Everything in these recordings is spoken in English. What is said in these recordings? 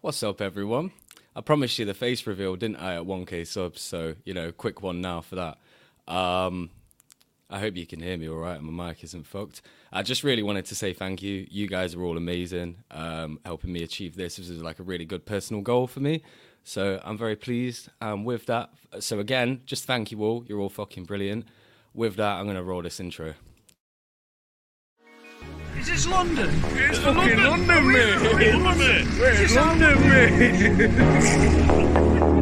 What's up, everyone? I promised you the face reveal, didn't I, at 1k subs? So, you know, quick one now for that. Um, I hope you can hear me all right my mic isn't fucked. I just really wanted to say thank you. You guys are all amazing, um, helping me achieve this. This is like a really good personal goal for me. So I'm very pleased um, with that. So again, just thank you all. You're all fucking brilliant. With that, I'm going to roll this intro. Is this London? It's fucking London, mate. London. It's London, mate.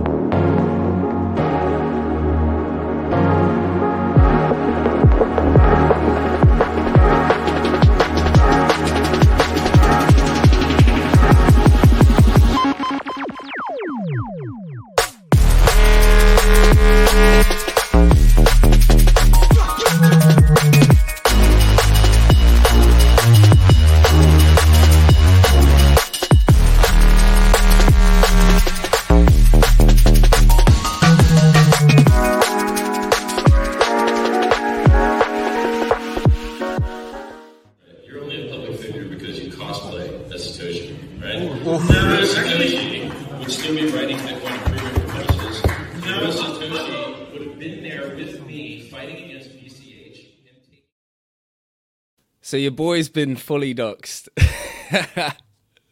So your boy's been fully doxed.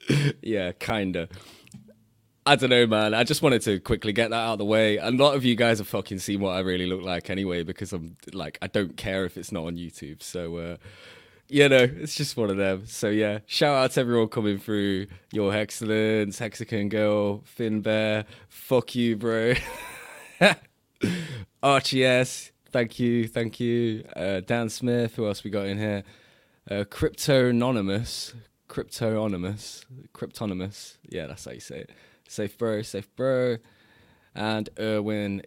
yeah, kinda. I don't know, man. I just wanted to quickly get that out of the way. A lot of you guys have fucking seen what I really look like anyway, because I'm like, I don't care if it's not on YouTube. So, uh, you know, it's just one of them. So yeah, shout out to everyone coming through. Your excellence, Hexagon Girl, Finn Bear. Fuck you, bro. Archie S. Thank you, thank you. Uh, Dan Smith. Who else we got in here? Uh, Crypto Anonymous. Crypto Anonymous. Cryptonymous. Yeah, that's how you say it. Safe bro, safe bro. And Erwin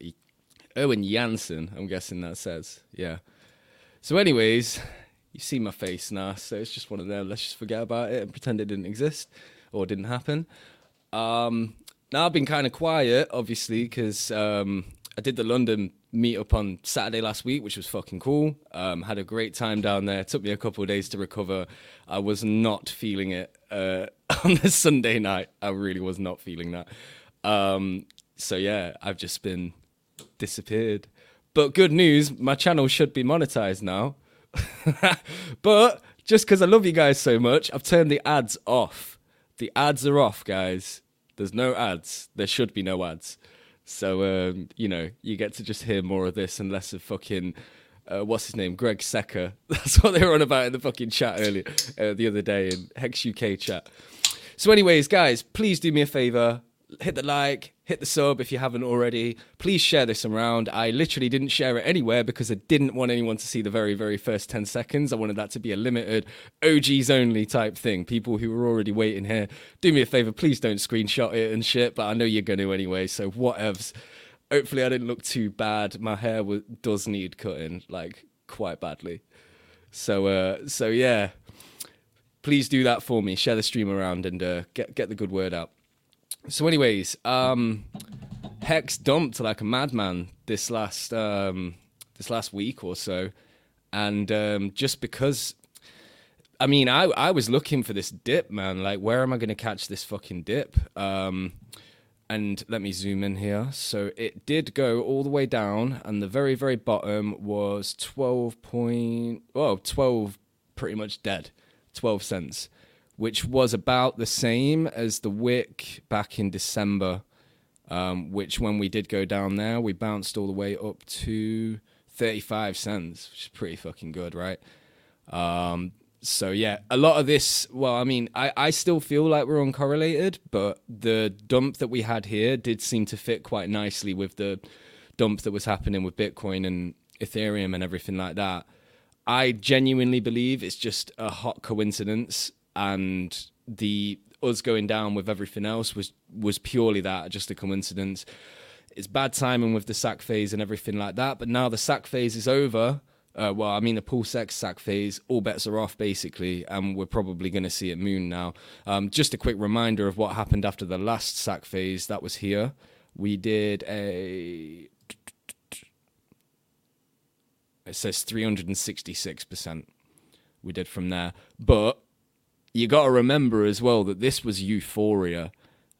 Erwin Jansen, I'm guessing that says. Yeah. So anyways, you see my face now, so it's just one of them. Let's just forget about it and pretend it didn't exist or didn't happen. Um, now I've been kind of quiet, obviously, because um, I did the London meetup on Saturday last week, which was fucking cool. Um, had a great time down there. Took me a couple of days to recover. I was not feeling it uh, on the Sunday night. I really was not feeling that. Um, so yeah, I've just been disappeared. But good news, my channel should be monetized now. but just because I love you guys so much, I've turned the ads off. The ads are off, guys. There's no ads. There should be no ads. So um, you know, you get to just hear more of this and less of fucking uh, what's his name, Greg Secker. That's what they were on about in the fucking chat earlier uh, the other day in Hex UK chat. So, anyways, guys, please do me a favor. Hit the like, hit the sub if you haven't already. Please share this around. I literally didn't share it anywhere because I didn't want anyone to see the very, very first 10 seconds. I wanted that to be a limited OGs only type thing. People who were already waiting here, do me a favor, please don't screenshot it and shit, but I know you're going to anyway, so whatevs. Hopefully, I didn't look too bad. My hair w- does need cutting, like, quite badly. So, uh, so yeah please do that for me. Share the stream around and uh, get get the good word out. So, anyways, um, Hex dumped like a madman this last um, this last week or so, and um, just because. I mean, I I was looking for this dip, man. Like, where am I going to catch this fucking dip? Um, and let me zoom in here. So it did go all the way down, and the very very bottom was twelve point. Well, twelve, pretty much dead. 12 cents, which was about the same as the wick back in December, um, which when we did go down there, we bounced all the way up to 35 cents, which is pretty fucking good, right? Um, so yeah, a lot of this, well, I mean, I, I still feel like we're uncorrelated, but the dump that we had here did seem to fit quite nicely with the dump that was happening with Bitcoin and Ethereum and everything like that. I genuinely believe it's just a hot coincidence, and the us going down with everything else was was purely that, just a coincidence. It's bad timing with the sack phase and everything like that, but now the sack phase is over. Uh, well, I mean, the Pulse X sack phase, all bets are off basically, and we're probably going to see it moon now. Um, just a quick reminder of what happened after the last sack phase that was here. We did a it says 366% we did from there. But you got to remember as well that this was euphoria.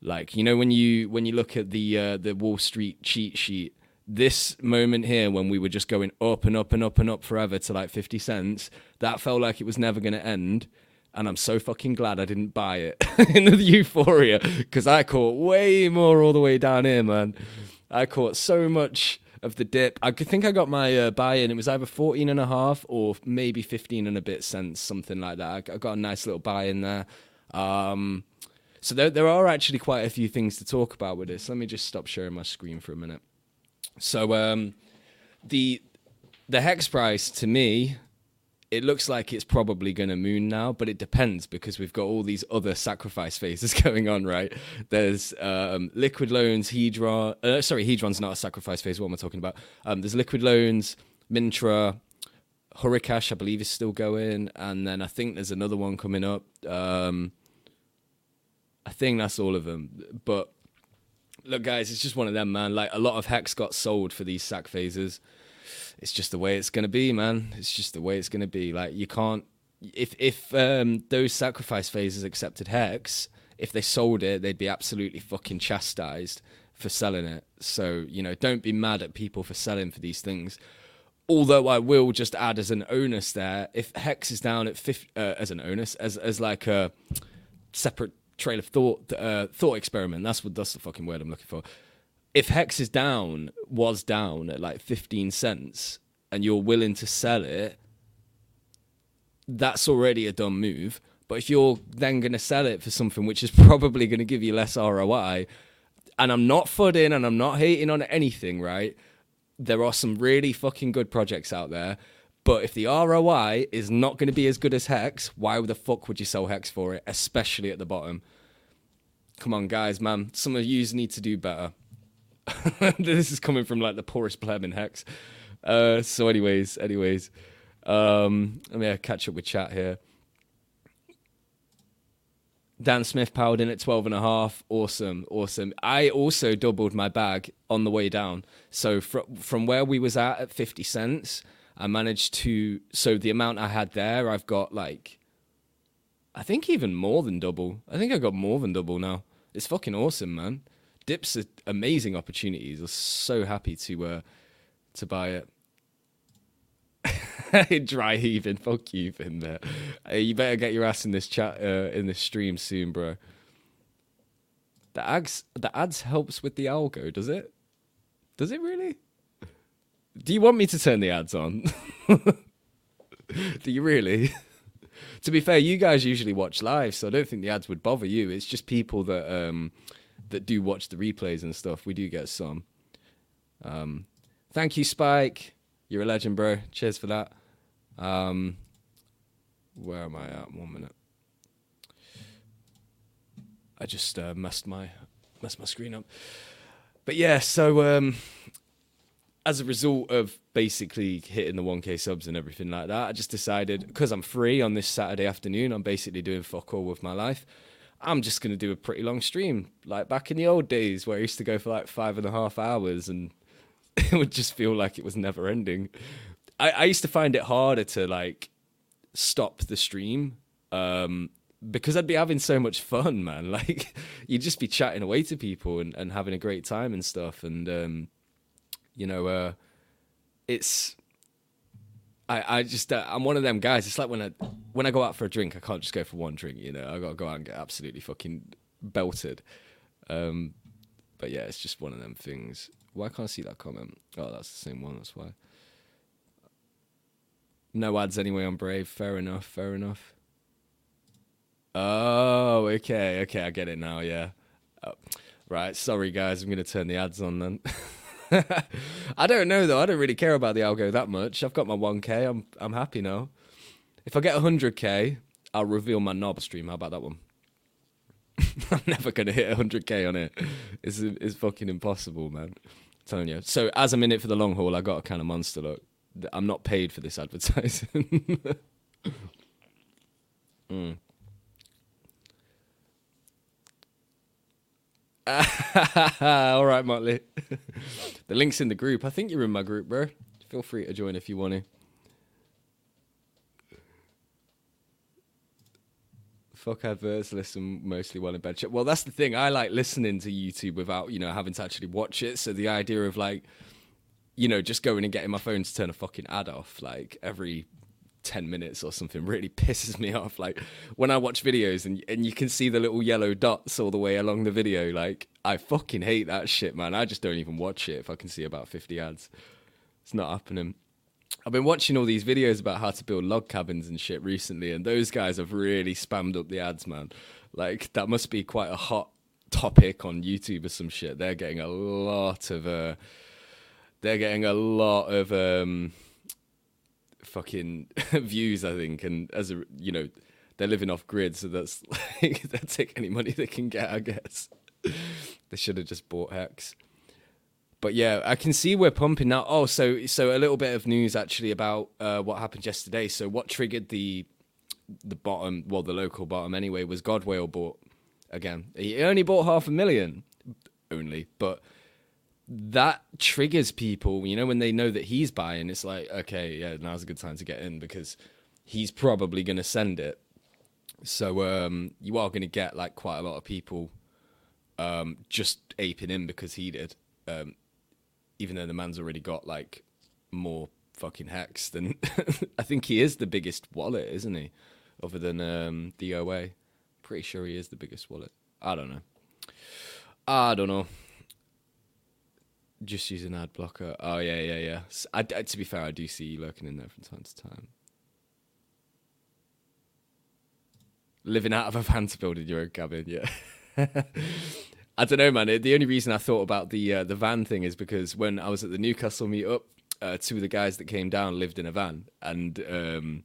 Like you know when you when you look at the uh, the Wall Street cheat sheet, this moment here when we were just going up and up and up and up forever to like fifty cents, that felt like it was never going to end. And I'm so fucking glad I didn't buy it in the euphoria because I caught way more all the way down here, man. I caught so much of the dip. I think I got my uh, buy in. It was either 14 and a half or maybe 15 and a bit cents, something like that. I, got a nice little buy in there. Um, so there, there are actually quite a few things to talk about with this. Let me just stop sharing my screen for a minute. So um, the the hex price to me, it looks like it's probably going to moon now, but it depends because we've got all these other sacrifice phases going on, right? There's um, liquid loans, Hedron. Uh, sorry, Hedron's not a sacrifice phase. What am I talking about? Um, there's liquid loans, Mintra, Hurricane, I believe is still going, and then I think there's another one coming up. Um, I think that's all of them. But look, guys, it's just one of them, man. Like a lot of hex got sold for these sack phases. It's just the way it's gonna be, man. It's just the way it's gonna be. Like you can't if if um, those sacrifice phases accepted hex, if they sold it, they'd be absolutely fucking chastised for selling it. So you know, don't be mad at people for selling for these things. Although I will just add as an onus there, if hex is down at 50, uh, as an onus, as as like a separate trail of thought uh, thought experiment. That's what that's the fucking word I'm looking for. If Hex is down, was down at like 15 cents, and you're willing to sell it, that's already a dumb move. But if you're then going to sell it for something which is probably going to give you less ROI, and I'm not fudding and I'm not hating on anything, right? There are some really fucking good projects out there. But if the ROI is not going to be as good as Hex, why the fuck would you sell Hex for it, especially at the bottom? Come on, guys, man. Some of you need to do better. this is coming from like the poorest pleb in Hex. Uh, so, anyways, anyways, um, let me catch up with chat here. Dan Smith powered in at 12 and a half. Awesome. Awesome. I also doubled my bag on the way down. So fr- from where we was at at 50 cents, I managed to, so the amount I had there, I've got like, I think even more than double. I think I got more than double now. It's fucking awesome, man. Dips amazing opportunities. I'm so happy to, uh, to buy it. Dry heaving, fuck you, in there. Uh, you better get your ass in this chat, uh, in this stream soon, bro. The ads, the ads helps with the algo, does it? Does it really? Do you want me to turn the ads on? Do you really? to be fair, you guys usually watch live, so I don't think the ads would bother you. It's just people that um, that do watch the replays and stuff. We do get some. Um, thank you, Spike. You're a legend, bro. Cheers for that. Um, where am I at? One minute. I just uh, messed my messed my screen up. But yeah, so um, as a result of basically hitting the 1k subs and everything like that, I just decided because I'm free on this Saturday afternoon, I'm basically doing fuck all with my life. I'm just going to do a pretty long stream, like back in the old days where I used to go for like five and a half hours and it would just feel like it was never ending. I, I used to find it harder to like stop the stream um, because I'd be having so much fun, man. Like you'd just be chatting away to people and, and having a great time and stuff. And um, you know, uh, it's I I just uh, I'm one of them guys. It's like when I when I go out for a drink, I can't just go for one drink. You know, I got to go out and get absolutely fucking belted. Um, but yeah, it's just one of them things. Why can't I see that comment? Oh, that's the same one. That's why. No ads anyway on Brave. Fair enough. Fair enough. Oh, okay, okay, I get it now. Yeah. Oh, right. Sorry, guys. I'm gonna turn the ads on then. I don't know though. I don't really care about the algo that much. I've got my 1k. I'm I'm happy now. If I get 100k, I'll reveal my knob stream. How about that one? I'm never gonna hit 100k on it. It's it's fucking impossible, man. I'm telling you. So as I'm in it for the long haul, I got a kind of monster look. I'm not paid for this advertising. mm. All right, Motley. the link's in the group. I think you're in my group, bro. Feel free to join if you want to. Fuck adverts. Listen mostly while in bed. Well, that's the thing. I like listening to YouTube without you know having to actually watch it. So the idea of like, you know, just going and getting my phone to turn a fucking ad off like every 10 minutes or something really pisses me off. Like when i watch videos and and you can see the little yellow dots all the way along the video like i fucking hate that shit man. I just don't even watch it if i can see about 50 ads. It's not happening. I've been watching all these videos about how to build log cabins and shit recently and those guys have really spammed up the ads man. Like that must be quite a hot topic on youtube or some shit. They're getting a lot of uh they're getting a lot of um fucking views, I think, and as a you know, they're living off grid, so that's like they'll take any money they can get, I guess. they should have just bought Hex. But yeah, I can see we're pumping now. Oh, so so a little bit of news actually about uh, what happened yesterday. So what triggered the the bottom, well, the local bottom anyway, was Godwhale bought again. He only bought half a million, only, but that triggers people, you know, when they know that he's buying, it's like, okay, yeah, now's a good time to get in because he's probably going to send it. So um, you are going to get like quite a lot of people um, just aping in because he did, um, even though the man's already got like more fucking hex than I think he is the biggest wallet, isn't he? Other than um, the OA, pretty sure he is the biggest wallet. I don't know. I don't know just use an ad blocker. Oh yeah, yeah, yeah. I, I, to be fair, I do see you lurking in there from time to time. Living out of a van to build in your own cabin, yeah. I don't know, man. The only reason I thought about the uh, the van thing is because when I was at the Newcastle meetup, uh, two of the guys that came down lived in a van, and um,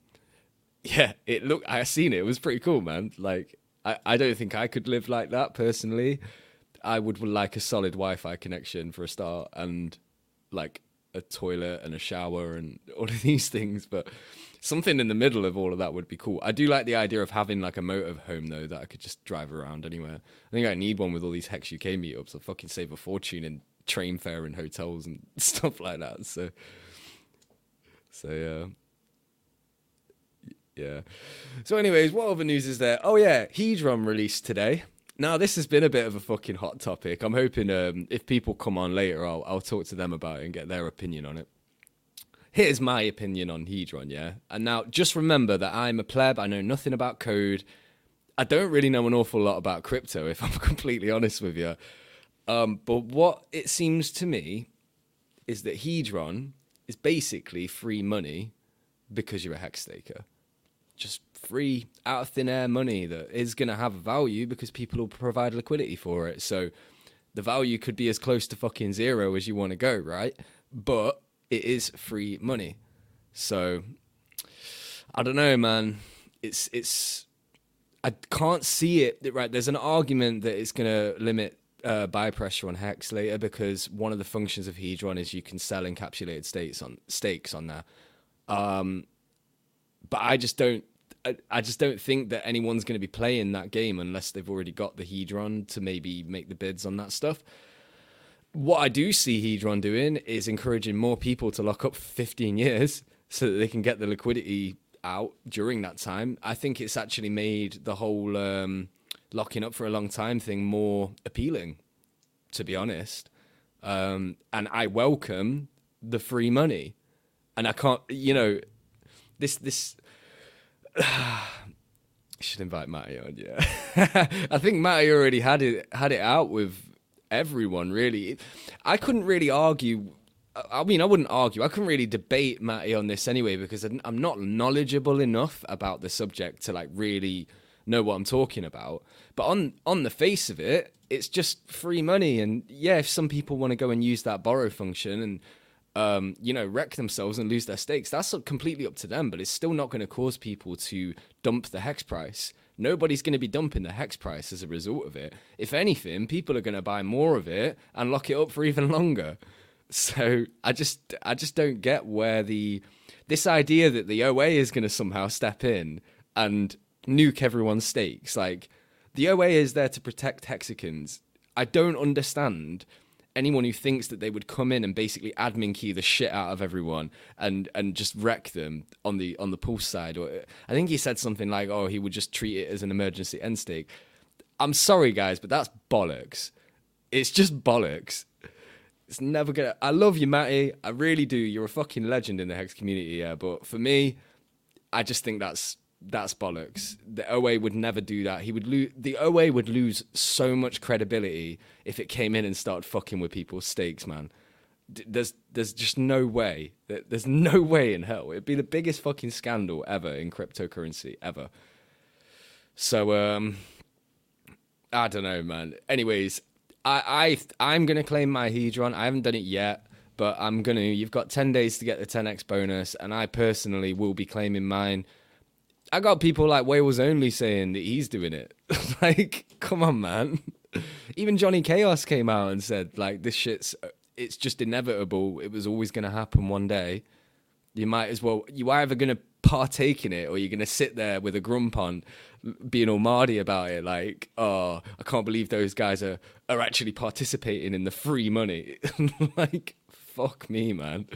yeah, it looked. I seen it. It was pretty cool, man. Like, I, I don't think I could live like that personally. I would like a solid Wi-Fi connection for a start, and like a toilet and a shower and all of these things. But something in the middle of all of that would be cool. I do like the idea of having like a motorhome though that I could just drive around anywhere. I think I need one with all these Hex UK meetups. I fucking save a fortune in train fare and hotels and stuff like that. So, so yeah. Yeah. So, anyways, what other news is there? Oh yeah, Hedron released today. Now, this has been a bit of a fucking hot topic. I'm hoping um, if people come on later, I'll, I'll talk to them about it and get their opinion on it. Here's my opinion on Hedron, yeah? And now, just remember that I'm a pleb. I know nothing about code. I don't really know an awful lot about crypto, if I'm completely honest with you. Um, but what it seems to me is that Hedron is basically free money because you're a hex staker. Just free out of thin air money that is going to have value because people will provide liquidity for it. So the value could be as close to fucking zero as you want to go, right? But it is free money. So I don't know, man. It's it's I can't see it. Right, there's an argument that it's going to limit uh, buy pressure on Hex later because one of the functions of Hedron is you can sell encapsulated states on stakes on there. Um, but I just don't I, just don't think that anyone's going to be playing that game unless they've already got the Hedron to maybe make the bids on that stuff. What I do see Hedron doing is encouraging more people to lock up for 15 years so that they can get the liquidity out during that time. I think it's actually made the whole um, locking up for a long time thing more appealing, to be honest. Um, and I welcome the free money. And I can't, you know, this this should invite Matty on. Yeah, I think Matty already had it had it out with everyone. Really, I couldn't really argue. I mean, I wouldn't argue. I couldn't really debate Matty on this anyway because I'm not knowledgeable enough about the subject to like really know what I'm talking about. But on on the face of it, it's just free money. And yeah, if some people want to go and use that borrow function and um, you know, wreck themselves and lose their stakes. That's completely up to them, but it's still not going to cause people to dump the hex price. Nobody's going to be dumping the hex price as a result of it. If anything, people are going to buy more of it and lock it up for even longer. So I just, I just don't get where the this idea that the OA is going to somehow step in and nuke everyone's stakes. Like the OA is there to protect Hexicans. I don't understand anyone who thinks that they would come in and basically admin key the shit out of everyone and and just wreck them on the on the pulse side or I think he said something like oh he would just treat it as an emergency end stake. I'm sorry guys, but that's bollocks. It's just bollocks. It's never gonna. I love you, Matty. I really do. You're a fucking legend in the hex community, yeah. But for me, I just think that's that's bollocks. The OA would never do that. He would lose. The OA would lose so much credibility if it came in and started fucking with people's stakes, man. D- There's there's just no way. There- There's no way in hell. It'd be the biggest fucking scandal ever in cryptocurrency ever. So um, I don't know, man. Anyways, I I I'm gonna claim my Hedron. I haven't done it yet, but I'm gonna. You've got ten days to get the 10x bonus, and I personally will be claiming mine. I got people like Wales only saying that he's doing it. like, come on, man. Even Johnny Chaos came out and said like this shit's it's just inevitable. It was always gonna happen one day. You might as well. You either gonna partake in it or you're gonna sit there with a grump on, being all mardy about it. Like, oh, I can't believe those guys are are actually participating in the free money. like, fuck me, man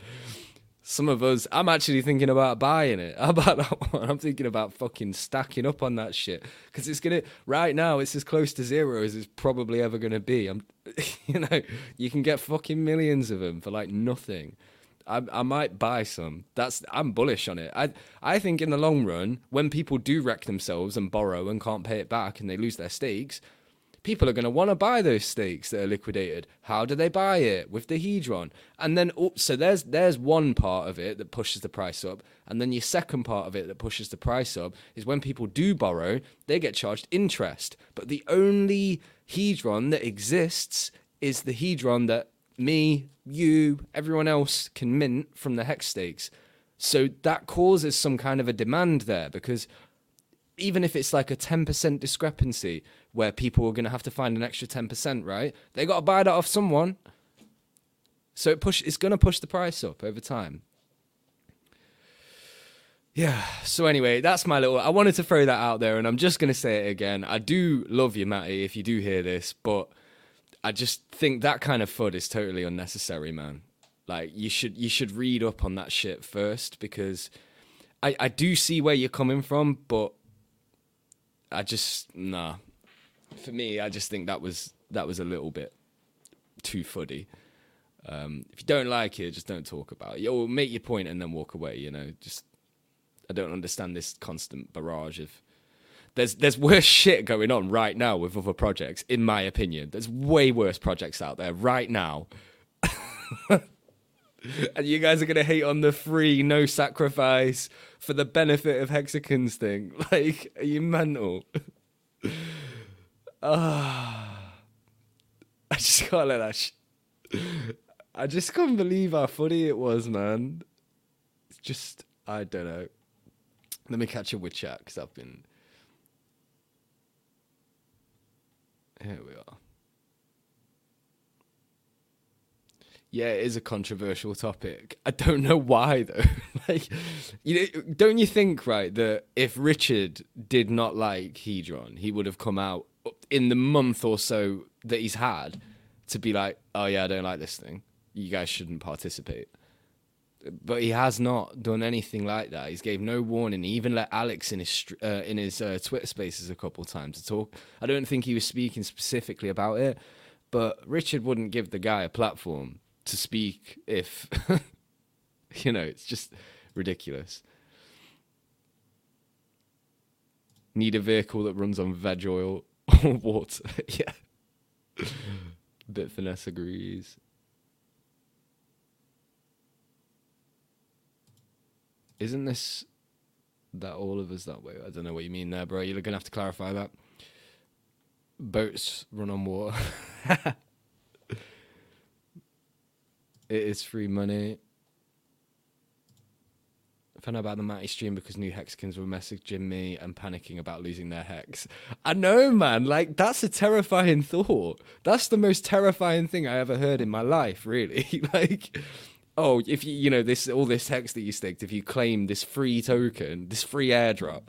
some of us i'm actually thinking about buying it. How about that one? I'm thinking about fucking stacking up on that shit. Because it's gonna right now it's as close to zero as it's probably ever gonna be. I'm you know you can get fucking millions of them for like nothing. I, I might buy some. That's i'm bullish on it. I i think in the long run when people do wreck themselves and borrow and can't pay it back and they lose their stakes people are going to want to buy those stakes that are liquidated. How do they buy it with the hedron? And then oh, so there's there's one part of it that pushes the price up, and then your second part of it that pushes the price up is when people do borrow, they get charged interest. But the only hedron that exists is the hedron that me, you, everyone else can mint from the hex stakes. So that causes some kind of a demand there because even if it's like a 10% discrepancy where people are going to have to find an extra 10%, right? They got to buy that off someone. So it push it's going to push the price up over time. Yeah. So anyway, that's my little I wanted to throw that out there and I'm just going to say it again. I do love you, Matty, if you do hear this, but I just think that kind of fud is totally unnecessary, man. Like you should you should read up on that shit first because I, I do see where you're coming from, but I just nah. For me, I just think that was that was a little bit too fuddy. Um, if you don't like it, just don't talk about it. Or make your point and then walk away. You know, just I don't understand this constant barrage of. There's there's worse shit going on right now with other projects, in my opinion. There's way worse projects out there right now. and you guys are gonna hate on the free no sacrifice for the benefit of Hexicans thing. Like, are you mental? Ah, I just can't let that. Sh- I just can't believe how funny it was, man. It's just I don't know. Let me catch up with chat because I've been. Here we are. Yeah, it is a controversial topic. I don't know why though. like, you know, don't you think right that if Richard did not like Hedron, he would have come out in the month or so that he's had to be like, "Oh yeah, I don't like this thing. You guys shouldn't participate." But he has not done anything like that. He's gave no warning. He even let Alex in his uh, in his uh, Twitter Spaces a couple times to talk. I don't think he was speaking specifically about it, but Richard wouldn't give the guy a platform to speak if you know it's just ridiculous. Need a vehicle that runs on veg oil or water. Yeah. Bit finesse agrees isn't this that all of us that way? I don't know what you mean there bro. You're gonna have to clarify that. Boats run on water It is free money. I found out about the Matty stream because new Hexicans were messaging me and panicking about losing their hex. I know, man. Like, that's a terrifying thought. That's the most terrifying thing I ever heard in my life, really. like, oh, if you, you know, this all this hex that you staked, if you claim this free token, this free airdrop,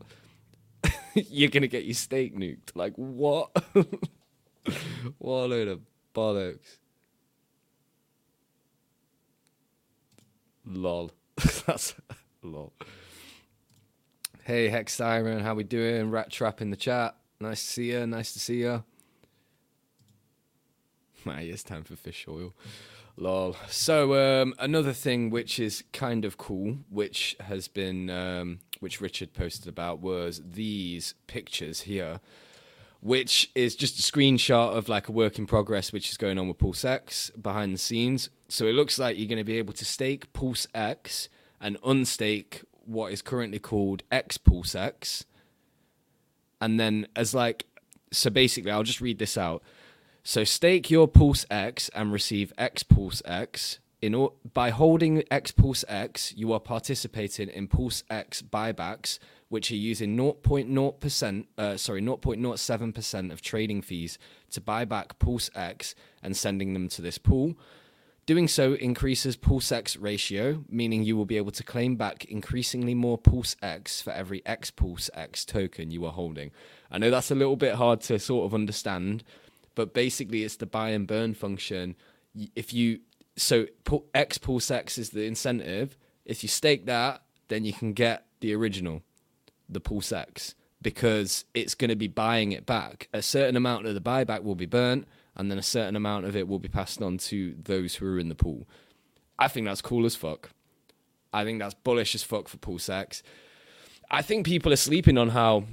you're going to get your stake nuked. Like, what? what a load of bollocks. Lol. That's lol. Hey Hex Siren, how we doing? Rat Trap in the chat. Nice to see you. Nice to see you. Ah, it's time for fish oil. Lol. So um, another thing which is kind of cool, which has been um, which Richard posted about was these pictures here, which is just a screenshot of like a work in progress which is going on with Pulse X behind the scenes. So it looks like you're going to be able to stake Pulse X and unstake what is currently called X Pulse X. And then as like so basically I'll just read this out. So stake your Pulse X and receive X Pulse X. In by holding X Pulse X, you are participating in Pulse X buybacks, which are using 0.0%, uh, sorry, 0.07% of trading fees to buy back Pulse X and sending them to this pool. Doing so increases Pulse X ratio, meaning you will be able to claim back increasingly more Pulse X for every X Pulse X token you are holding. I know that's a little bit hard to sort of understand, but basically it's the buy and burn function. If you so X Pulse X is the incentive. If you stake that, then you can get the original, the Pulse X, because it's going to be buying it back. A certain amount of the buyback will be burnt, and then a certain amount of it will be passed on to those who are in the pool. I think that's cool as fuck. I think that's bullish as fuck for pool Pulse X. I think people are sleeping on how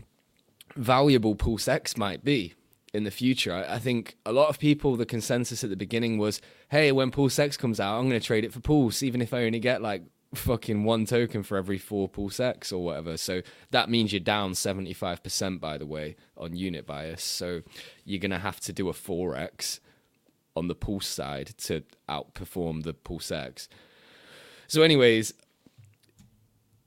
valuable Pulse X might be in the future. I, think a lot of people, the consensus at the beginning was, hey, when Pulse X comes out, I'm going to trade it for Pulse, even if I only get like fucking one token for every four Pulse X or whatever. So that means you're down 75%, by the way, on unit bias. So you're going to have to do a 4X on the Pulse side to outperform the Pulse X. So, anyways,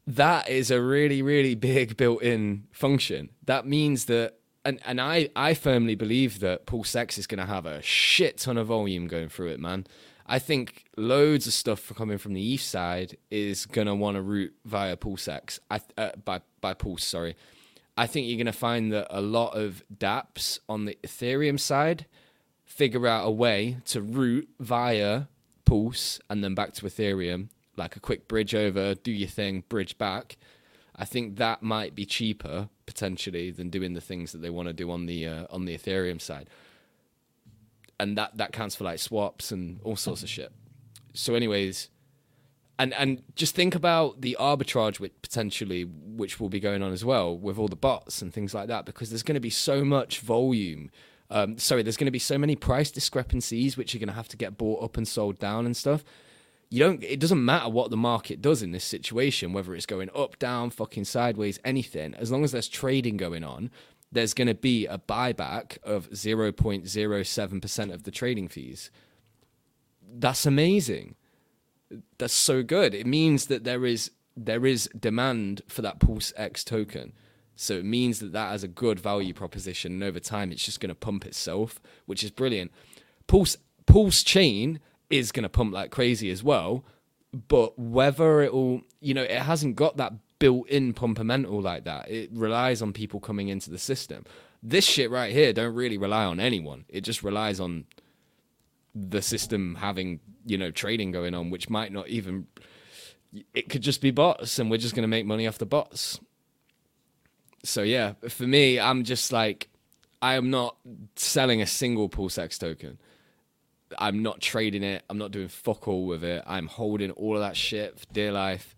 that is a really really big built-in function that means that and, and I, I firmly believe that Pulse X is going to have a shit ton of volume going through it, man. I think loads of stuff coming from the east side is to want to route via X, I, uh, by, by Pulse, sorry. I think you're to find that a lot of dApps on the Ethereum side figure out a way to route via Pulse and then back to Ethereum, like a quick bridge over, do your thing, bridge back. I think that might be cheaper potentially than doing the things that they want to do on the uh, on the Ethereum side, and that that counts for like swaps and all sorts of shit. So, anyways, and and just think about the arbitrage which potentially which will be going on as well with all the bots and things like that because there's going to be so much volume um, sorry there's going to be so many price discrepancies which are going to have to get bought up and sold down and stuff you don't it doesn't matter what the market does in this situation whether it's going up down fucking sideways anything as long as there's trading going on there's going to be a buyback of 0.07% of the trading fees that's amazing that's so good. It means that there is there is demand for that Pulse X token. So it means that that has a good value proposition, and over time, it's just going to pump itself, which is brilliant. Pulse Pulse Chain is going to pump like crazy as well, but whether it'll, you know, it hasn't got that built-in pumpamental like that. It relies on people coming into the system. This shit right here don't really rely on anyone. It just relies on the system having you know trading going on which might not even it could just be bots and we're just going to make money off the bots so yeah for me i'm just like i am not selling a single pulse x token i'm not trading it i'm not doing fuck all with it i'm holding all of that shit for dear life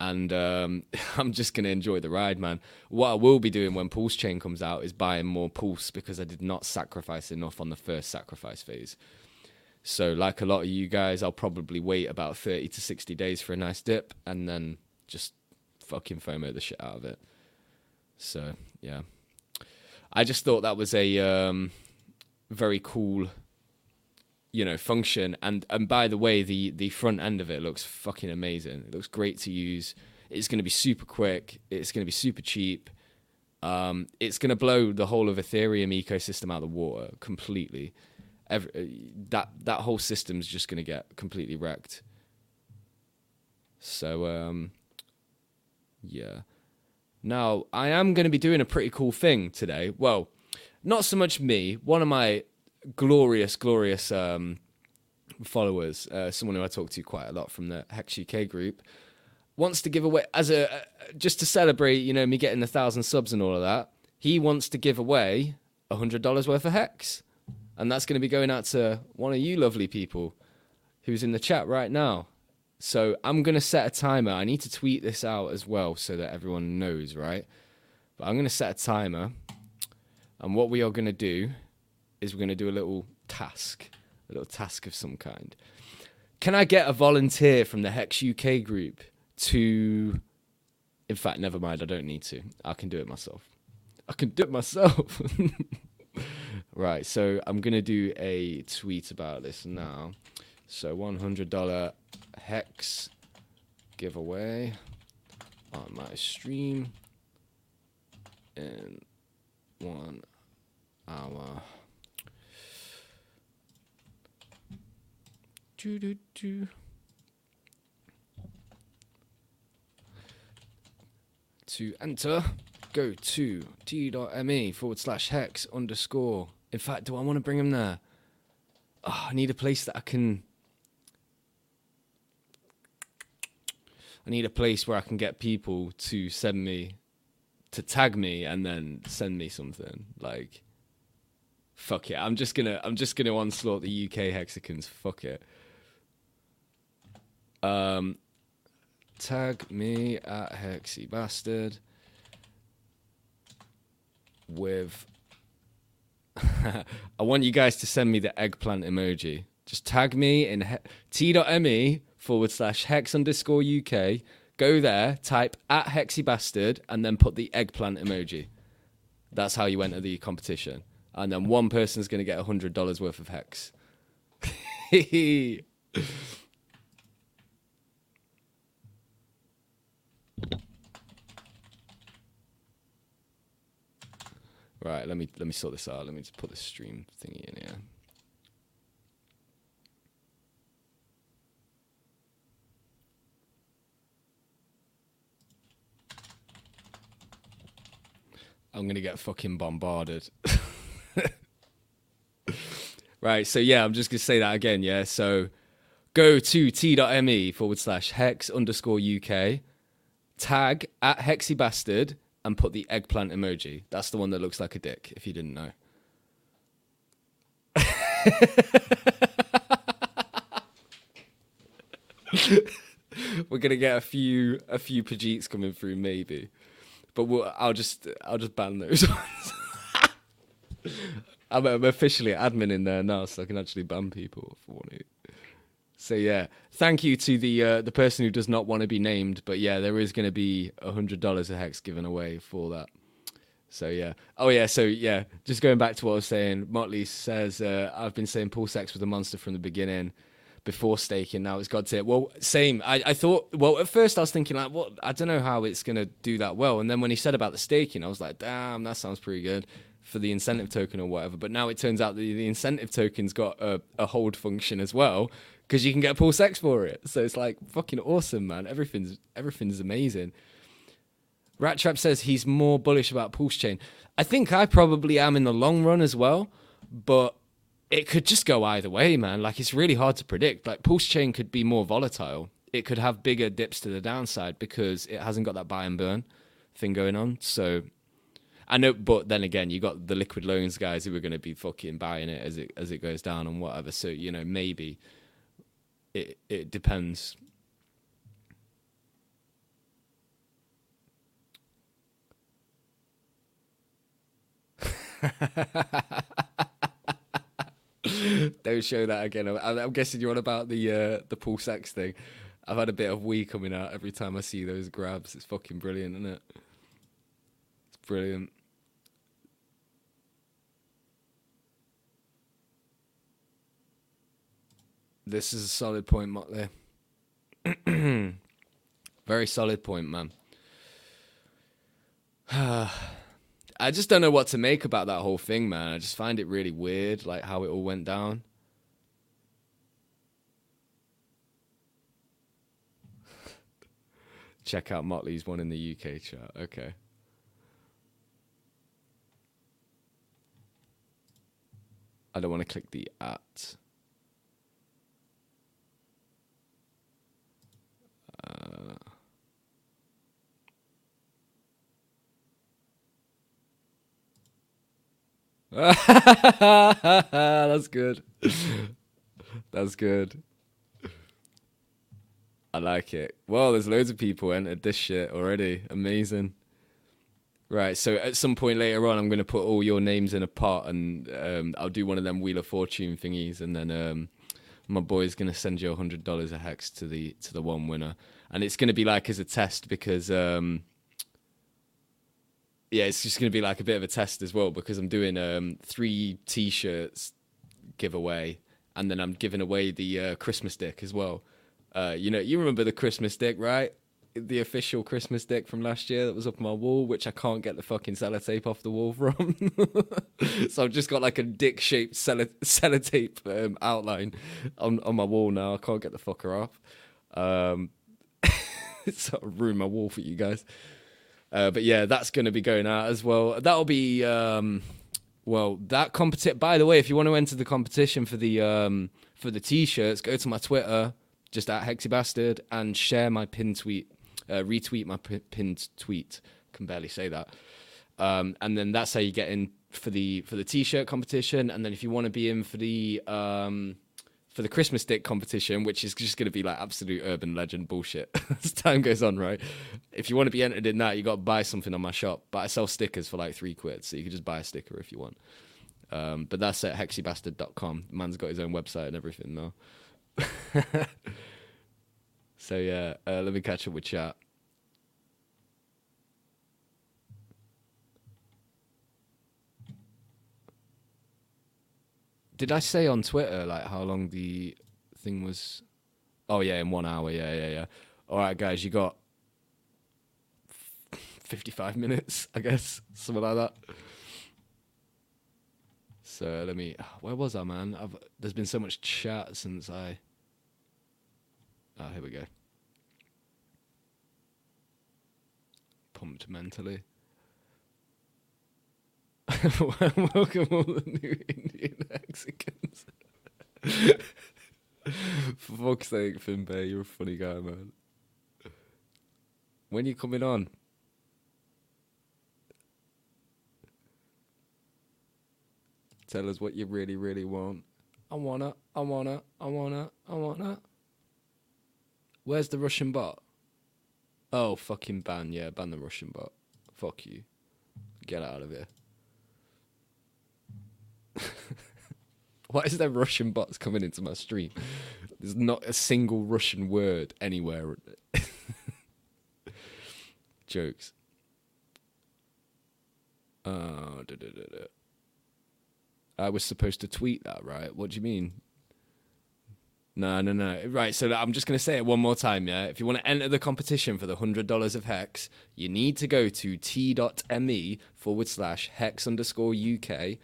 and um, I'm just going to enjoy the ride, man. What I will be doing when Pulse Chain comes out is buying more Pulse because I did not sacrifice enough on the first sacrifice phase. So, like a lot of you guys, I'll probably wait about 30 to 60 days for a nice dip and then just fucking FOMO the shit out of it. So, yeah. I just thought that was a um, very cool, you know, function. And and by the way, the the front end of it looks fucking amazing. It looks great to use. It's going to be super quick. It's going to be super cheap. Um, it's going to blow the whole of Ethereum ecosystem out of the water completely every, uh, that that whole system's just going to get completely wrecked. So um, yeah. Now I am going to be doing a pretty cool thing today. Well, not so much me. One of my glorious, glorious um, followers, uh, someone who I talk to quite a lot from the Hex UK group, wants to give away as a uh, just to celebrate, you know, me getting a thousand subs and all of that. He wants to give away a hundred dollars worth of Hex, and that's going to be going out to one of you lovely people who's in the chat right now. So I'm going to set a timer. I need to tweet this out as well so that everyone knows, right? But I'm going to set a timer. And what we are going to do is we're going to do a little task, a little task of some kind. Can I get a volunteer from the Hex UK group to. In fact, never mind. I don't need to. I can do it myself. I can do it myself. right. So I'm going to do a tweet about this now. So $100 Hex giveaway on my stream in one hour. Doo doo doo. To enter, go to t.me forward slash hex underscore. In fact, do I want to bring him there? Oh, I need a place that I can. I need a place where I can get people to send me, to tag me and then send me something. Like, fuck it. I'm just gonna, I'm just gonna onslaught the UK hexicans. Fuck it. Um, tag me at Hexy Bastard with. I want you guys to send me the eggplant emoji. Just tag me in he- t.me forward slash hex underscore UK. Go there, type at Hexy Bastard, and then put the eggplant emoji. That's how you enter the competition. And then one person's going to get $100 worth of hex. Right, let me let me sort this out. Let me just put the stream thingy in here. I'm gonna get fucking bombarded. right, so yeah, I'm just gonna say that again, yeah. So go to t.me forward slash hex underscore UK, tag at Hexy Bastard, and put the eggplant emoji. That's the one that looks like a dick, if you didn't know. We're gonna get a few a few Pajeets coming through, maybe, but we'll, I'll just I'll just ban those ones. I'm, I'm officially admin in there now, so I can actually ban people if I want to. So yeah, thank you to the uh, the person who does not want to be named, but yeah, there is going to be a hundred dollars a hex given away for that. So yeah, oh yeah, so yeah, just going back to what I was saying, Motley says uh, I've been saying Pulse X was a monster from the beginning, before staking. Now it's God's it. Well, same. I, I thought. Well, at first I was thinking like, what? I don't know how it's gonna do that well. And then when he said about the staking, I was like, damn, that sounds pretty good for the incentive token or whatever. But now it turns out that the incentive token's got a, a hold function as well because you can get Pulse X for it. So it's like fucking awesome, man. Everything's everything's amazing. Rat Trap says he's more bullish about Pulse Chain. I think I probably am in the long run as well, but it could just go either way, man. Like it's really hard to predict. Like Pulse Chain could be more volatile. It could have bigger dips to the downside because it hasn't got that buy and burn thing going on. So I know, but then again, you got the liquid loans guys who are going to be fucking buying it as it as it goes down and whatever. So you know, maybe it it depends. Don't show that again. I'm, I'm guessing you're on about the uh, the Pulse X thing. I've had a bit of wee coming out every time I see those grabs. It's fucking brilliant, isn't it? It's brilliant. This is a solid point, Motley. Very solid point, man. I just don't know what to make about that whole thing, man. I just find it really weird, like how it all went down. Check out Motley's one in the UK chat. Okay. I don't want to click the at. Uh. That's good. That's good. I like it. Well, there's loads of people entered this shit already. Amazing. Right, so at some point later on, I'm going to put all your names in a pot, and um, I'll do one of them Wheel of Fortune thingies, and then um, my boy's going to send you a hundred dollars a hex to the to the one winner and it's going to be like as a test because um, yeah, it's just going to be like a bit of a test as well because I'm doing um, three T-shirts giveaway, and then I'm giving away the uh, Christmas dick as well. Uh, you know, you remember the Christmas dick, right? The official Christmas dick from last year that was up my wall, which I can't get the fucking sellotape off the wall from. so I've just got like a dick-shaped sello- sellotape um, outline on on my wall now. I can't get the fucker off. Um, sort of ruin my wall for you guys. Uh, but yeah, that's going to be going out as well. That'll be um, well that competition. By the way, if you want to enter the competition for the um, for the t-shirts, go to my Twitter, just at Hexy Bastard, and share my pin tweet, uh, retweet my p- pinned tweet. Can barely say that. Um, and then that's how you get in for the for the t-shirt competition. And then if you want to be in for the um, for the Christmas stick competition, which is just going to be like absolute urban legend bullshit as time goes on, right? If you want to be entered in that, you got to buy something on my shop. But I sell stickers for like three quid, so you can just buy a sticker if you want. Um, but that's at hexybastard.com. Man's got his own website and everything now. so yeah, uh, let me catch up with chat. Did I say on Twitter like how long the thing was? Oh yeah, in one hour. Yeah, yeah, yeah. All right, guys, you got fifty-five minutes, I guess, something like that. So let me. Where was I, man? I've, there's been so much chat since I. Oh, here we go. Pumpamentals. Welcome all the new Indian Hexicans. For fuck's sake, Finbay, you're a funny guy, man. When you coming on? Tell us what you really, really want. I wanna, I wanna, I wanna, I wanna. Where's the Russian bot? Oh, fucking ban, yeah, ban the Russian bot. Fuck you. Get out of here. Why is there Russian bots coming into my stream? There's not a single Russian word anywhere. Jokes. Oh. I was supposed to tweet that, right? What do you mean? No, no, no. Right, so I'm just going to say it one more time, yeah? If you want to enter the competition for the $100 of Hex, you need to go to t.me forward slash hex underscore UK,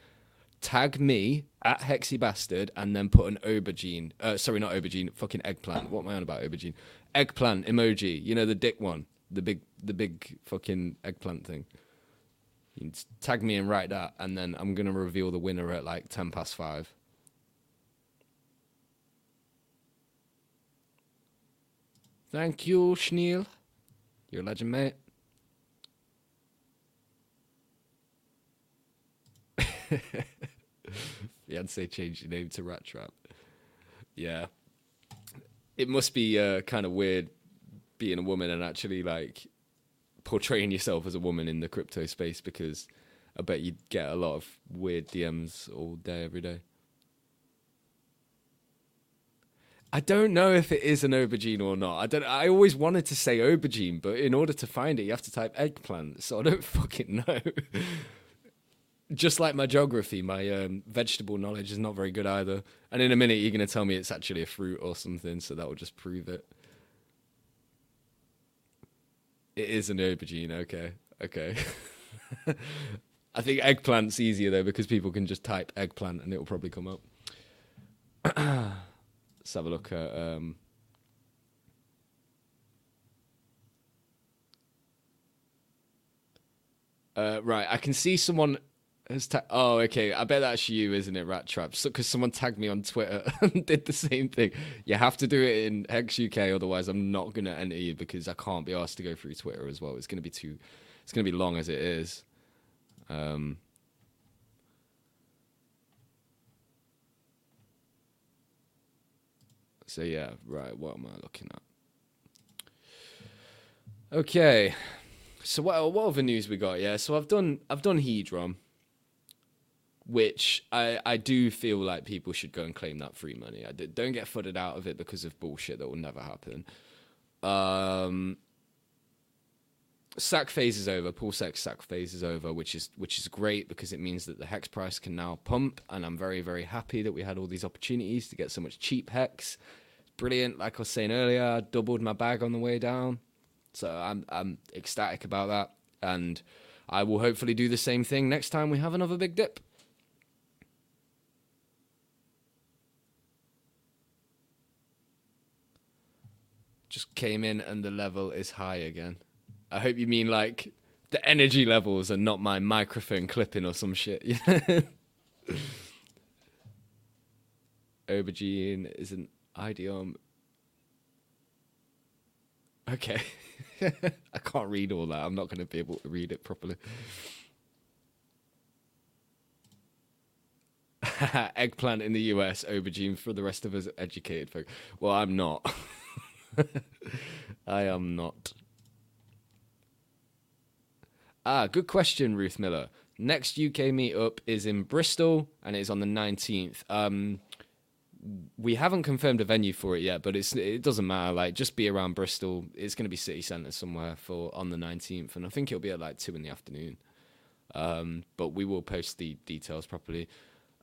tag me at Hexy Bastard, and then put an aubergine. Uh, sorry, not aubergine, fucking eggplant. What am I on about, aubergine? Eggplant emoji. You know, the dick one. The big, the big fucking eggplant thing. You tag me and write that, and then I'm to reveal the winner at like 10 past 5. Thank you, Schneel. You're a legend, mate. Beyonce changed your name to Rat Trap. Yeah. It must be uh, kind of weird being a woman and actually like portraying yourself as a woman in the crypto space because I bet you'd get a lot of weird DMs all day, every day. I don't know if it is an aubergine or not. I don't. I always wanted to say aubergine, but in order to find it, you have to type eggplant. So I don't fucking know. Just like my geography, my um, vegetable knowledge is not very good either. And in a minute, you're going to tell me it's actually a fruit or something, so that will just prove it. It is an aubergine. Okay, okay. I think eggplant's easier though because people can just type eggplant and it will probably come up. Let's have a look at. Um, uh, right, I can see someone has ta- oh, okay. I bet that's you, isn't it, Rat Trap? Because so, someone tagged me on Twitter and did the same thing. You have to do it in Hex UK, otherwise I'm not going to enter you because I can't be asked to go through Twitter as well. It's going to be too. It's going to be long as it is. Um. So yeah, right. What am I looking at? Okay. So what what other news we got? Yeah. So I've done I've done Hedron which I I do feel like people should go and claim that free money. I don't get footed out of it because of bullshit that will never happen. Um. Sack phase is over. Pulse X sack phase is over, which is which is great because it means that the hex price can now pump, and I'm very very happy that we had all these opportunities to get so much cheap hex. Brilliant, like I was saying earlier, I doubled my bag on the way down, so I'm I'm ecstatic about that, and I will hopefully do the same thing next time we have another big dip. Just came in and the level is high again. I hope you mean like the energy levels and not my microphone clipping or some shit. Aubergine is an idiom. Okay. I can't read all that. I'm not going to be able to read it properly. Eggplant in the US, aubergine for the rest of us educated folk. Well, I'm not. I am not. Ah, good question, Ruth Miller. Next UK meetup is in Bristol and it's on the 19th. Um, we haven't confirmed a venue for it yet, but it's it doesn't matter. Like, just be around Bristol. It's going to be city centre somewhere for on the 19th, and I think it'll be at like two in the afternoon. Um, but we will post the details properly.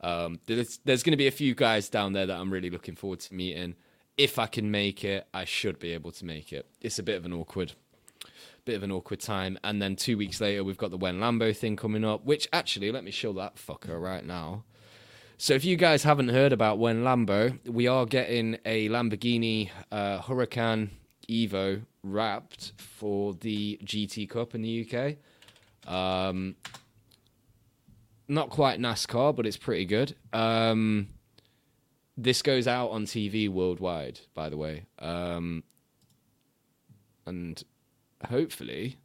Um, there's, there's going to be a few guys down there that I'm really looking forward to meeting. If I can make it, I should be able to make it. It's a bit of an awkward bit of an awkward time. And then two weeks later, we've got the Wen Lambo thing coming up, which actually, let me show that fucker right now. So if you guys haven't heard about Wen Lambo, we are getting a Lamborghini uh, Huracan Evo wrapped for the GT Cup in the UK. Um, not quite NASCAR, but it's pretty good. Um, this goes out on TV worldwide, by the way. Um, and hopefully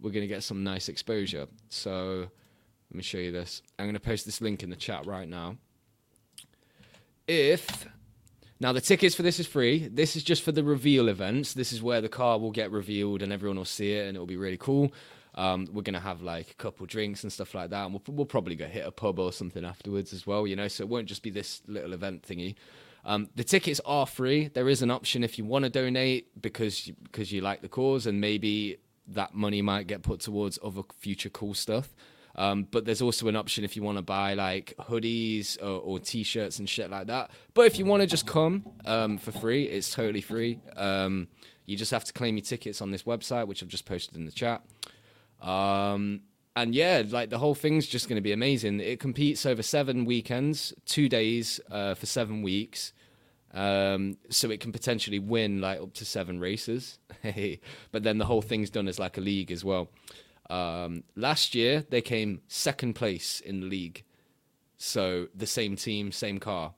we're going to get some nice exposure. So let me show you this. I'm going to post this link in the chat right now. If now the tickets for this is free. This is just for the reveal events. This is where the car will get revealed and everyone will see it and it'll be really cool. Um, we're gonna have like a couple drinks and stuff like that, and we'll, we'll probably go hit a pub or something afterwards as well. You know, so it won't just be this little event thingy. Um, the tickets are free. There is an option if you want to donate because you, because you like the cause and maybe that money might get put towards other future cool stuff. Um, but there's also an option if you want to buy like hoodies or, or, t-shirts and shit like that. But if you want to just come um, for free, it's totally free. Um, you just have to claim your tickets on this website, which I've just posted in the chat. Um, and yeah, like the whole thing's just going to be amazing. It competes over seven weekends, two days uh, for seven weeks. Um, so it can potentially win like up to seven races. but then the whole thing's done as like a league as well. Um, last year they came second place in the league, so the same team, same car.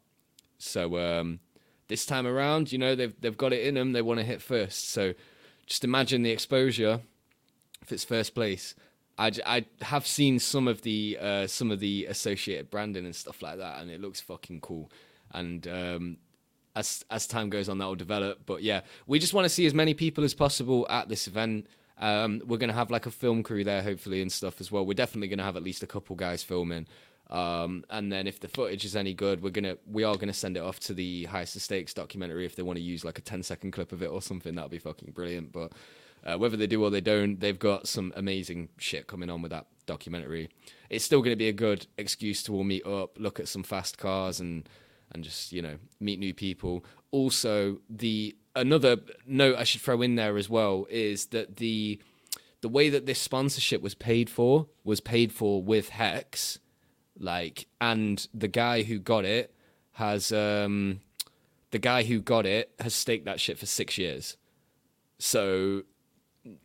So um, this time around, you know they've they've got it in them. They want to hit first. So just imagine the exposure if it's first place. I, I have seen some of the uh, some of the associated branding and stuff like that, and it looks fucking cool. And um, as as time goes on, that will develop. But yeah, we just want to see as many people as possible at this event. Um, we're gonna have like a film crew there, hopefully, and stuff as well. We're definitely gonna have at least a couple guys filming. Um, and then if the footage is any good, we're gonna we are gonna send it off to the highest Stakes documentary if they want to use like a 10 second clip of it or something. That'll be fucking brilliant. But uh, whether they do or they don't, they've got some amazing shit coming on with that documentary. It's still going to be a good excuse to all meet up, look at some fast cars, and and just you know meet new people. Also, the another note I should throw in there as well is that the the way that this sponsorship was paid for was paid for with Hex, like, and the guy who got it has um the guy who got it has staked that shit for six years. So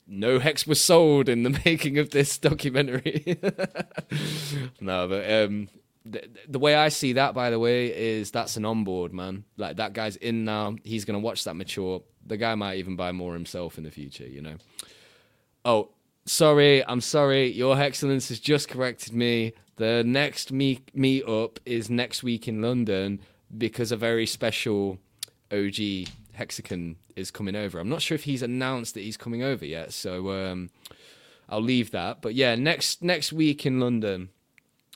no hex was sold in the making of this documentary. no, but um, the, the way I see that, by the way, is that's an onboard man. Like that guy's in now. He's gonna watch that mature. The guy might even buy more himself in the future. You know. Oh, sorry. I'm sorry. Your Excellence has just corrected me. The next meet meet up is next week in London because a very special OG Hexican is coming over. I'm not sure if he's announced that he's coming over yet, so um, I'll leave that. But yeah, next next week in London,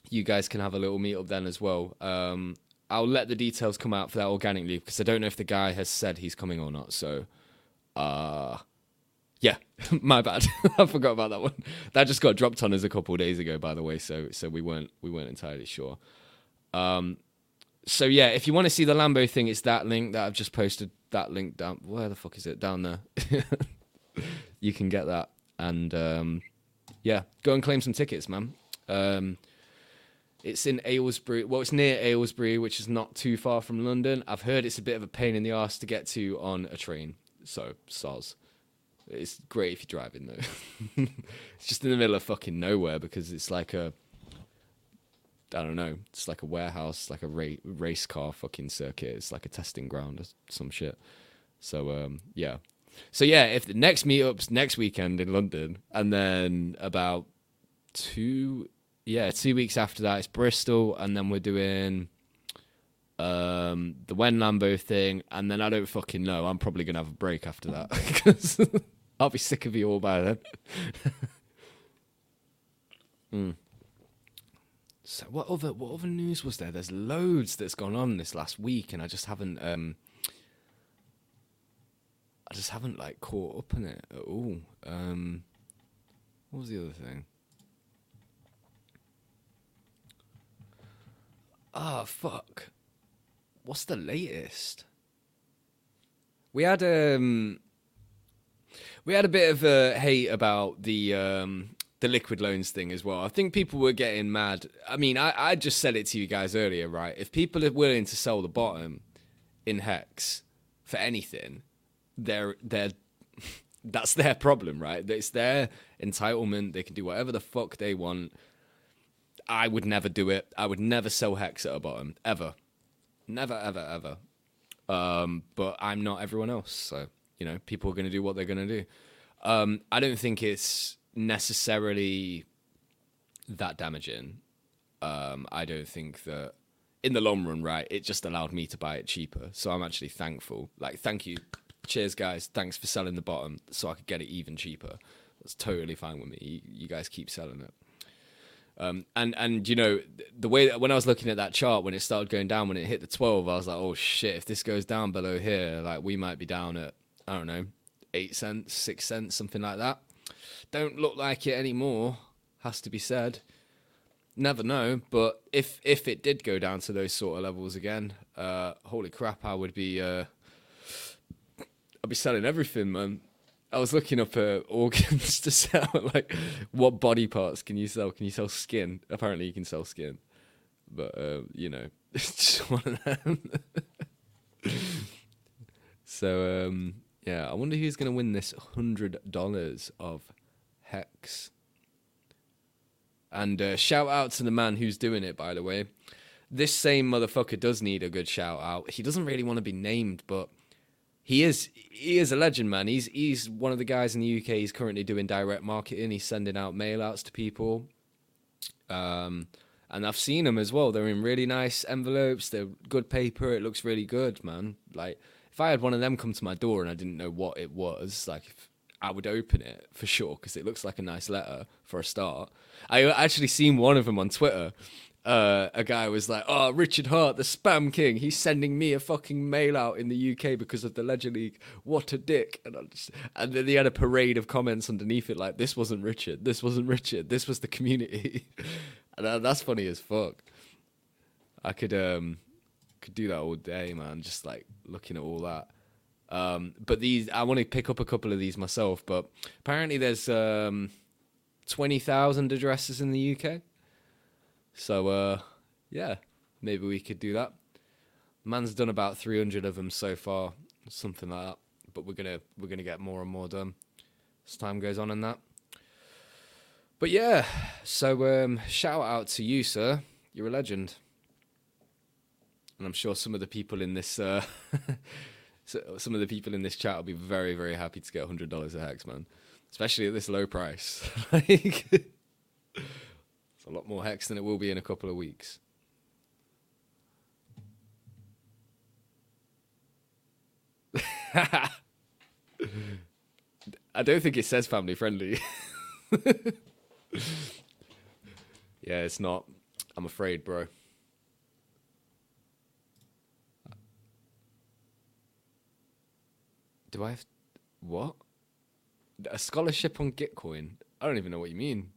you guys can have a little meet up then as well. Um, I'll let the details come out for that organically because I don't know if the guy has said he's coming or not. So, uh, yeah, my bad. I forgot about that one. That just got dropped on us a couple days ago, by the way. So, so we weren't we weren't entirely sure. Um, so yeah, if you want to see the Lambo thing, it's that link that I've just posted. That link down. Where the fuck is it? Down there. you can get that, and um, yeah, go and claim some tickets, man. Um, it's in Aylesbury. Well, it's near Aylesbury, which is not too far from London. I've heard it's a bit of a pain in the ass to get to on a train. So, soz. It's great if you're driving though. it's just in the middle of fucking nowhere because it's like a I don't know. It's like a warehouse, like a ra- race car fucking circuit. It's like a testing ground or some shit. So um, yeah. So yeah, if the next meetup's next weekend in London, and then about two, yeah, two weeks after that it's Bristol, and then we're doing um the Wen Lambo thing, and then I don't fucking know. I'm probably gonna have a break after that because I'll be sick of you all by then. mm. So what other what other news was there? There's loads that's gone on this last week, and I just haven't um I just haven't like caught up on it at all. Um, what was the other thing? Ah, oh, fuck. What's the latest? We had um we had a bit of a hate about the um the liquid loans thing as well. I think people were getting mad. I mean, I, I just said it to you guys earlier, right? If people are willing to sell the bottom in Hex for anything, they're they're that's their problem, right? It's their entitlement. They can do whatever the fuck they want. I would never do it. I would never sell Hex at a bottom ever, never, ever, ever. Um, but I'm not everyone else, so you know, people are going to do what they're going to do. Um, I don't think it's necessarily that damaging. Um, I don't think that in the long run, right, it just allowed me to buy it cheaper. So I'm actually thankful. Like, thank you. Cheers, guys. Thanks for selling the bottom so I could get it even cheaper. That's totally fine with me. You, you guys keep selling it. Um, and and you know the way that when I was looking at that chart when it started going down when it hit the 12 I was like oh shit if this goes down below here like we might be down at I don't know 8 cents 6 cents something like that don't look like it anymore. Has to be said. Never know, but if if it did go down to those sort of levels again, uh, holy crap, I would be uh, I'd be selling everything, man. I was looking up uh, organs to sell. Like, what body parts can you sell? Can you sell skin? Apparently, you can sell skin, but uh, you know, it's just one of them. so um, yeah, I wonder who's going to win this hundred dollars of Hex. And uh, shout out to the man who's doing it, by the way. This same motherfucker does need a good shout out. He doesn't really want to be named, but he is he is a legend, man. He's he's one of the guys in the UK. He's currently doing direct marketing. He's sending out mail outs to people. Um, and I've seen them as well. They're in really nice envelopes. They're good paper. It looks really good, man. Like if I had one of them come to my door and I didn't know what it was, like if I would open it for sure because it looks like a nice letter for a start. I actually seen one of them on Twitter. Uh, a guy was like, "Oh, Richard Heart, the spam king. He's sending me a fucking mail out in the UK because of the Ledger leak. What a dick!" And, just, and then he had a parade of comments underneath it like, "This wasn't Richard. This wasn't Richard. This was the community." and that's funny as fuck. I could um could do that all day, man. Just like looking at all that. Um, but these, I want to pick up a couple of these myself. But apparently, there's um, twenty thousand addresses in the UK. So uh, yeah, maybe we could do that. Man's done about three hundred of them so far, something like that. But we're gonna we're gonna get more and more done as time goes on in that. But yeah, so um, shout out to you, sir. You're a legend. And I'm sure some of the people in this uh, so some of the people in this chat will be very, very happy to get hundred dollars a hex, man. Especially at this low price. like, it's a lot more hex than it will be in a couple of weeks. I don't think it says family friendly. yeah, it's not. I'm afraid, bro. Do I have what? A scholarship on Gitcoin? I don't even know what you mean.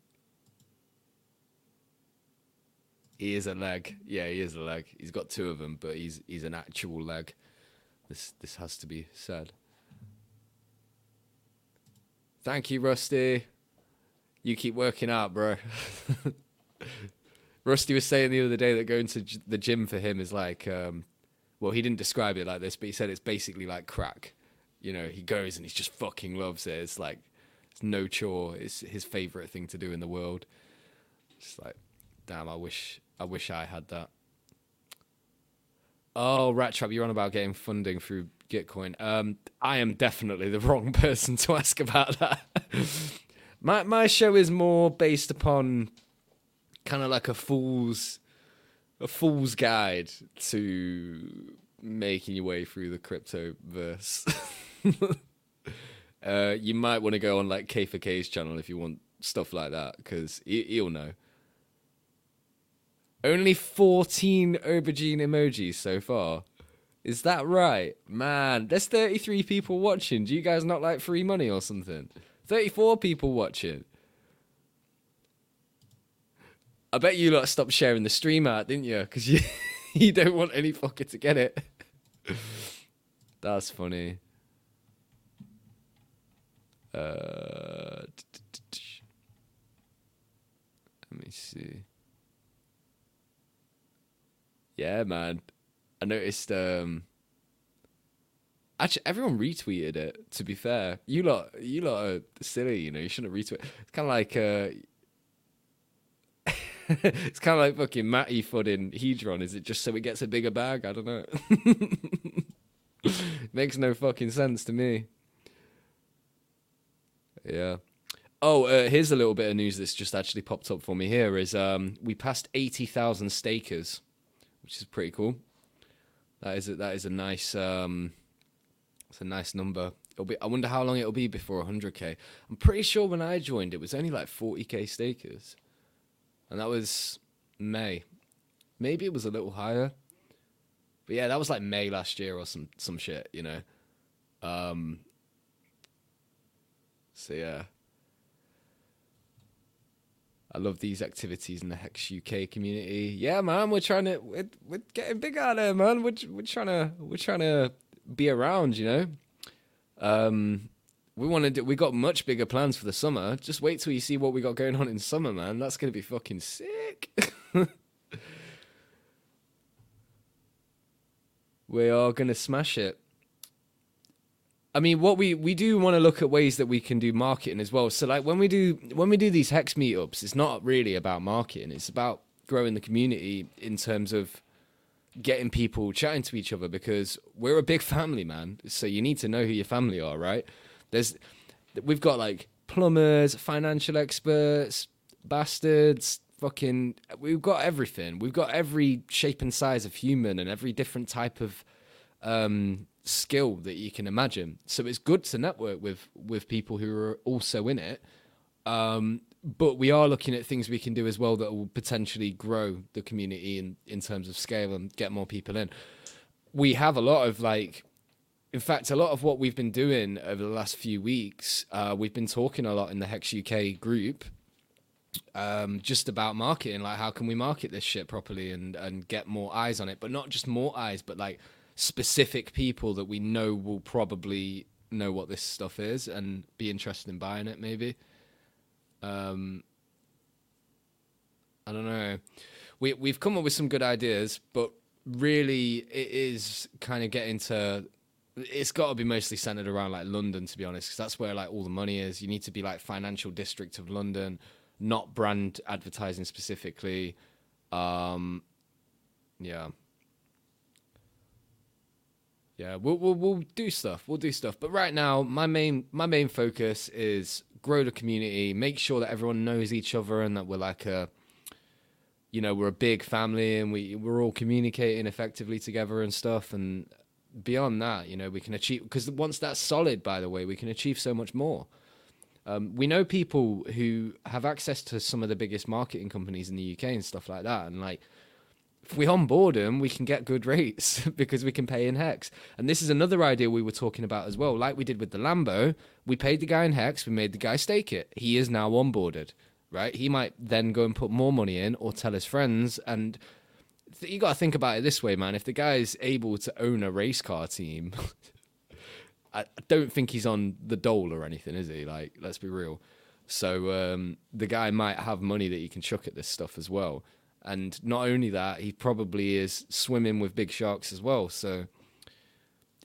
He is a leg. Yeah, he is a leg. He's got two of them, but he's he's an actual leg. This this has to be said. Thank you, Rusty. You keep working out, bro. Rusty was saying the other day that going to the gym for him is like, um, well, he didn't describe it like this, but he said it's basically like crack. You know, he goes and he just fucking loves it. It's like it's no chore. It's his favorite thing to do in the world. Just like, damn, I wish I wish I had that. Oh, Rat Trap, you're on about getting funding through Gitcoin. Um, I am definitely the wrong person to ask about that. my my show is more based upon kind of like a fool's a fool's guide to making your way through the crypto verse. uh, you might want to go on like K for K's channel if you want stuff like that because he, he'll know. Only 14 aubergine emojis so far. Is that right? Man, there's 33 people watching. Do you guys not like free money or something? 34 people watching. I bet you lot stopped sharing the stream out, didn't you? Because you, you don't want any fucker to get it. That's funny. Uh, let me see. Yeah, man. I noticed um Actually, everyone retweeted it. To be fair, you lot, you lot are silly. You know, you shouldn't retweet. It's kind of like, uh, it's kind of like fucking Matty fudding Hedron. Is it just so it gets a bigger bag? I don't know. Makes no fucking sense to me. Yeah. Oh, uh, here's a little bit of news that's just actually popped up for me. Here is um, we passed eighty thousand stakers, which is pretty cool. That is a, that is a nice um, it's a nice number. It'll be. I wonder how long it'll be before 100k. I'm pretty sure when I joined, it was only like 40k stakers, and that was May. Maybe it was a little higher, but yeah, that was like May last year or some some shit, you know. Um. So yeah. I love these activities in the Hex UK community. Yeah, man, we're trying to we're, we're getting big out there, man. We're we're trying to we're trying to be around, you know. Um, we want to do. We got much bigger plans for the summer. Just wait till you see what we got going on in summer, man. That's gonna be fucking sick. we are gonna smash it. I mean, what we we do want to look at ways that we can do marketing as well. So, like when we do when we do these hex meetups, it's not really about marketing. It's about growing the community in terms of getting people chatting to each other because we're a big family, man. So you need to know who your family are, right? There's we've got like plumbers, financial experts, bastards, fucking we've got everything. We've got every shape and size of human and every different type of um skill that you can imagine. So it's good to network with with people who are also in it. Um, but we are looking at things we can do as well that will potentially grow the community in in terms of scale and get more people in. We have a lot of like in fact, a lot of what we've been doing over the last few weeks, uh, we've been talking a lot in the Hex UK group, um, just about marketing. Like, how can we market this shit properly and and get more eyes on it? But not just more eyes, but like specific people that we know will probably know what this stuff is and be interested in buying it. Maybe. Um, I don't know. We we've come up with some good ideas, but really it is kind of getting to it's got to be mostly centered around like London, to be honest, because that's where like all the money is. You need to be like financial district of London, not brand advertising specifically. Um, yeah, yeah, we'll, we'll we'll do stuff. We'll do stuff. But right now, my main my main focus is grow the community, make sure that everyone knows each other, and that we're like a, you know, we're a big family, and we we're all communicating effectively together and stuff, and beyond that, you know, we can achieve because once that's solid, by the way, we can achieve so much more. Um, we know people who have access to some of the biggest marketing companies in the UK and stuff like that, and like if we onboard them, we can get good rates because we can pay in hex. And this is another idea we were talking about as well. Like we did with the Lambo, we paid the guy in hex, we made the guy stake it. He is now onboarded, right? He might then go and put more money in or tell his friends. And th- you got to think about it this way, man. If the guy is able to own a race car team, I don't think he's on the dole or anything, is he? Like, let's be real. So um, the guy might have money that he can chuck at this stuff as well. And not only that, he probably is swimming with big sharks as well. So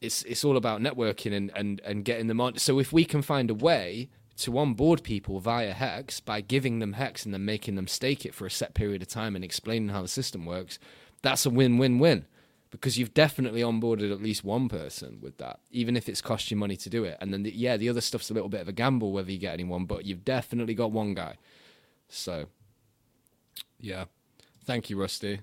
it's it's all about networking and, and, and getting them on. So if we can find a way to onboard people via Hex by giving them Hex and then making them stake it for a set period of time and explaining how the system works, that's a win-win-win because you've definitely onboarded at least one person with that, even if it's cost you money to do it. And then the, yeah, the other stuff's a little bit of a gamble whether you get anyone, but you've definitely got one guy. So yeah. Thank you, Rusty.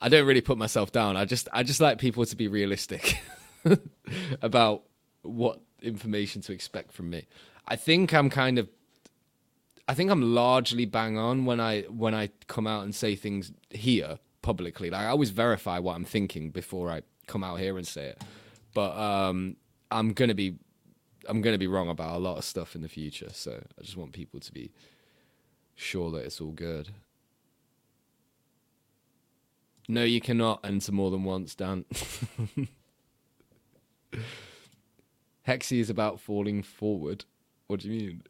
I don't really put myself down. I just I just like people to be realistic about what information to expect from me. I think I'm kind of I think I'm largely bang on when I when I come out and say things here publicly. Like I always verify what I'm thinking before I come out here and say it. But um I'm going to be I'm going to be wrong about a lot of stuff in the future. So I just want people to be sure that it's all good. No, you cannot enter more than once, Dan. Hexy is about falling forward. What do you mean?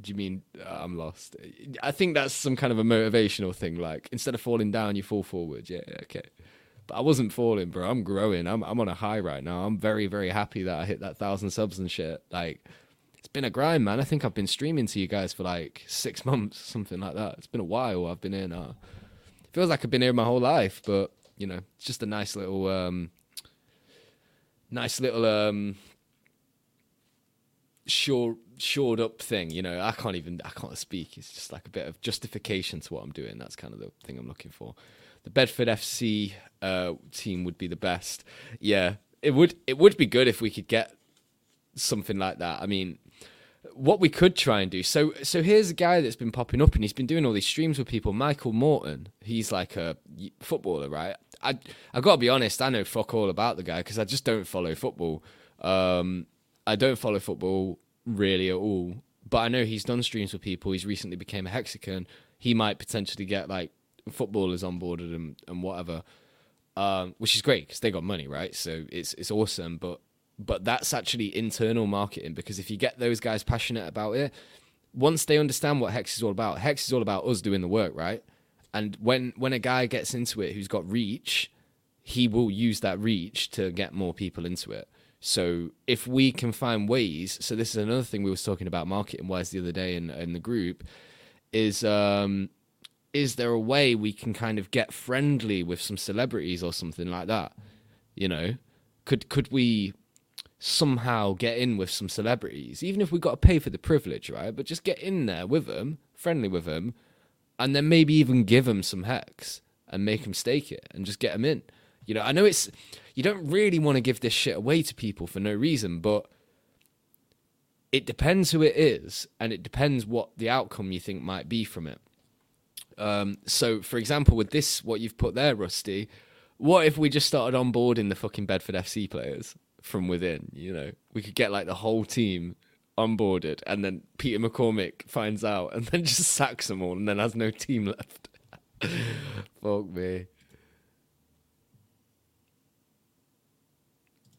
Do you mean uh, I'm lost? I think that's some kind of a motivational thing. Like instead of falling down, you fall forward. Yeah, okay. But I wasn't falling, bro. I'm growing. I'm I'm on a high right now. I'm very very happy that I hit that thousand subs and shit. Like it's been a grind, man. I think I've been streaming to you guys for like six months, something like that. It's been a while. I've been here now. It feels like I've been here my whole life, but you know, it's just a nice little, um, nice little um, shore shored up thing. You know, I can't even I can't speak. It's just like a bit of justification to what I'm doing. That's kind of the thing I'm looking for. The Bedford FC uh, team would be the best. Yeah, it would. It would be good if we could get something like that. I mean, what we could try and do. So, so here's a guy that's been popping up, and he's been doing all these streams with people. Michael Morton. He's like a footballer, right? I I got to be honest. I know fuck all about the guy because I just don't follow football. Um, I don't follow football really at all. But I know he's done streams with people. He's recently became a hexican. He might potentially get like footballers onboarded and and whatever, um, which is great because they got money, right? So it's it's awesome. But but that's actually internal marketing because if you get those guys passionate about it, once they understand what Hex is all about, Hex is all about us doing the work, right? And when when a guy gets into it who's got reach, he will use that reach to get more people into it. So if we can find ways, so this is another thing we was talking about marketing wise the other day in in the group, is um is there a way we can kind of get friendly with some celebrities or something like that? You know, could could we somehow get in with some celebrities, even if we got to pay for the privilege, right? But just get in there with them, friendly with them, and then maybe even give them some hex and make them stake it and just get them in. You know, I know it's you don't really want to give this shit away to people for no reason, but it depends who it is and it depends what the outcome you think might be from it. Um, so, for example, with this, what you've put there, Rusty, what if we just started onboarding the fucking Bedford FC players from within? You know, we could get like the whole team onboarded, and then Peter McCormick finds out, and then just sacks them all, and then has no team left. Fuck me.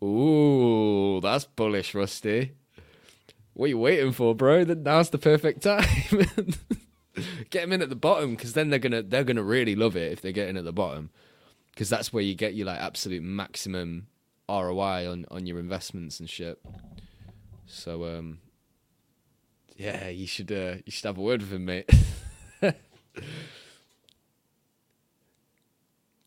Ooh, that's bullish, Rusty. What are you waiting for, bro? Now's the perfect time. get them in at the bottom because then they're gonna they're gonna really love it if they get in at the bottom because that's where you get your like absolute maximum ROI on on your investments and shit. So um, yeah, you should uh, you should have a word with him, mate.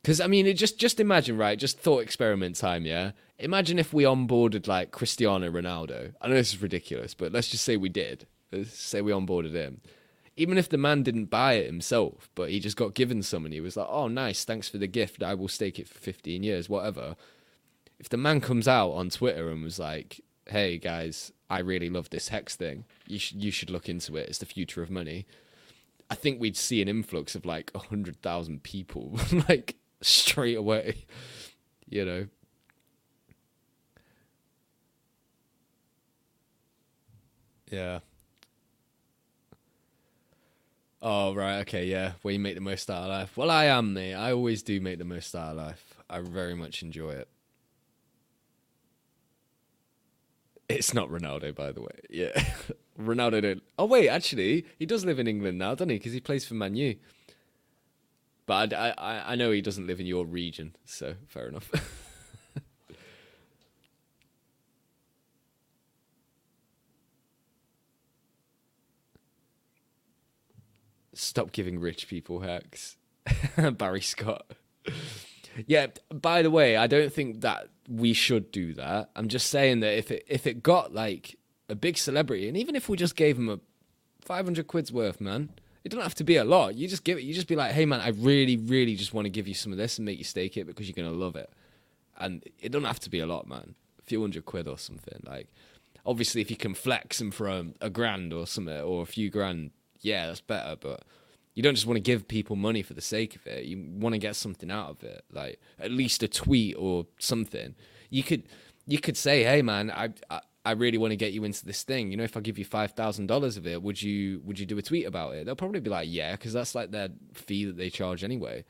Because I mean, it just just imagine, right? Just thought experiment time, yeah. Imagine if we onboarded like Cristiano Ronaldo. I know this is ridiculous, but let's just say we did. Let's say we onboarded him. even if the man didn't buy it himself, but he just got given some and he was like, "Oh, nice, thanks for the gift. I will stake it for 15 years, whatever." If the man comes out on Twitter and was like, "Hey guys, I really love this hex thing. You should you should look into it. It's the future of money." I think we'd see an influx of like 100,000 people like straight away, you know. Yeah. Oh right, okay, yeah. Where you make the most out of life. Well, I am, mate. I always do make the most out of life. I very much enjoy it. It's not Ronaldo, by the way. Yeah, Ronaldo. Don't... Oh wait, actually, he does live in England now, doesn't he? Because he plays for Man U. But I, I, I know he doesn't live in your region, so fair enough. Stop giving rich people hacks. Barry Scott. yeah, by the way, I don't think that we should do that. I'm just saying that if it if it got like a big celebrity, and even if we just gave him a 500 quid's worth, man, it doesn't have to be a lot. You just give it. You just be like, hey, man, I really, really just want to give you some of this and make you stake it because you're gonna love it. And it doesn't have to be a lot, man. A few hundred quid or something. Like, obviously, if you can flex them for a, a grand or something or a few grand, yeah, that's better. But you don't just want to give people money for the sake of it. You want to get something out of it, like at least a tweet or something. You could you could say, "Hey, man, I I, I really want to get you into this thing. You know, if I give you five thousand dollars of it, would you would you do a tweet about it?" They'll probably be like, "Yeah," because that's like their fee that they charge anyway.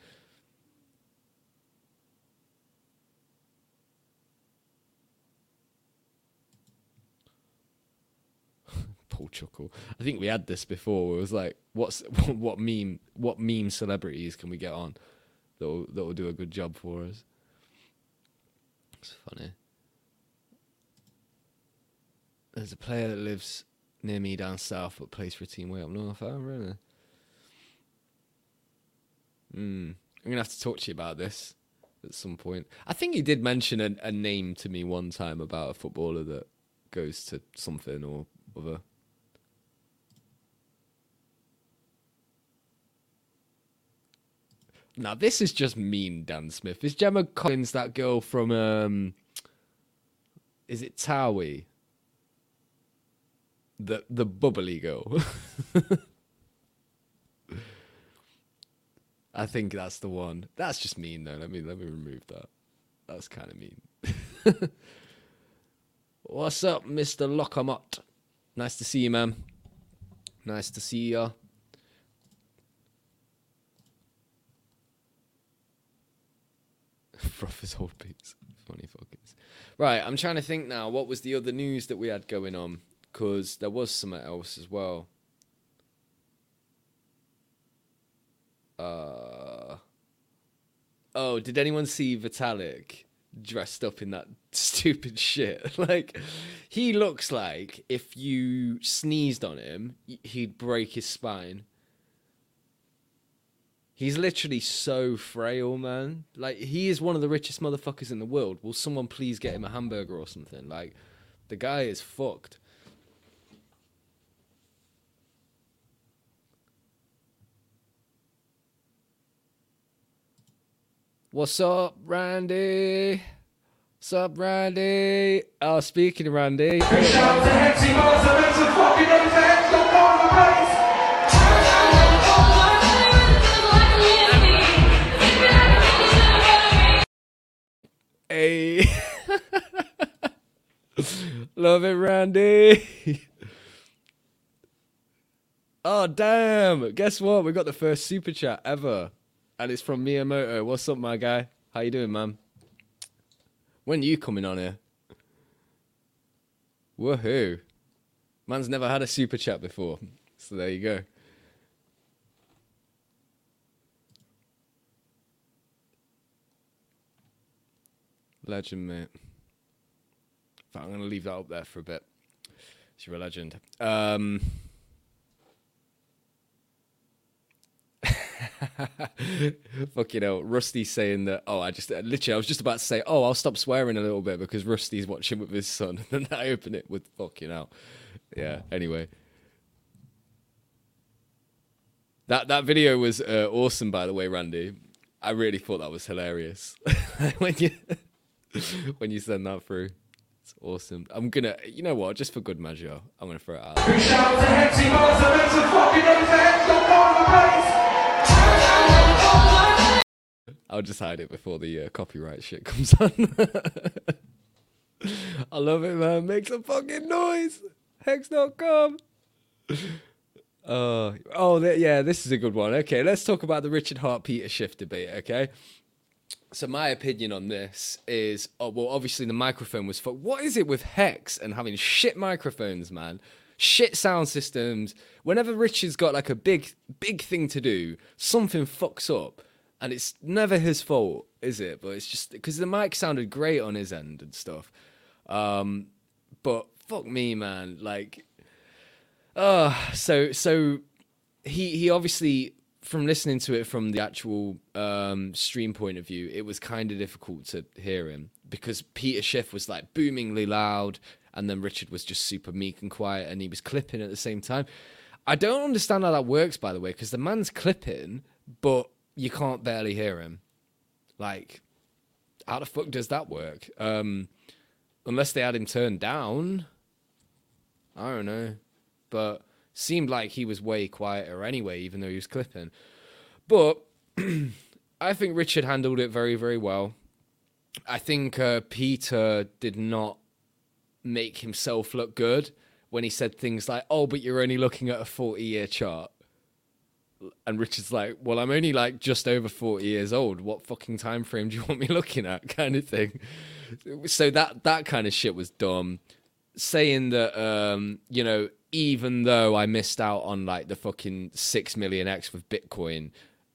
Paul chuckle. I think we had this before. It was like, what's what meme? What meme celebrities can we get on that will that will do a good job for us? It's funny. There's a player that lives near me down south, but plays for a team way up north. Oh, really? Hmm. I'm gonna have to talk to you about this at some point. I think he did mention a, a name to me one time about a footballer that goes to something or other. Now this is just mean, Dan Smith. Is Gemma Collins that girl from um is it Towie? The the bubbly girl. I think that's the one. That's just mean though. Let me let me remove that. That's kind of mean. What's up, Mr. Lockermott? Nice to see you, man. Nice to see you. Rough as old beats. Funny fuckers. Right, I'm trying to think now. What was the other news that we had going on? Because there was something else as well. Uh. Oh, did anyone see Vitalik dressed up in that stupid shit? like, he looks like if you sneezed on him, he'd break his spine. He's literally so frail, man. Like he is one of the richest motherfuckers in the world. Will someone please get him a hamburger or something? Like the guy is fucked. What's up, Randy? What's up, Randy? Oh, speaking of Randy. Hey. Love it, Randy. oh, damn. Guess what? We got the first super chat ever. And it's from Miyamoto. What's up, my guy? How you doing, man? When you coming on here? Woohoo. Man's never had a super chat before. So there you go. Legend, mate. But I'm going to leave that up there for a bit. You're a legend. Um, you hell, Rusty's saying that. Oh, I just literally, I was just about to say, oh, I'll stop swearing a little bit because Rusty's watching with his son, and then I open it with fucking hell. Yeah. Anyway. That that video was uh, awesome, by the way, Randy. I really thought that was hilarious when you when you send that through. It's awesome. I'm gonna, you know what? Just for good measure, I'm gonna throw it out. Big shout out to Hexy Monster, make some fucking noise don't the place. I'll just hide it before the uh, copyright shit comes on. I love it, man. Make some fucking noise. Hex.com. Uh, oh, yeah, this is a good one. Okay, let's talk about the Richard Heart Peter Schiff debate, okay? So, my opinion on this is oh, well, obviously, the microphone was fucked. What is it with Hex and having shit microphones, man? Shit sound systems. Whenever Richard's got like a big, big thing to do, something fucks up and it's never his fault, is it? But it's just because the mic sounded great on his end and stuff. Um, but fuck me, man. Like, uh so so he he obviously from listening to it from the actual um, stream point of view, it was kind of difficult to hear him because Peter Schiff was like boomingly loud, and then Richard was just super meek and quiet, and he was clipping at the same time. I don't understand how that works, by the way, because the man's clipping, but you can't barely hear him. Like, how the fuck does that work? Um, unless they had him turned down. I don't know. But seemed like he was way quieter anyway, even though he was clipping. But I think Richard handled it very, very well. I think uh, Peter did not make himself look good when he said things like, "Oh, but you're only looking at a 40-year chart." And Richard's like, "Well, I'm only like just over 40 years old. What fucking time frame do you want me looking at?" kind of thing. So that that kind of shit was dumb. Saying that um, you know, even though I missed out on like the fucking 6 million X with Bitcoin,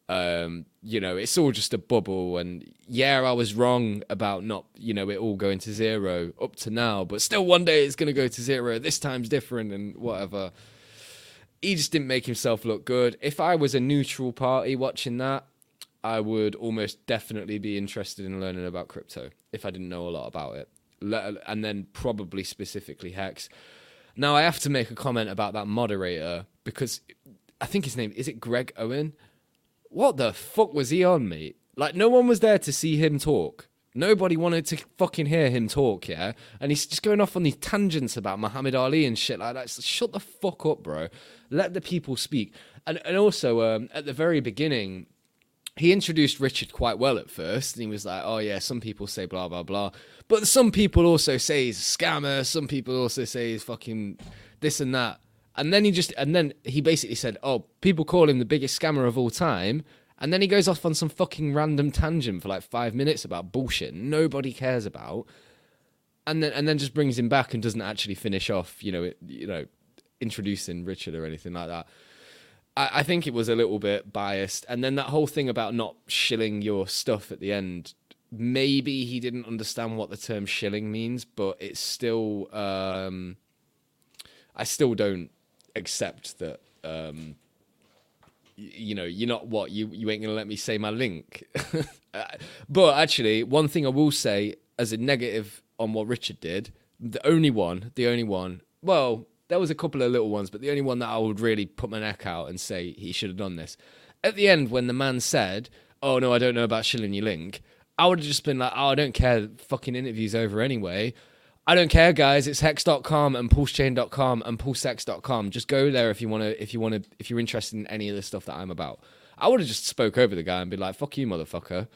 um, you know, it's all just a bubble. And yeah, I was wrong about not, you know, it all going to zero up to now, but still one day it's going to go to zero. This time's different and whatever. He just didn't make himself look good. If I was a neutral party watching that, I would almost definitely be interested in learning about crypto if I didn't know a lot about it. And then probably specifically Hex. Now I have to make a comment about that moderator because I think his name is it Greg Owen. What the fuck was he on, mate? Like no one was there to see him talk. Nobody wanted to fucking hear him talk, yeah. And he's just going off on these tangents about Muhammad Ali and shit like that. So shut the fuck up, bro. Let the people speak. And and also um, at the very beginning, he introduced Richard quite well at first, and he was like, "Oh yeah, some people say blah blah blah, but some people also say he's a scammer. Some people also say he's fucking this and that." And then he just, and then he basically said, "Oh, people call him the biggest scammer of all time." And then he goes off on some fucking random tangent for like five minutes about bullshit nobody cares about, and then and then just brings him back and doesn't actually finish off, you know, it, you know, introducing Richard or anything like that. I, I think it was a little bit biased. And then that whole thing about not shilling your stuff at the end, maybe he didn't understand what the term shilling means, but it's still, um, I still don't accept that. Um, y- you know, you're not what you you ain't gonna let me say my link. Uh, but actually, one thing I will say as a negative on what Richard did, the only one, the only one. Well, there was a couple of little ones, but the only one that I would really put my neck out and say he should have done this. At the end, when the man said, "Oh no, I don't know about shilling link," I would have just been like, "Oh, I don't care. Fucking interview's over anyway." I don't care, guys. It's hex.com and pulsechain.com and pulsex.com. Just go there if you want to, if you want to, if you're interested in any of the stuff that I'm about. I would have just spoke over the guy and be like, fuck you, motherfucker.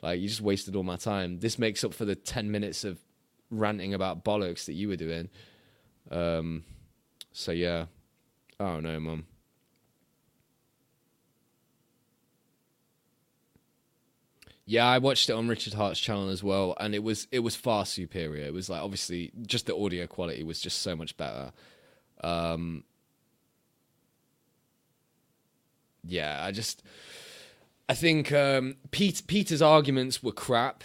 Like, you just wasted all my time. This makes up for the 10 minutes of ranting about bollocks that you were doing. Um, so, yeah. Don't know, mum. Yeah, I watched it on Richard Heart's channel as well, and it was it was far superior. It was like obviously just the audio quality was just so much better. Um, yeah, I just I think um, Pete, Peter's arguments were crap.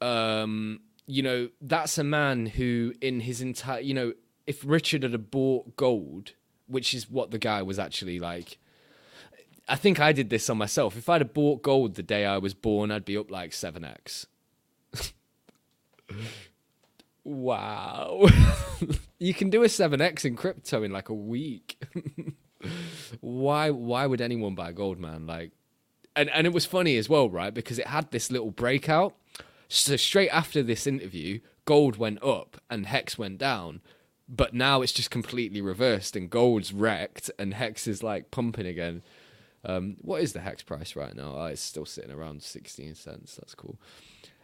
Um, you know, that's a man who, in his entire, you know, if Richard had bought gold, which is what the guy was actually like. I think I did this on myself. If I'd have bought gold the day I was born, I'd be up like 7x. wow. you can do a 7x in crypto in like a week. why why would anyone buy gold, man? Like, and and it was funny as well, right? Because it had this little breakout. So straight after this interview, gold went up and hex went down. But now it's just completely reversed, and gold's wrecked, and hex is like pumping again. Um, what is the hex price right now? Oh, it's still sitting around sixteen cents. That's cool.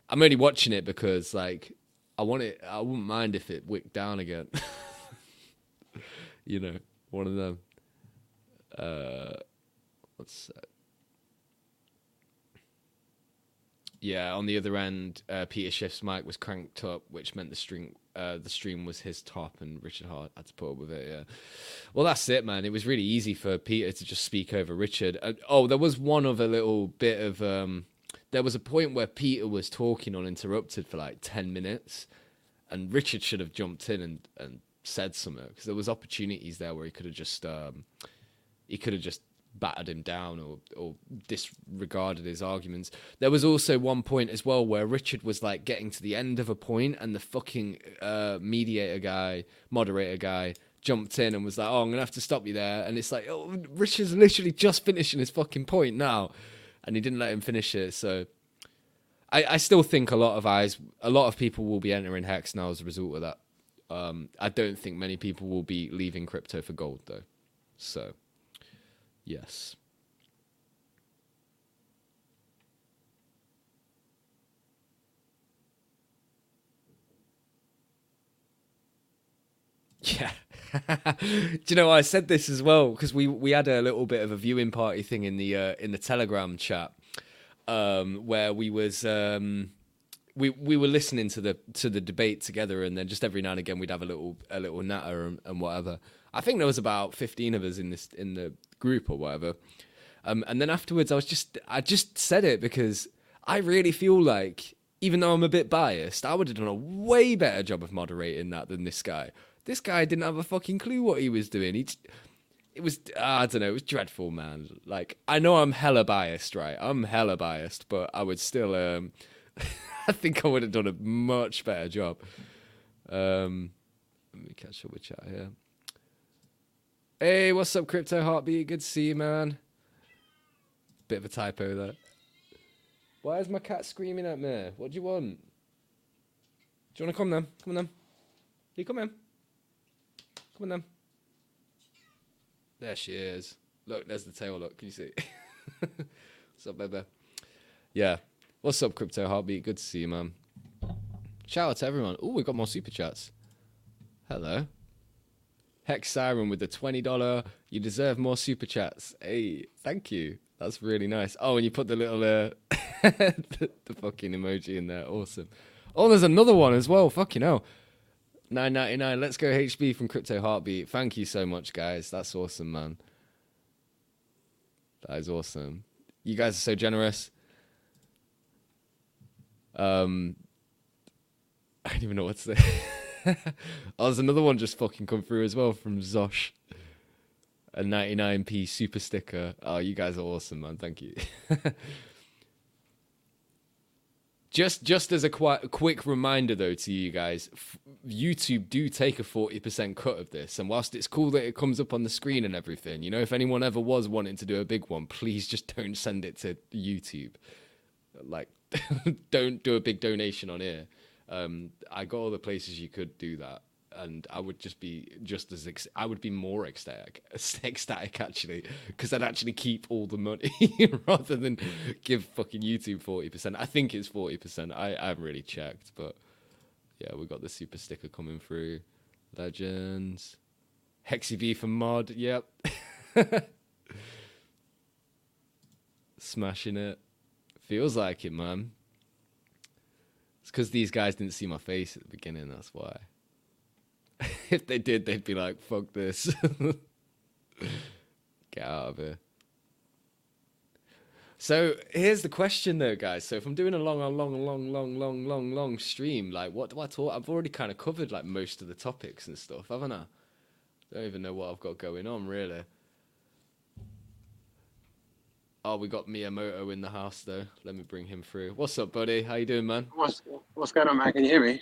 I'm only watching it because like I want it. I wouldn't mind if it wicked down again. you know, one of them. Uh, what's that? Yeah, on the other end, uh, Peter Schiff's mic was cranked up, which meant the stream uh, the stream was his top, and Richard Heart had to put up with it. Yeah, well, that's it, man. It was really easy for Peter to just speak over Richard. Uh, oh, there was one other little bit of. Um, there was a point where Peter was talking uninterrupted for like ten minutes, and Richard should have jumped in and and said something because there was opportunities there where he could have just um, he could have just battered him down or or disregarded his arguments. There was also one point as well where Richard was like getting to the end of a point and the fucking uh, mediator guy, moderator guy jumped in and was like, "Oh, I'm going to have to stop you there." And it's like, "Oh, Richard's literally just finishing his fucking point now." And he didn't let him finish it. So I, I still think a lot of eyes a lot of people will be entering hex now as a result of that. Um, I don't think many people will be leaving crypto for gold though. So Yes. Yeah. Do you know I said this as well because we we had a little bit of a viewing party thing in the uh, in the Telegram chat um, where we was um, we we were listening to the to the debate together and then just every now and again we'd have a little a little natter and, and whatever. I think there was about 15 of us in this in the group or whatever. Um, and then afterwards, I was just I just said it because I really feel like even though I'm a bit biased, I would have done a way better job of moderating that than this guy. This guy didn't have a fucking clue what he was doing. He, it was I don't know. It was dreadful, man. Like I know I'm hella biased, right? I'm hella biased, but I would still. Um, I think I would have done a much better job. Um, let me catch up with chat here. Hey, what's up, Crypto Heartbeat? Good to see you, man. Bit of a typo there. Why is my cat screaming at me? What do you want? Do you want to come then? Come on then. You come in. Come on then. There she is. Look, there's the tail. Look, can you see? What's up, baby? Yeah. What's up, Crypto Heartbeat? Good to see you, man. Shout out to everyone. Oh, we got more super chats. Hello. Hex Siren with the $20. You deserve more super chats. Hey, thank you. That's really nice. Oh, and you put the little uh, the, the, fucking emoji in there. Awesome. Oh, there's another one as well. Fucking hell. 9.99. Let's go HB from Crypto Heartbeat. Thank you so much, guys. That's awesome, man. That is awesome. You guys are so generous. Um, I don't even know what to say. oh, there's another one just fucking come through as well from Zosh. A 99p super sticker. Oh, you guys are awesome, man. Thank you. just just as a qu- quick reminder though to you guys, f- YouTube do take a 40% cut of this and whilst it's cool that it comes up on the screen and everything, you know, if anyone ever was wanting to do a big one, please just don't send it to YouTube. Like don't do a big donation on here um, I got all the places you could do that, and I would just be just as ex- I would be more ecstatic, ecstatic actually, because I'd actually keep all the money rather than give fucking YouTube forty percent. I think it's forty percent. I haven't really checked, but yeah, we got the super sticker coming through. Legends, Hexy V for mod. Yep. Smashing it. Feels like it, man. Because these guys didn't see my face at the beginning. That's why. if they did, they'd be like, "Fuck this, get out of here." So here's the question, though, guys. So if I'm doing a long, a long, long, long, long, long, long stream, like, what do I talk? I've already kind of covered like most of the topics and stuff, haven't I? Don't even know what I've got going on, really. Oh, we got Miyamoto in the house though. Let me bring him through. What's up, buddy? How you doing, man? What's what's going on, man? Can you hear me?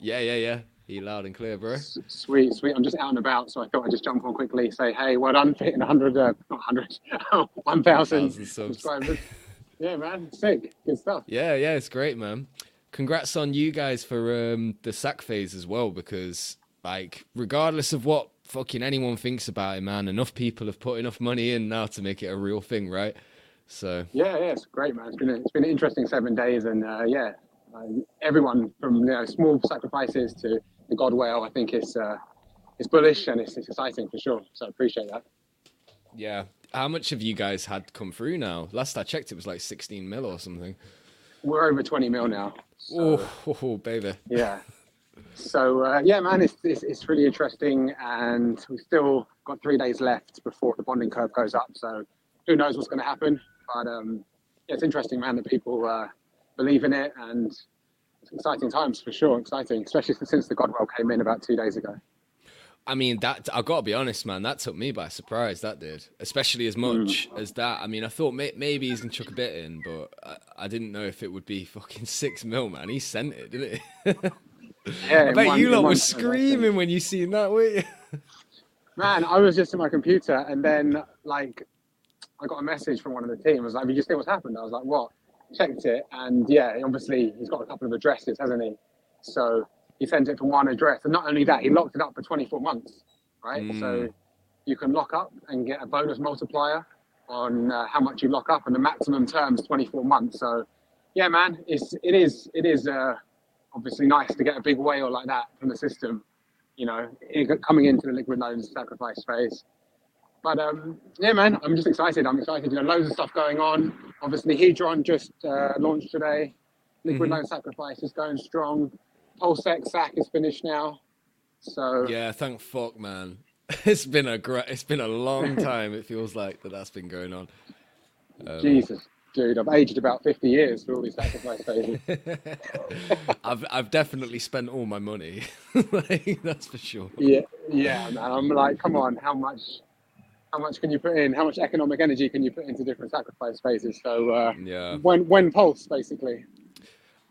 Yeah, yeah, yeah. You loud and clear, bro. S- Sweet, sweet. I'm just out and about, so I thought I'd just jump on quickly, say, hey, well done hitting 100, uh, not 100, 1,000 Thousand subscribers. Yeah, man, sick. Good stuff. Yeah, yeah, it's great, man. Congrats on you guys for um, the sack phase as well, because like, regardless of what fucking anyone thinks about it, man, enough people have put enough money in now to make it a real thing, right? So Yeah, yeah, it's great, man. It's been a, it's been an interesting seven days, and uh, yeah, uh, everyone from you know small sacrifices to the Godwhale, I think it's uh, it's bullish and it's, it's exciting for sure. So I appreciate that. yeah, how much have you guys had come through now? Last I checked, it was like 16 mil or something. We're over 20 mil now. So, oh, baby. yeah. So uh, yeah, man, it's, it's it's really interesting, and we've still got three days left before the bonding curve goes up. So who knows what's going to happen? But um, yeah, it's interesting, man, that people uh, believe in it, and it's exciting times for sure. Exciting, especially since the Godwhale came in about two days ago. I mean, that I gotta be honest, man. That took me by surprise. That did, especially as much as that. I mean, I thought may- maybe he's gonna chuck a bit in, but I, I didn't know if it would be fucking six mil, man. He sent it, didn't he? Yeah, I bet one- you lot were screaming when you seen that, weren't you? Man, I was just in my computer, and then like I got a message from one of the team. It was like, "Have you just seen what's happened?" I was like, "What?" Checked it, and yeah, obviously he's got a couple of addresses, hasn't he? So he sent it from one address, and not only that, he locked it up for 24 months, right? Mm. So you can lock up and get a bonus multiplier on uh, how much you lock up, and the maximum term is 24 months. So yeah, man, it's it is it is uh, obviously nice to get a big whale like that from the system you know, coming into the liquid loans sacrifice phase. But um, yeah, man, I'm just excited. I'm excited. You know, loads of stuff going on. Obviously, Hedron just uh, launched today. Liquid Mhm. loan sacrifice is going strong. Pulse X sack is finished now. So Yeah, thank fuck, man. It's been a great. It's been a long time. It feels like that that's been going on. Um, Jesus, dude, I've aged about 50 years for all these sacrifice phases. I've I've definitely spent all my money. like, that's for sure. yeah, yeah, man. I'm like, come on, how much? How much can you put in? How much economic energy can you put into different sacrifice phases? So uh, Yeah. when when pulse basically.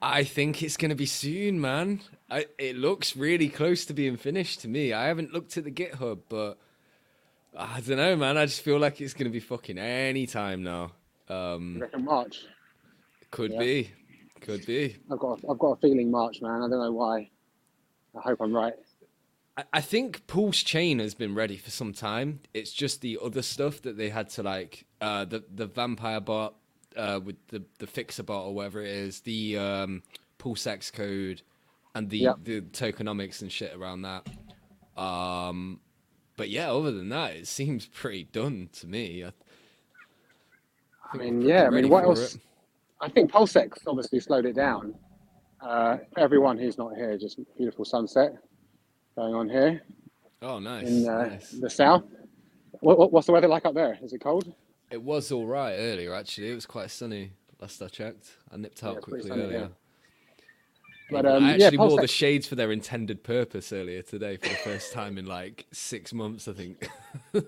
I think it's gonna be soon, man. I, it looks really close to being finished to me. I haven't looked at the GitHub, but I don't know, man. I just feel like it's gonna be fucking any time now. Um, I reckon March. could Yeah. be, could be. I've got I've got a feeling March, man. I don't know why. I hope I'm right. I- think Pulse Chain has been ready for some time. It's just the other stuff that they had to like uh, the the vampire bot uh, with the the fixer bot or whatever it is, the um, Pulse X code, and the Yep. the tokenomics and shit around that. Um, but yeah, other than that, it seems pretty done to me. I, I mean, yeah. I mean, what else? it. I think Pulsex obviously slowed it down. Uh, everyone who's not here, just beautiful sunset going on here Oh, nice. in uh, nice. the south. What, what, what's the weather like up there? Is it cold? It was all right earlier, actually. It was quite sunny last I checked. I nipped out pretty quickly sunny, earlier. yeah. Yeah, But, um, I yeah, actually wore Pulse the shades for their intended purpose earlier today for the first time in like six months, I think.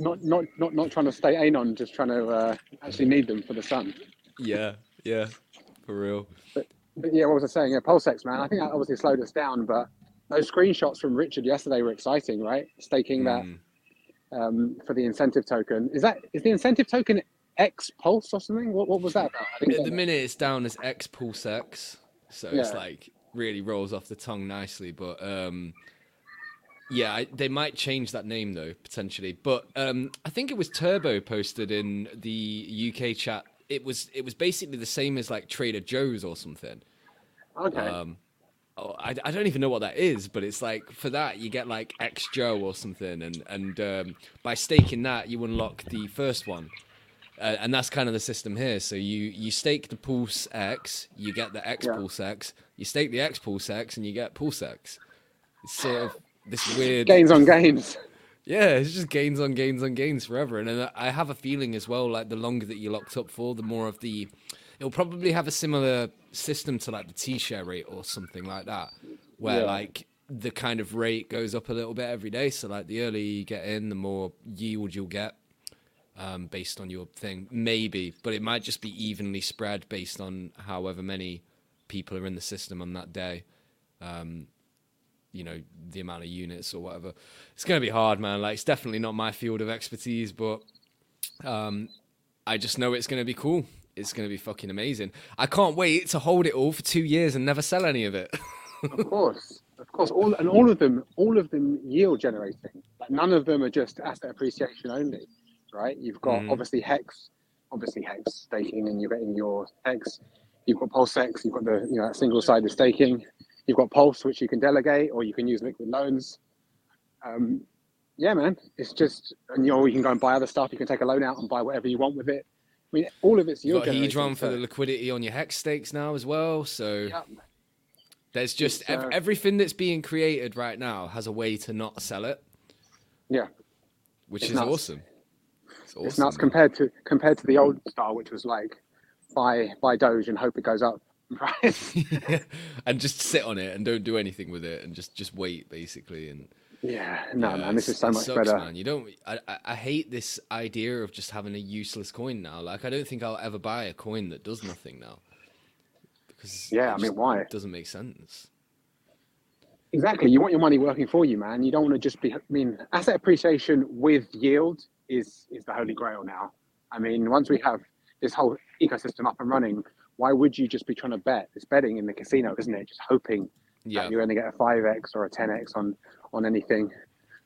Not not not not trying to stay anon, just trying to uh, actually need them for the sun. yeah, yeah, for real. But yeah, what was I saying? Yeah, Pulsex, man. I think that obviously slowed us down, but those screenshots from Richard yesterday were exciting, right? Staking Mm. that um, for the incentive token. Is that is the incentive token X Pulse or something? What, what was that about? I didn't At the minute, it's down as X Pulse X, so it's like really rolls off the tongue nicely. But um, yeah, I, they might change that name though potentially. But um, I think it was Turbo posted in the UK chat. It was it was basically the same as like Trader Joe's or something. Okay. Um, oh, I, I don't even know what that is, but it's like for that you get like X Joe or something, and and um, by staking that you unlock the first one, uh, and that's kind of the system here. So you you stake the Pulse X, you get the X Yeah. Pulse X, you stake the X Pulse X, and you get Pulse X. It's sort of this weird gains on gains. yeah, it's just gains on gains on gains forever. And then I have a feeling as well, like the longer that you're locked up for, the more of the. It'll probably have a similar system to like the T share rate or something like that, where Yeah. like the kind of rate goes up a little bit every day. So like the earlier you get in, the more yield you'll get um, based on your thing. Maybe, but it might just be evenly spread based on however many people are in the system on that day. Um, you know the amount of units or whatever. It's going to be hard, man. Like it's definitely not my field of expertise, but um, I just know it's going to be cool. It's going to be fucking amazing. I can't wait to hold it all for two years and never sell any of it. of course, of course, all and all of them, all of them yield generating. Like none of them are just asset appreciation only, right? You've got Mm. obviously hex, obviously hex staking, and you're getting your hex. You've got pulse hex. You've got the you know single-sided staking. You've got pulse, which you can delegate, or you can use liquid loans. Um, yeah, man, it's just and you know you can go and buy other stuff. You can take a loan out and buy whatever you want with it. I mean, all of it's You've yield got. Hedron for so- the liquidity on your hex stakes now as well. So Yeah. there's just ev- uh, everything that's being created right now has a way to not sell it, Yeah. which It's is nuts. awesome. It's awesome. It's nuts man. compared to compared to the old style, which was like buy buy Doge and hope it goes up. Right? and just sit on it and don't do anything with it and just just wait basically and yeah. No, yeah, man, this is so much sucks, better. man you don't I, I hate this idea of just having a useless coin now like i don't think i'll ever buy a coin that does nothing now because Yeah, I mean, why? It doesn't make sense Exactly. You want your money working for you, man. You don't want to just be. I mean, asset appreciation with yield is is the holy grail now. I mean, once we have this whole ecosystem up and running, why would you just be trying to bet? It's betting in the casino, isn't it? Just hoping yeah that you're going to get a five x or a ten x on on anything.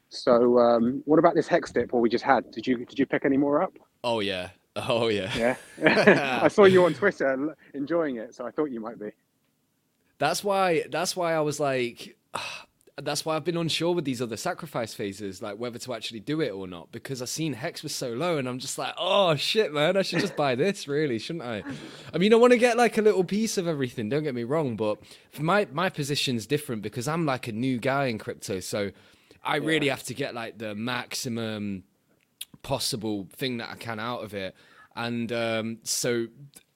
So, um, what about this hex dip? Or we just had? Did you did you pick any more up? oh yeah oh yeah Yeah, I saw you on Twitter enjoying it, so I thought you might be. That's why. That's why I was like. That's why I've been unsure with these other sacrifice phases, like whether to actually do it or not, because I've seen Hex was so low, and I'm just like, oh shit, man, I should just buy this, really, shouldn't I? I mean, I want to get like a little piece of everything. Don't get me wrong, but my my position's different because I'm like a new guy in crypto, so I really have to get like the maximum possible thing that I can out of it. And um, so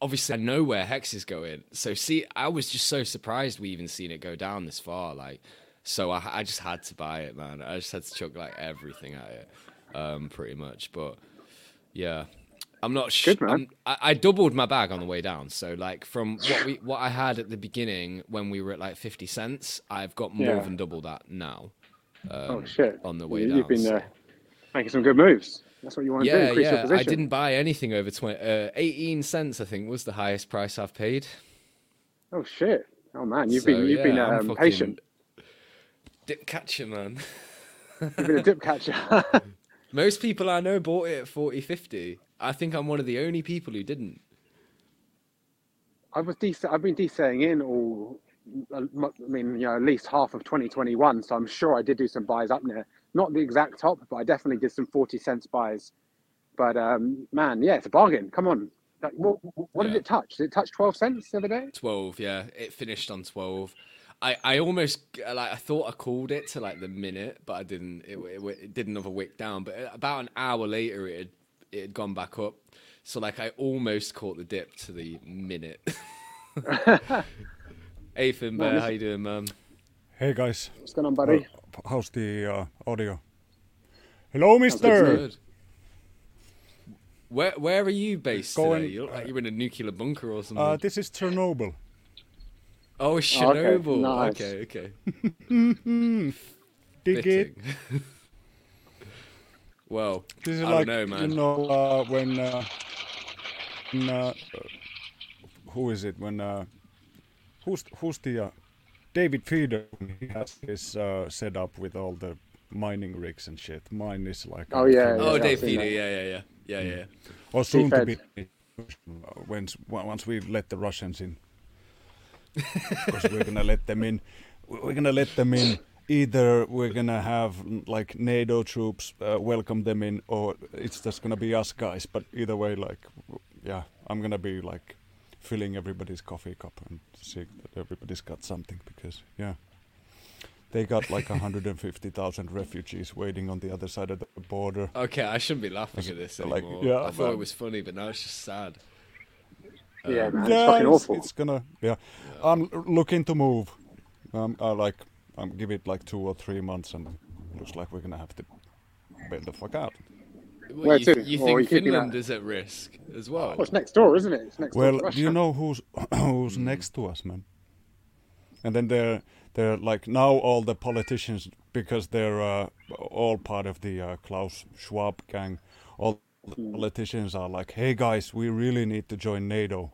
obviously I know where Hex is going. So see, I was just so surprised we even seen it go down this far. Like, so I, I just had to buy it, man. I just had to chuck like everything at it, um, pretty much. But yeah, I'm not sure. Man. I, I doubled my bag on the way down. So like from what we what I had at the beginning when we were at like 50 cents, I've got more Yeah. than double that now. oh shit! on the way you, down, You've been uh, making some good moves. That's what you want to do. Yeah, Increase yeah. I didn't buy anything over 20, uh, 18 cents. I think was the highest price I've paid. Oh shit! Oh man, you've So, been you've been yeah, I'm um, patient. Dip catcher, man. You've been a dip catcher. Most people I know bought it at 40, 50. I think I'm one of the only people who didn't. I was de- I've been DCAing in all. I mean, you know, at least half of 2021. So I'm sure I did do some buys up there. Not the exact top, but I definitely did some 40 cents buys. But um, man, yeah, it's a bargain. Come on. Like, what, what did it touch? Did it touch 12 cents the other day? 12, yeah. It finished on 12. I, I almost like I thought I called it to like the minute, but I didn't. It, it, it did another wick down, but about an hour later, it had, it had gone back up. So like I almost caught the dip to the minute. hey Finn Bear, how you doing, man? Hey guys, What's going on, buddy? Uh, how's the uh, audio? Hello, Mister. Where where are you based Going- today? You look like you're in a nuclear bunker or something. Uh, this is Chernobyl. Oh, Oh, okay. Chernobyl. Nice. Okay, okay. Dig it. Well, This is I like don't know, man. you know uh, when, uh, when uh, who is it when uh, who's who's the uh, David Feeder he has his uh, setup with all the mining rigs and shit. Mine is like Oh, a yeah, Oh, Yeah, Dave Feeder. Yeah, yeah, yeah, yeah, yeah. or soon to be Fed. when once we let the Russians in, because we're gonna let them in. We're gonna let them in. Either we're gonna have like NATO troops uh, welcome them in, or it's just gonna be us guys. But either way, like, yeah, I'm gonna be like filling everybody's coffee cup and see that everybody's got something because yeah. They got like 150,000 refugees waiting on the other side of the border. Okay, I shouldn't be laughing at this Like, anymore. yeah, I thought it was funny, but now it's just sad. Yeah, man. It's yeah, fucking it's, awful. it's gonna. Yeah, I'm looking to move. Um, I like. I'm give it like two or three months, and looks like we're gonna have to bail the fuck out. Well, Where you, to? you think you Finland is at risk as well? Well, it's next door, isn't it? It's next Well, to do you know who's who's next to us, man? and then they're they're like now all the politicians because they're uh, all part of the uh, Klaus Schwab gang. All the politicians are like, "Hey guys, we really need to join NATO,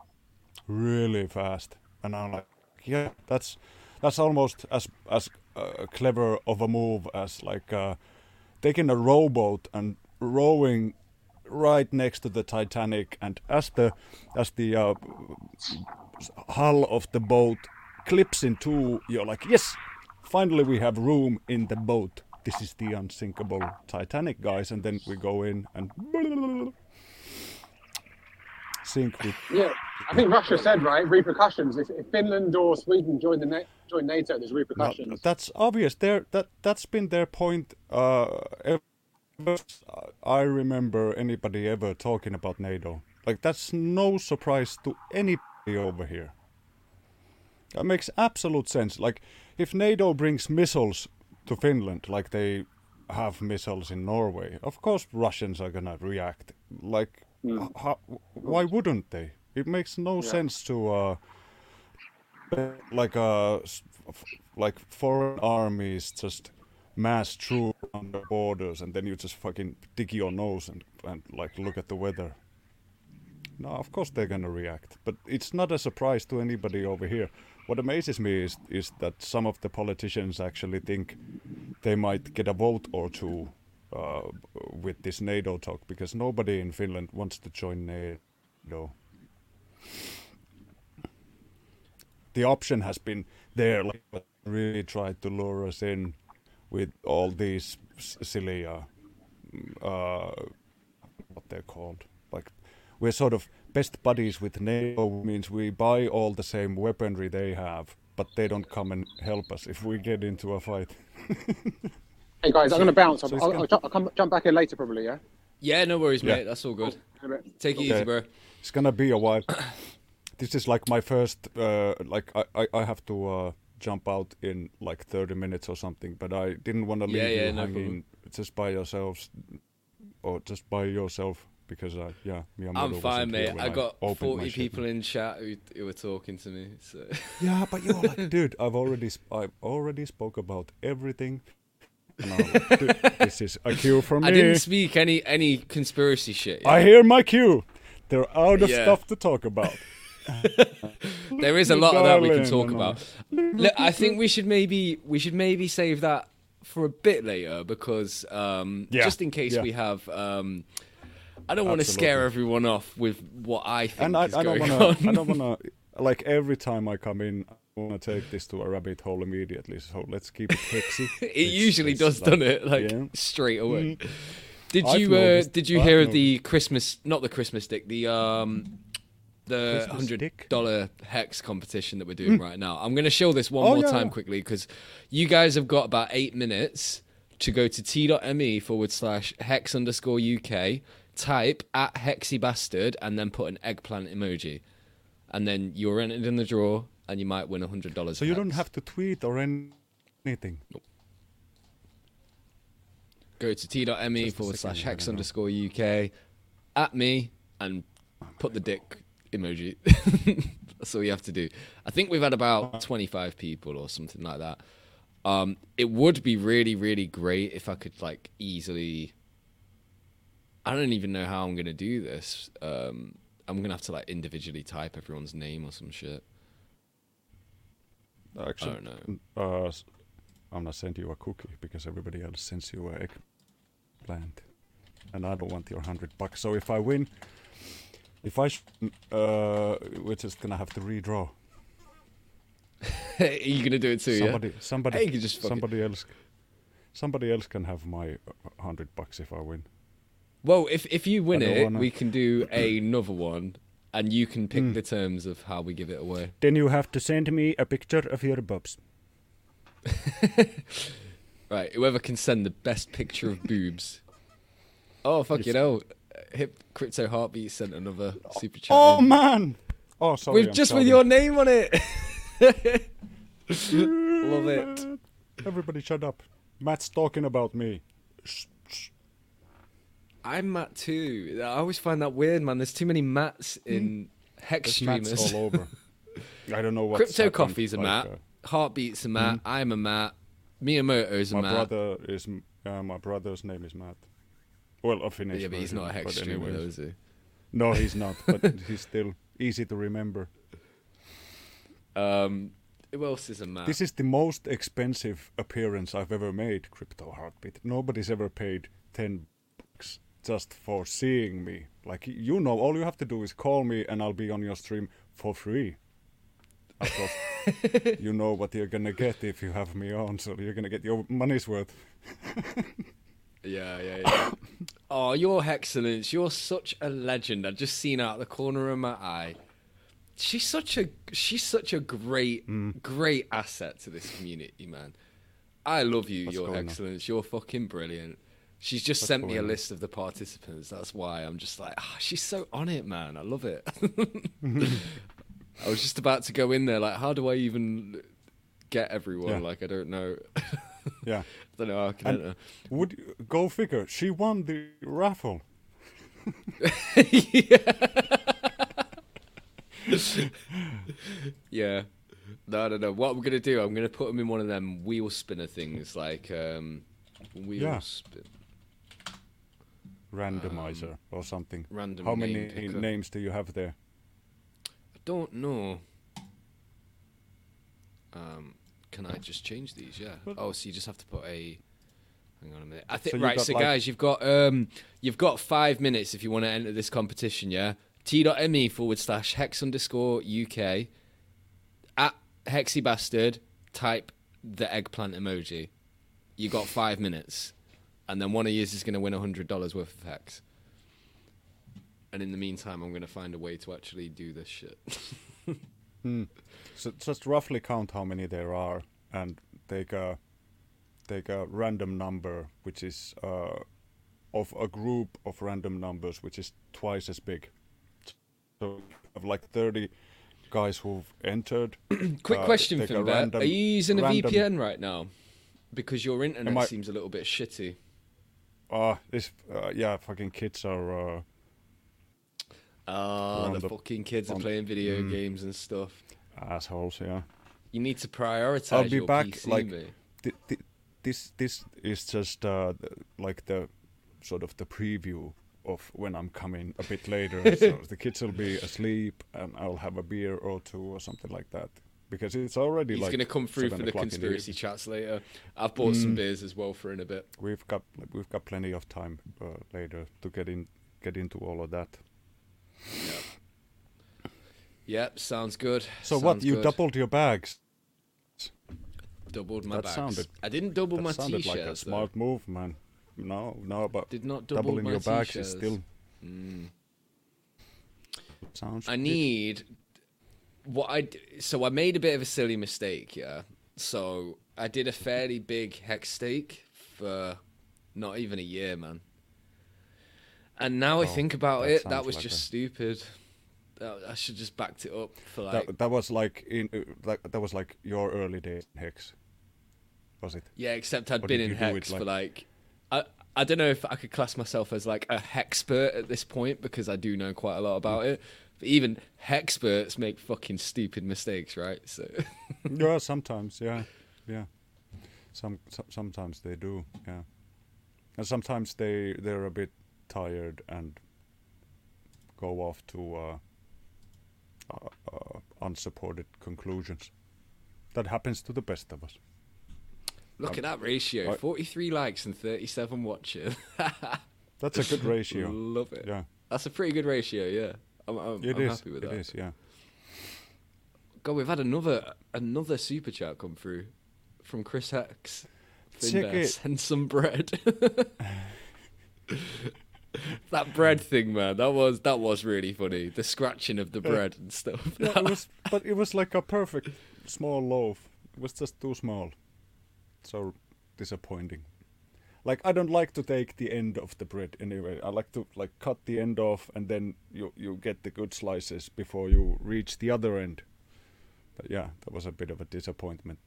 really fast." And I'm like, "Yeah, that's that's almost as as uh, clever of a move as like uh, taking a rowboat and rowing right next to the Titanic, and as the as the uh, hull of the boat clips in two, you're like, yes, finally we have room in the boat. This is the unsinkable Titanic, guys, and then we go in and sink with. Yeah, I think Russia said right repercussions. If, if Finland or Sweden join the Na- join NATO, there's No, repercussions. that's obvious. There, that that's been their point. Uh, ever I remember anybody ever talking about NATO. Like that's no surprise to anybody over here. That makes absolute sense. Like if NATO brings missiles to Finland, like they have missiles in Norway, of course Russians are gonna react. Like, h- how, why wouldn't they? It makes no sense to. Uh, like uh like foreign armies just mass troop on the borders and then you just fucking dig your nose and, and like look at the weather no of course they're gonna react but it's not a surprise to anybody over here what amazes me is is that some of the politicians actually think they might get a vote or two uh, with this NATO talk because nobody in Finland wants to join NATO the option has been there, like, but really tried to lure us in with all these silly, uh, mm, uh, what they're called. Like, we're sort of best buddies with NATO, means we buy all the same weaponry they have, but they don't come and help us if we get into a fight. Hey guys, I'm going to bounce. I'll, So I'll, gonna- I'll, ju- I'll come jump back in later probably. Yeah. Yeah, no worries, Yeah. mate. That's all good. In. Take it Okay. easy, bro. It's gonna be a while. this is like my first. Uh, like I, I, I have to uh, jump out in like thirty minutes or something. But I didn't want to leave Yeah, yeah, you no hanging just by yourselves, or just by yourself because uh, yeah, Miyamoto I'm fine, mate. I got opened my 40 shit. people in chat who, who were talking to me. So. Yeah, but you're like, dude, I've already, sp- I've already spoke about everything. And like, this is a cue from me. I didn't speak any any conspiracy shit. yeah. I hear my cue. They're out of Yeah. stuff to talk about. There is a lot of that we can talk about. Look, I think we should maybe we should maybe save that for a bit later because um, Yeah, just in case we have. Um, I don't want to scare everyone off with what I think and I, is I don't going wanna, on. I don't wanna, like every time I come in, I wanna take this to a rabbit hole immediately. So let's keep it hexy. it usually does, doesn't it? Like yeah. straight away. Did I've you uh, did you hear of the Christmas? Not the Christmas stick. The um. The hundred dollar hex competition that we're doing right now. I'm going to show this one Oh, more yeah, time quickly because you guys have got about eight minutes to go to t.me forward slash hex underscore UK, type at hexy bastard, and then put an eggplant emoji. And then you're entered in the draw and you might win a $100. So you don't have to tweet or any- anything. go to t.me forward slash hex underscore UK at me and put the dick emoji. That's all you have to do. I think we've had about 25 people or something like that. Um, it would be really, really great if I could like easily. I don't even know how I'm gonna do this. Um, I'm gonna have to like individually type everyone's name or some shit. Actually, don't know. Uh, I'm gonna send you a cookie because everybody else sends you a eggplant, and I don't want your hundred bucks. So if I win, if I, sh- uh, we're just gonna have to redraw. Are you gonna do it too? somebody, yeah. somebody, Hey, you can just fuck it. somebody else, somebody else can have my uh, hundred bucks if I win. Well, if if you win it, wanna- we can do another one, and you can pick hmm. the terms of how we give it away. Then you have to send me a picture of your boobs. Right, whoever can send the best picture of boobs. Oh fuck you know, Hip Crypto Heartbeat sent another super chat. Oh in. man! Oh, sorry. with I'm just with your name on it. Love it. Everybody, shut up. Matt's talking about me. Shh. I'm Matt too. I always find that weird, man. There's too many Matts in hex There's streamers. all over. I don't know what. Crypto Coffee's a Matt. Heartbeat's a Matt. I'm a Matt. Miyamoto's a My Matt. brother is uh, my brother's name is Matt. Well, a Finnish. yeah, but he's version, not a hex streamer, though, is he? No, he's not. But he's still easy to remember. Um, who else is a Matt? This is the most expensive appearance I've ever made, Crypto Heartbeat. Nobody's ever paid 10 bucks just for seeing me. Like, you know, all you have to do is call me and I'll be on your stream for free. Of course, you know what you're gonna get if you have me on, so you're gonna get your money's worth. Yeah, yeah, yeah. oh, your excellence! You're such a legend. I've just seen out the corner of my eye. She's such a she's such a great Mm. great asset to this community, man. I love you, What's your going on? excellence. You're fucking brilliant. She's just sent me a list of the participants. That's why I'm just like, ah, she's so on it, man. I love it. I was just about to go in there, like, how do I even get everyone? Yeah. Like, I don't know. Yeah. I don't know how I can enter. would you- go figure? She won the raffle. Yeah. No, no, no. What I'm gonna do, I'm gonna put them in one of them wheel spinner things, like um, wheel Yeah. spin. Randomizer or something. Um, random How name many picker. names do you have there? I don't know. Um, can I just change these? Yeah. Oh, so you just have to put a. Hang on a minute. I think So right. So like- guys, you've got um, you've got five minutes if you want to enter this competition. Yeah. T.me forward slash hex underscore UK at hexy bastard. Type the eggplant emoji. You got five minutes, and then one of you is going to win a hundred dollars worth of hex. And in the meantime, I'm going to find a way to actually do this shit. So just roughly count how many there are, and take a take a random number, which is uh, of a group of random numbers, which is twice as big. So you have like thirty guys who've entered. Quick uh, question, for random- Are you using a random- VPN right now? Because your internet I- seems a little bit shitty. Ah, this uh, yeah, fucking kids are. Uh, Ah, the, the- fucking kids are playing video Mm. games and stuff. assholes, yeah. You need to prioritize I'll be back, PC, like. Th- th- this this is just uh, like the sort of the preview of when I'm coming a bit later. so the kids will be asleep, and I'll have a beer or two or something like that. Because it's already He's like going to come through for the conspiracy evening. chats later. I've bought some Mm. beers as well for in a bit. We've got we've got plenty of time uh, later to get in get into all of that. Yep, sounds good. So what? You good. doubled your bags. doubled my that bags. sounded- I didn't double That my sounded t-shirts. like a though. smart move, man. No, no, but Did not double doubling my your bags t-shirts. is still Mm. sounds. I need what I so I made a bit of a silly mistake, yeah. So I did a fairly big hex stake for not even a year, man. And now I Oh, think about that it, that was like just a- stupid. I should just backed it up for like that, that was like in uh, like that was like your early days in hex was it yeah. Except I'd Or been in you do it hex for like- like I I don't know if I could class myself as like a hexpert at this point because I do know quite a lot about it. But even experts make fucking stupid mistakes, right? So. yeah sometimes yeah yeah some, some sometimes they do yeah and sometimes they they're a bit tired and go off to uh, uh, uh, unsupported conclusions that happens to the best of us Look Um, at that ratio: I- forty-three likes and thirty-seven watching. that's a good ratio Love it. yeah That's a pretty good ratio. Yeah, I'm, I'm, it I'm is happy with it that. is, yeah God, we've had another another super chat come through from Chris Hex. Send some bread. that bread thing, man. That was that was really funny. The scratching of the uh, bread and stuff. yeah, it was, but it was like a perfect small loaf. It was just too small. So disappointing. Like I don't like to take the end of the bread anyway. I like to like cut the end off and then you you get the good slices before you reach the other end. But yeah, that was a bit of a disappointment.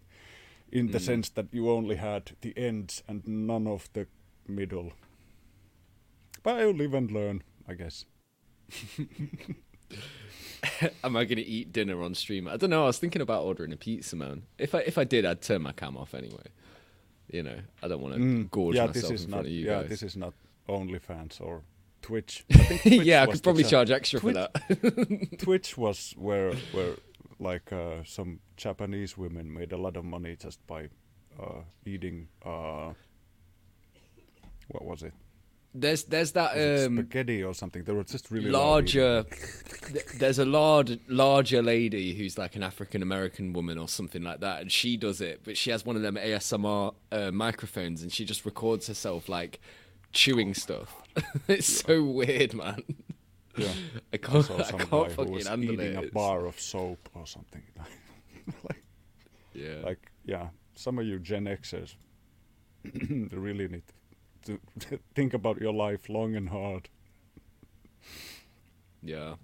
In the mm. sense that you only had the ends and none of the middle. But I'll live and learn, I guess. am I going to eat dinner on stream? I don't know. I was thinking about ordering a pizza, man. If I if I did, I'd turn my cam off anyway. You know, I don't want to gorge Mm. yeah, myself this is in not. front of you yeah, guys. this is not OnlyFans or Twitch. I think Twitch yeah, I could probably cha- charge extra Twitch, for that. Twitch was where where like uh, some Japanese women made a lot of money just by uh, eating. Uh, what was it? There's there's that um, spaghetti or something. They were just really larger. th- there's a large larger lady who's like an African American woman or something like that, and she does it, but she has one of them ASMR uh, microphones, and she just records herself like chewing stuff. it's so weird, man. Yeah. I I can't, saw I can't fucking was handle eating it. a bar of soap or something. like, Yeah. like, yeah, some of you Gen Xers they really need to think about your life long and hard. yeah.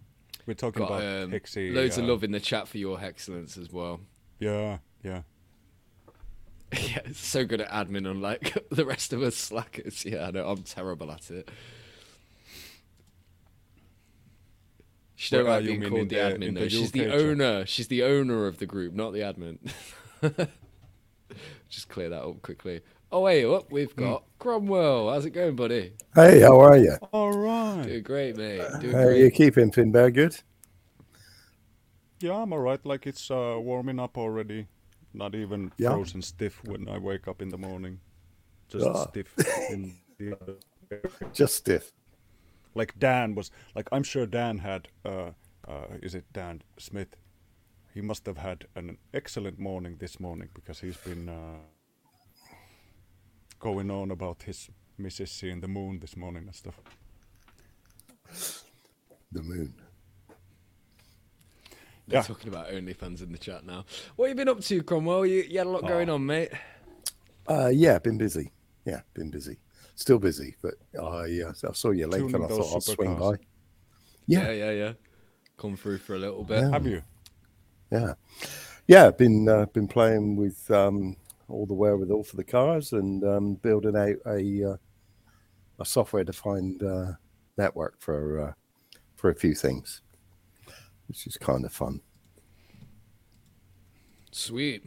We're talking Got about um, Hexy. loads of love in the chat for your excellence as well. Yeah, yeah. yeah, so good at admin, unlike the rest of us slackers. Yeah, I know I'm terrible at it. She don't like being called the, the- admin in though. the She's the owner. She's the owner of the group, not the admin. Just clear that up quickly. Oh, hey, up Hmm. we've got Cromwell. How's it going, buddy? Hey, how are you? All right. Doing great, mate. Doing How are you great. keeping, Finbar? Good? Yeah, I'm all right. Like it's uh, warming up already. Not even Yeah. frozen stiff when I wake up in the morning. Just Ah. stiff. In the, Just stiff. like Dan was like I'm sure Dan had uh, uh, is it Dan Smith? He must have had an excellent morning this morning because he's been uh, going on about his missus seeing the moon this morning and stuff. The moon. They're Yeah. talking about OnlyFans in the chat now. What have you been up to, Cromwell? You, you had a lot going Oh. on, mate. Uh, yeah, been busy. Yeah, been busy. Still busy, but I, uh, I saw you link Tuning and I thought I'd swing supercars. by. Yeah, Yeah, yeah, yeah. Come through for a little bit. Yeah. Have you? yeah, yeah. Been uh, been playing with um, all the wherewithal for the cars and um, building out a uh, a software defined uh, network for uh, for a few things, which is kind of fun. Sweet.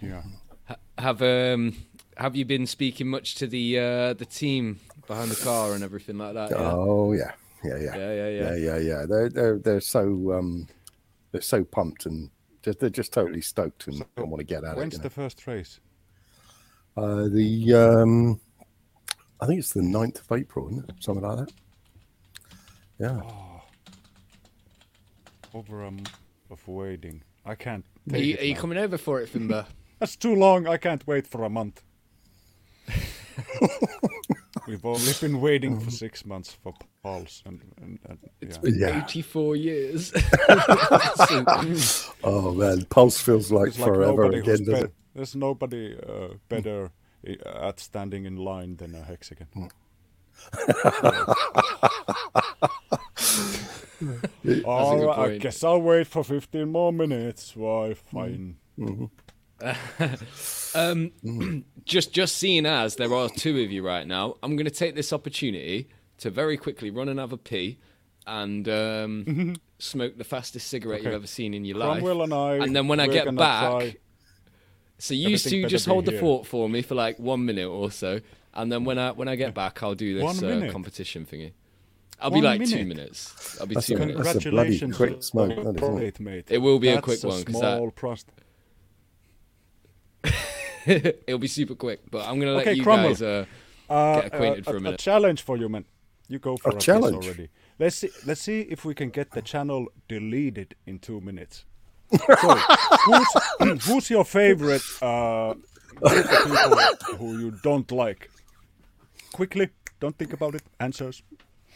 Yeah. Ha- Have um have you been speaking much to the uh the team behind the car and everything like that? Yeah, Oh yeah, yeah, yeah. yeah, yeah. yeah, yeah. yeah, yeah. They're they're they're so um, they're so pumped and just, they're just totally stoked and don't want to get at When's it. you the first race? Uh, the um, I think it's the 9th of April, isn't it? Something like that. Yeah. Over a month of waiting. I can't. Are you, it are you coming over for it, Finbar? That's too long. I can't wait for a month. We've only been waiting for um, six months for Pulse, and, and, and It's yeah. been Yeah. 84 years. Oh man, Pulse feels like It's forever nobody who's again, doesn't bet- it? There's nobody uh, better i- at standing in line than a Hexican. Mm. All good right, I guess I'll wait for 15 more minutes. Why, fine. Mm-hmm. Mm-hmm. um, just just seeing as there are two of you right now, I'm going to take this opportunity to very quickly run and have a pee and um, smoke the fastest cigarette you've ever seen in your life. Cromwell and I. and then when I get back, So you two just hold the here. fort for me for like one minute or so, and then when I when I get back, I'll do this uh, competition thingy. I'll One be like two minutes. I'll be That's two a- minutes. that's a bloody Congratulations, quick smoke, that, isn't it? it, mate. It will be a That's quick one, 'cause that- small prost- It'll be super quick, but I'm gonna let Okay, you Cromwell. guys. Uh, Uh, Get acquainted uh, for a minute. A challenge for you, man. You go for A a, challenge? already. Let's see. Let's see if we can get the channel deleted in two minutes. So, who's, who's your favorite uh, people who you don't like? Quickly, don't think about it. Answers.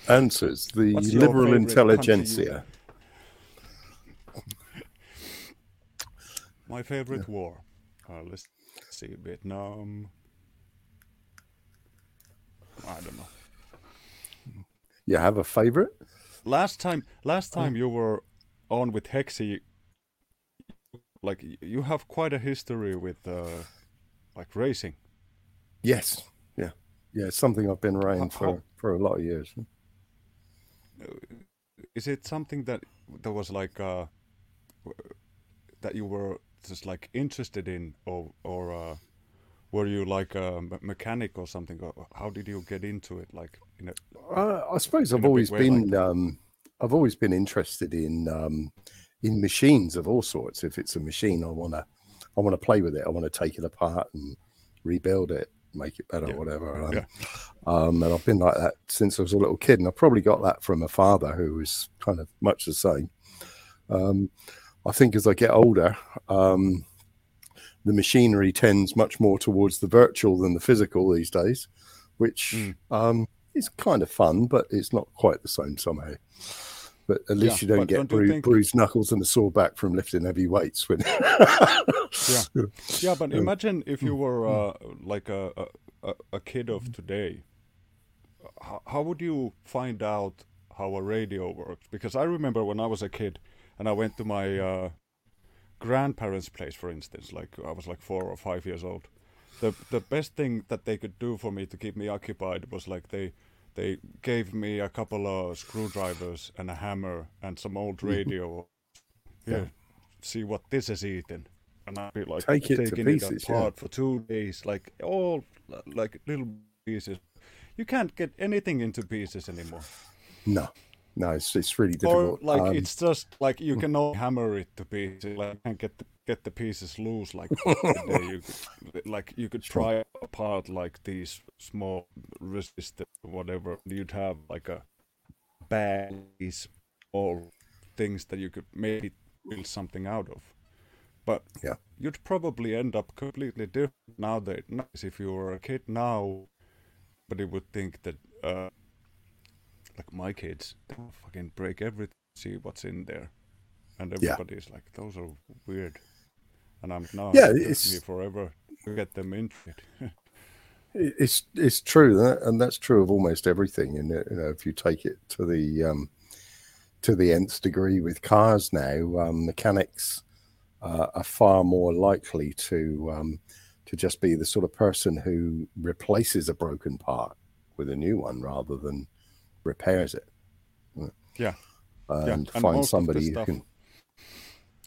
Answers the What's liberal favorite country you intelligentsia. My favorite war. Uh, let's see. Vietnam. I don't know. You have a favorite? last time last time you were on with hexy like you have quite a history with uh like racing Yes. Yeah. Yeah. It's something I've been How- for for a lot of years. is it something that that was like uh, that you were just like interested in, or or uh, were you like a mechanic or something? Or how did you get into it? Like, in a, Uh, I suppose I've always way like been that. um, I've always been interested in um, in machines of all sorts. If it's a machine, I want to I want to play with it. I want to take it apart and rebuild it, make it better, Yeah. whatever. Um, Yeah. um, and I've been like that since I was a little kid, and I probably got that from a father who was kind of much the same. Um, I think as I get older, um, the machinery tends much more towards the virtual than the physical these days, which Mm. um, is kind of fun, but it's not quite the same somehow. But at least Yeah, you don't get don't bru- think- bruised knuckles and a sore back from lifting heavy weights. When yeah, yeah. But imagine if you were Mm. uh, like a, a a- a kid of today. How, how would you find out how a radio works? Because I remember when I was a kid and I went to my uh, grandparents' place, for instance, like I was like four or five years old. The the best thing that they could do for me to keep me occupied was like they they gave me a couple of screwdrivers and a hammer and some old radio. Yeah. Yeah, see what this is eating, and I'd be like Take it to taking pieces, it yeah. apart for two days, like all like little pieces. You can't get anything into pieces anymore. no, no, it's, it's really difficult. Or like Um, it's just like you can only hammer it to pieces. Like can't get the, get the pieces loose. Like you could, like you could pry apart like these small resistant whatever. You'd have like a bag or things that you could maybe build something out of. But Yeah. you'd probably end up completely different nowadays. Nice if you were a kid now, but you would think that uh, like my kids, they will fucking break everything, see what's in there, and Yeah. everybody's like, those are weird, and I'm now Yeah, it's- me forever to get them into it. It- It's it's true, that, and that's true of almost everything. And you know, if you take it to the um, to the nth degree with cars now, um, mechanics uh, are far more likely to um, to just be the sort of person who replaces a broken part with a new one rather than repairs it. Yeah. and Yeah, find somebody who can.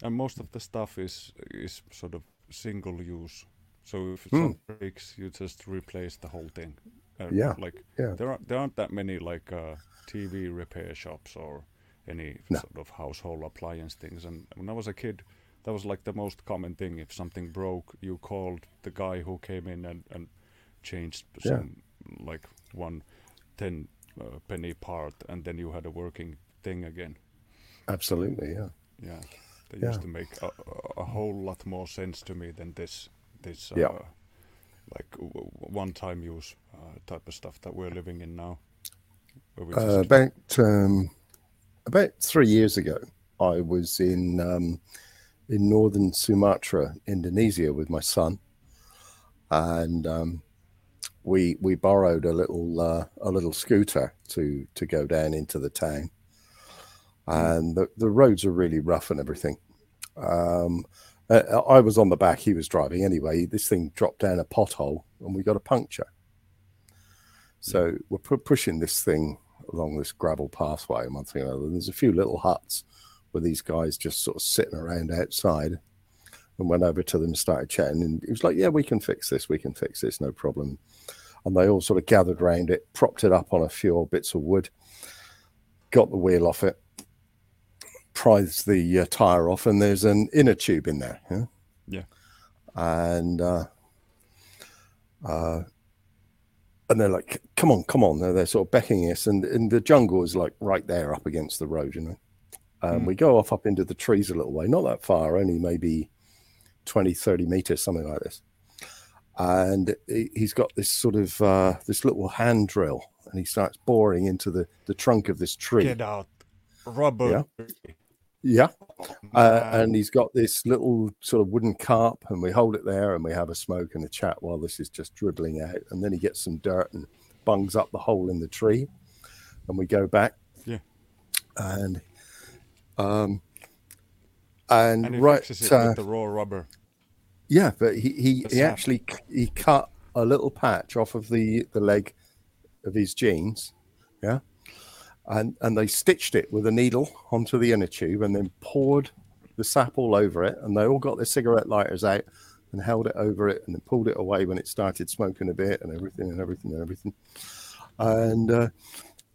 and most of the stuff is is sort of single use. So if Hmm. something breaks, you just replace the whole thing. Uh, Yeah, like yeah. there aren't there aren't that many like uh, TV repair shops or any No. sort of household appliance things. And when I was a kid, that was like the most common thing. If something broke, you called the guy who came in and and changed Yeah. some like one ten uh, penny part, and then you had a working thing again. Absolutely, yeah. Yeah, they Yeah. used to make a, a- whole lot more sense to me than this this uh, Yeah. like w- one-time use uh, type of stuff that we're living in now. Uh, about um, about three years ago, I was in um, in northern Sumatra, Indonesia, with my son, and um, we we borrowed a little uh, a little scooter to to go down into the town, and the the roads are really rough and everything. Um, uh, I was on the back; he was driving. Anyway, this thing dropped down a pothole, and we got a puncture. So we're pu- pushing this thing along this gravel pathway and one thing or another. And there's a few little huts where these guys just sort of sitting around outside and went over to them and started chatting. And he was like, Yeah, we can fix this. We can fix this. No problem. And they all sort of gathered around it, propped it up on a few old bits of wood, got the wheel off it, prized the uh, tire off, and there's an inner tube in there. Yeah. Yeah. And, uh, uh, and they're like, "Come on, come on!" They're, they're sort of beckoning us, and and the jungle is like right there, up against the road, you know. Um, We go off up into the trees a little way, not that far, only maybe 20, 30 meters, something like this. And he- he's got this sort of uh, this little hand drill, and he starts boring into the the trunk of this tree. Get out, rubber. Yeah. Uh, and he's got this little sort of wooden carp, and we hold it there and we have a smoke and a chat while this is just dribbling out. And then he gets some dirt and bungs up the hole in the tree, and we go back. Yeah. And um, and, and he right, uh, with the raw rubber. yeah, but he he, he actually he cut a little patch off of the the leg of his jeans, yeah, and and they stitched it with a needle onto the inner tube and then poured the sap all over it. And they all got their cigarette lighters out and held it over it and then pulled it away when it started smoking a bit and everything and everything and everything. And uh,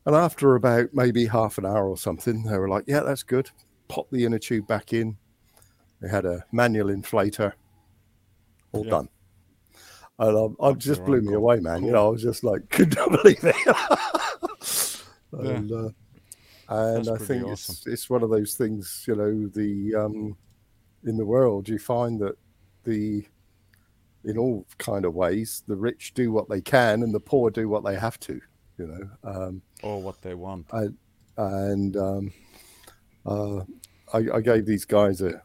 and after about maybe half an hour or something they were like yeah that's good pop the inner tube back in they had a manual inflator all Yeah. done and um, I just blew me cool. away man you know i was just like could not believe it Yeah. and, uh, and I think awesome. it's it's one of those things, you know, the um, in the world you find that the in all kind of ways the rich do what they can and the poor do what they have to, you know. Um, Or what they want. I, and um, uh, I, I gave these guys a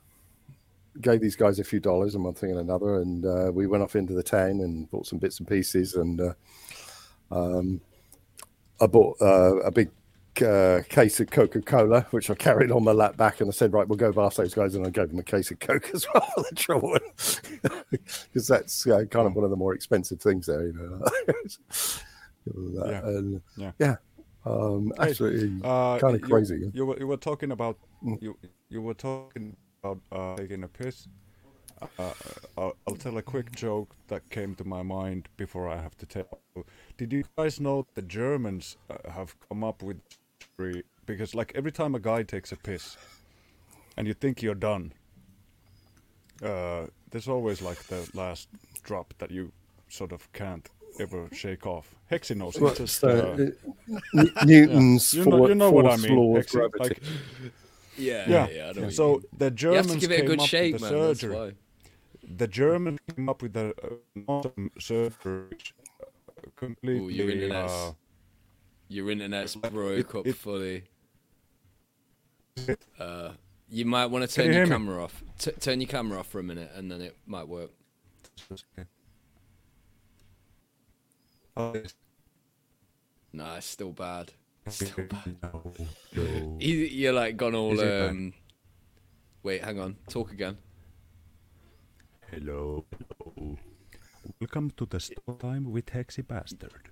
gave these guys a few dollars and one thing and another, and uh, we went off into the town and bought some bits and pieces, and uh, um, I bought uh, a big uh, case of Coca Cola, which I carried on my lap back, and I said, "Right, we'll go past those guys," and I gave them a case of Coke as well the trouble, because that's uh, kind of one of the more expensive things there, you know. Yeah. And Yeah. yeah, um, absolutely Uh, kind of crazy. You, were you were talking about Mm. you you were talking about uh, taking a piss. Uh, I'll, I'll tell a quick joke that came to my mind before I have to tell. Did you guys know the Germans uh, have come up with three- because like every time a guy takes a piss, and you think you're done, uh, there's always like the last drop that you sort of can't ever shake off. Hexy knows. Well, just, so, uh, uh, N- Newton's You know- for- you know what I mean, law of gravity. like- Yeah, yeah. yeah, I know so mean. the you Germans have to give it a came good up shake, with the man. That's surgery. The Germans came up with the uh, awesome surgery, which uh, completely. Ooh, your internet's uh, your internet's it- broke up it- fully. Uh, you might want to turn you your hear me? camera off. T- turn your camera off for a minute, and then it might work. Yes. Nah, it's still bad. No, no. You- You're like gone all. Bad? Um... Wait, hang on. Talk again. Hello, hello. Welcome to the story time with Hexy Bastard.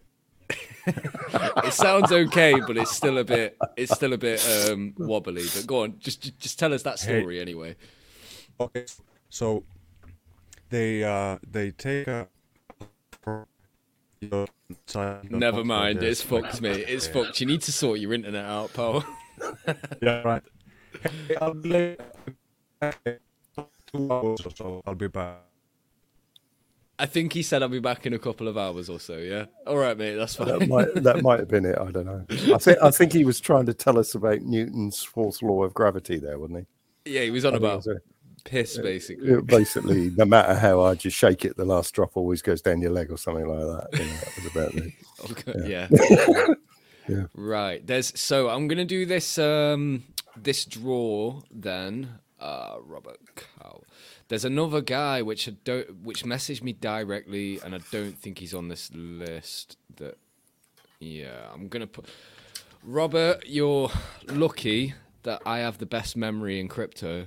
It sounds okay, but it's still a bit. It's still a bit um, wobbly. But go on, just just- just tell us that Hey. story anyway. Okay, so they uh they take a. Never mind. It's fucked, mate. It's fucked. You need to sort your internet out, pal. Yeah, right. Hey, I'll be. Two hours or so. I'll be back. I think he said I'll be back in a couple of hours or so. Yeah. All right, mate. That's That fine. might that might have been it. I don't know. I think I think he was trying to tell us about Newton's fourth law of gravity there, wasn't he? Yeah, he was on I it about was a- piss, basically. it- basically, no matter how hard you shake it, the last drop always goes down your leg or something like that. You know, that was about it. Okay, yeah. Yeah. Right. There's so I'm gonna do this um this draw then. Uh Robert Cow. There's another guy which I don't which messaged me directly and I don't think he's on this list that yeah, I'm gonna put Robert, you're lucky that I have the best memory in crypto.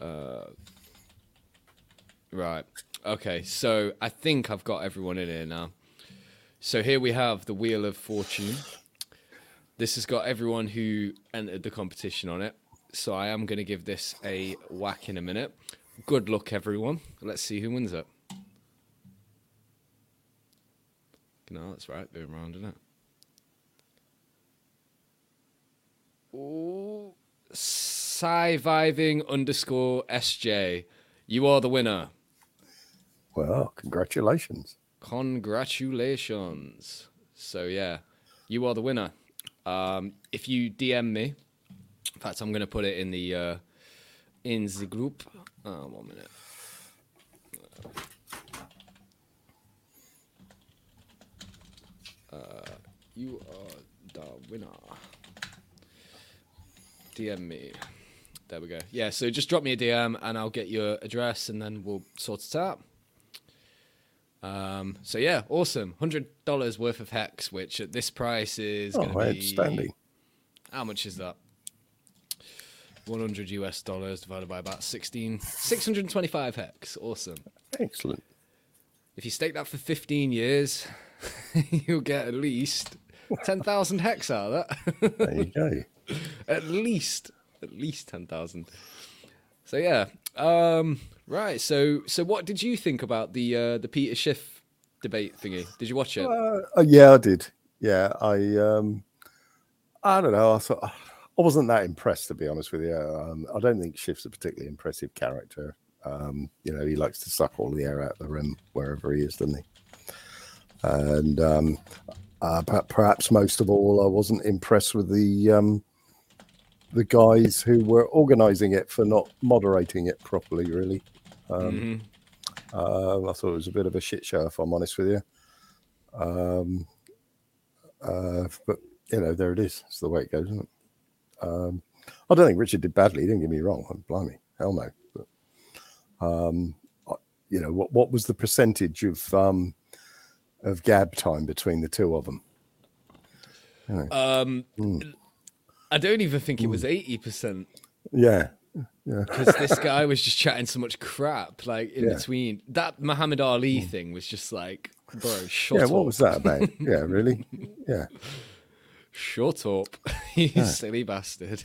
Uh Right. Okay, so I think I've got everyone in here now. So here we have the Wheel of Fortune. This has got everyone who entered the competition on it. So I am going to give this a whack in a minute. Good luck, everyone. Let's see who wins it. No, that's right. Going round, isn't it? Ooh. Surviving underscore SJ. You are the winner. Well, congratulations. Congratulations. So yeah, you are the winner. Um, if you DM me, in fact, I'm gonna put it in the uh, in the group. Uh, one minute. Uh, you are the winner. DM me. There we go. Yeah, so just drop me a DM and I'll get your address and then we'll sort it out. Um, so yeah, awesome. Hundred dollars worth of hex, which at this price is Oh, going to be outstanding. How much is that? One hundred US dollars divided by about 16, 625 hex. Awesome. Excellent. If you stake that for fifteen years, you'll get at least ten thousand hex out of that. There you go. at least, at least ten thousand. So yeah, um, right. So so what did you think about the uh, the Peter Schiff debate thingy? Did you watch it? Uh, uh, yeah, I did. Yeah, I um, I don't know. I thought I wasn't that impressed to be honest with you. Um, I don't think Schiff's a particularly impressive character. Um, you know, he likes to suck all the air out of the room wherever he is, doesn't he? And um, uh, perhaps most of all, I wasn't impressed with the um, the guys who were organising it for not moderating it properly. Really, um, uh, I thought it was a bit of a shit show, if I'm honest with you. Um, uh, but you know, there it is. It's the way it goes, isn't it? Um, I don't think Richard did badly. Don't get me wrong. Blimey, hell no. But um, I- you know, what what was the percentage of um, of gab time between the two of them? Um, Mm. I don't even think it was eighty percent Yeah, yeah, because this guy was just chatting so much crap. Like in Yeah. between that Muhammad Ali thing was just like, bro, shut yeah. up. Yeah, what was that about? yeah, really? Yeah, Shut up, you silly bastard.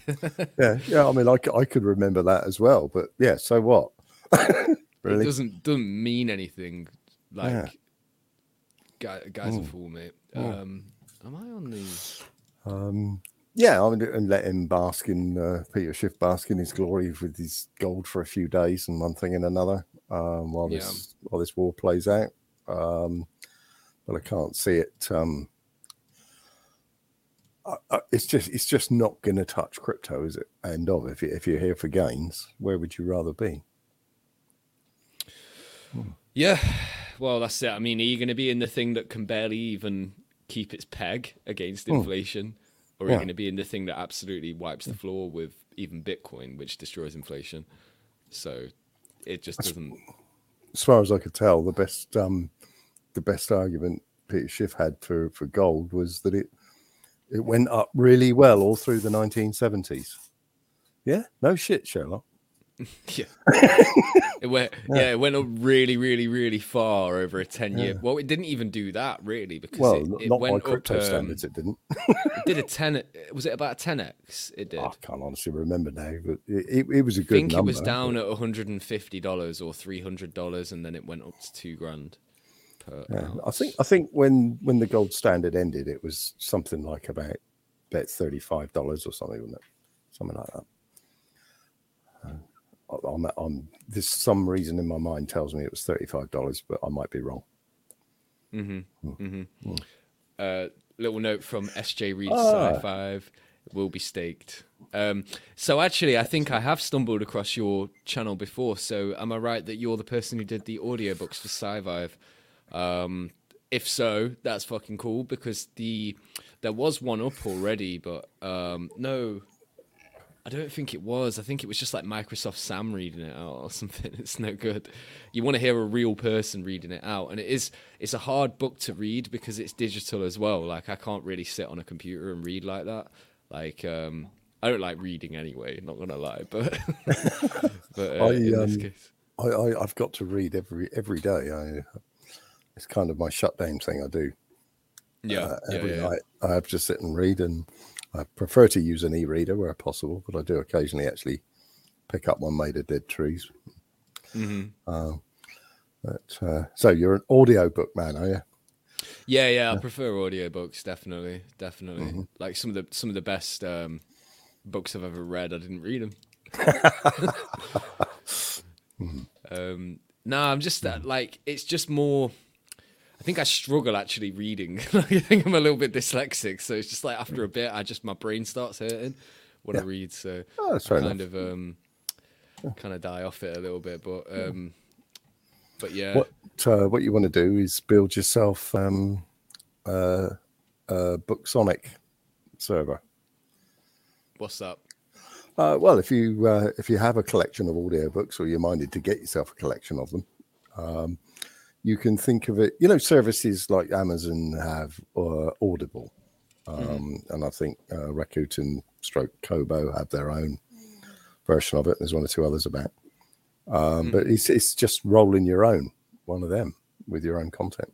yeah, yeah. I mean, I, I could remember that as well. But yeah, so what? It really? doesn't doesn't mean anything. Like, Yeah. guy, guy's a fool, mate. Um, am I on the? Um, yeah, I mean, and let him bask in uh, Peter Schiff bask in his glory with his gold for a few days and one thing and another um, while this while this war plays out. Um, but I can't see it. Um, I, I, it's just it's just not going to touch crypto, is it? End of. If you, if you're here for gains, where would you rather be? Yeah, well, that's it. I mean, are you going to be in the thing that can barely even keep its peg against inflation, or are you going to be in the thing that absolutely wipes the floor with even Bitcoin, which destroys inflation? So it just doesn't. as far as I could tell, the best um, the best argument Peter Schiff had for, for gold was that it it went up really well all through the 1970s. Yeah, no shit, Sherlock. Yeah. it went yeah. it went up really, really, really far over a ten year. Well, it didn't even do that really because Well, it, it not by went crypto up. Um, standards, it didn't. it did a ten. Was it about a ten x? It did. I can't honestly remember now, but it, it, it was a good I think number. it was down at one hundred and fifty dollars or three hundred dollars, and then it went up to two grand. Yeah. I think I think when when the gold standard ended, it was something like about about thirty five dollars or something, wasn't it? Something like that. I'm, I'm, there's some reason in my mind tells me it was thirty five dollars, but I might be wrong. uh, little note from SJ Reed Ah. Sci Five will be staked. Um, so actually, I think I have stumbled across your channel before. So am I right that you're the person who did the audiobooks for Sci Um, if so, that's fucking cool because the there was one up already, but um, no, I don't think it was. I think it was just like Microsoft Sam reading it out or something. It's no good. You want to hear a real person reading it out, and it is. It's a hard book to read because it's digital as well. Like I can't really sit on a computer and read like that. Like um, I don't like reading anyway. Not gonna lie, but but uh, I, in this um, case, I, I I've got to read every every day. I it's kind of my shutdown thing. I do yeah, uh, yeah, every yeah. night. I have to sit and read, and I prefer to use an e-reader where possible, but I do occasionally actually pick up one made of dead trees. Mm-hmm. Uh, but uh, so you're an audio book man, are you? Yeah, yeah, I prefer audiobooks, definitely, definitely. Mm-hmm. Like some of the some of the best um, books I've ever read, I didn't read them. um, no, I'm just that like it's just more. I think I struggle actually reading. I think I'm a little bit dyslexic, so it's just like after a bit, I just my brain starts hurting when I read. So Oh, that's I fair kind enough. of um, kind of die off it a little bit, but um, but yeah, What uh, what you want to do is build yourself um, uh, a Booksonic server. what's up? Uh, well, if you uh, if you have a collection of audiobooks or you're minded to get yourself a collection of them, um, you can think of it. You know, services like Amazon have uh, Audible, um, and I think uh, Rakuten Stroke Kobo have their own version of it. There's one or two others about, um, but it's it's just rolling your own one of them with your own content.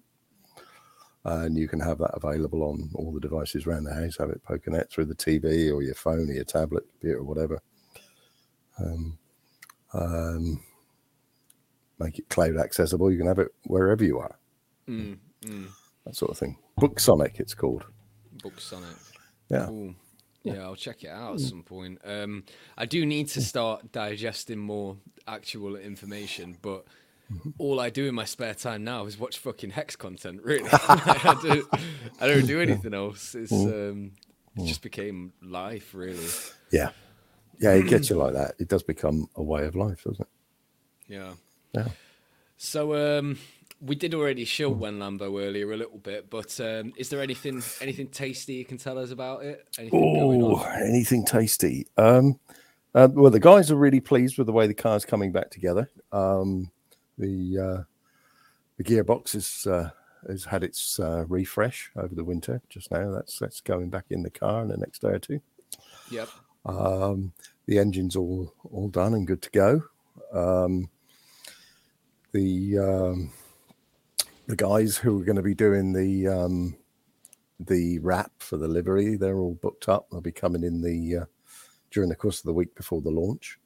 and you can have that available on all the devices around the house. Have it poking out through the TV or your phone or your tablet, computer, whatever. Um, um, make it cloud accessible. You can have it wherever you are. Mm, mm. That sort of thing. Booksonic, it's called. Booksonic. Yeah. Cool. Yeah, I'll check it out at some point. Um, I do need to start digesting more actual information, but all I do in my spare time now is watch fucking hex content. Really, I, do, I don't do anything else. It's um, it just became life, really. Yeah. Yeah, it gets you like that. It does become a way of life, doesn't it? Yeah. Yeah. So um, we did already show Wen Lambo earlier a little bit, but um, is there anything anything tasty you can tell us about it? Anything Oh, anything tasty. Um, uh, well, the guys are really pleased with the way the car's coming back together. Um, the uh, the gearbox is, uh, has had its uh, refresh over the winter just now. That's that's going back in the car in the next day or two. Yep. Um, the engine's all all done and good to go. The um, the guys who are going to be doing the um, the wrap for the livery, they're all booked up. They'll be coming in the uh, during the course of the week before the launch.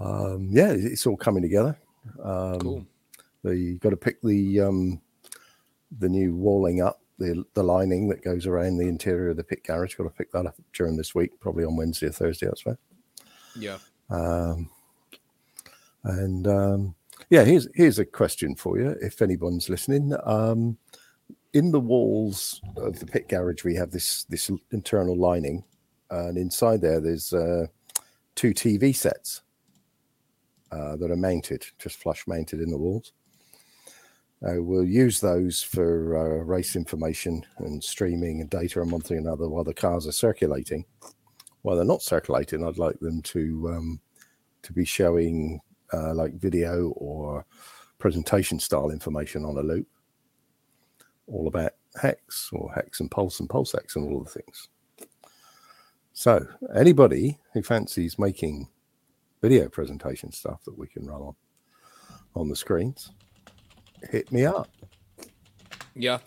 Um, yeah, it's all coming together. Um, Cool. The got to pick the um, the new walling up, the the lining that goes around the interior of the pit garage. Got to pick that up during this week, probably on Wednesday or Thursday. That's right. Yeah. Um, and um, yeah, here's here's a question for you, if anyone's listening. Um, in the walls of the pit garage, we have this this internal lining, and inside there, there's uh, two TV sets uh, that are mounted, just flush mounted in the walls. Uh, we'll use those for uh, race information and streaming and data and one thing and another while the cars are circulating. While they're not circulating, I'd like them to um, to be showing uh, like video or presentation style information on a loop, all about hex or hex and pulse and pulse hex and all the things. So anybody who fancies making video presentation stuff that we can run on on the screens, hit me up. Yeah.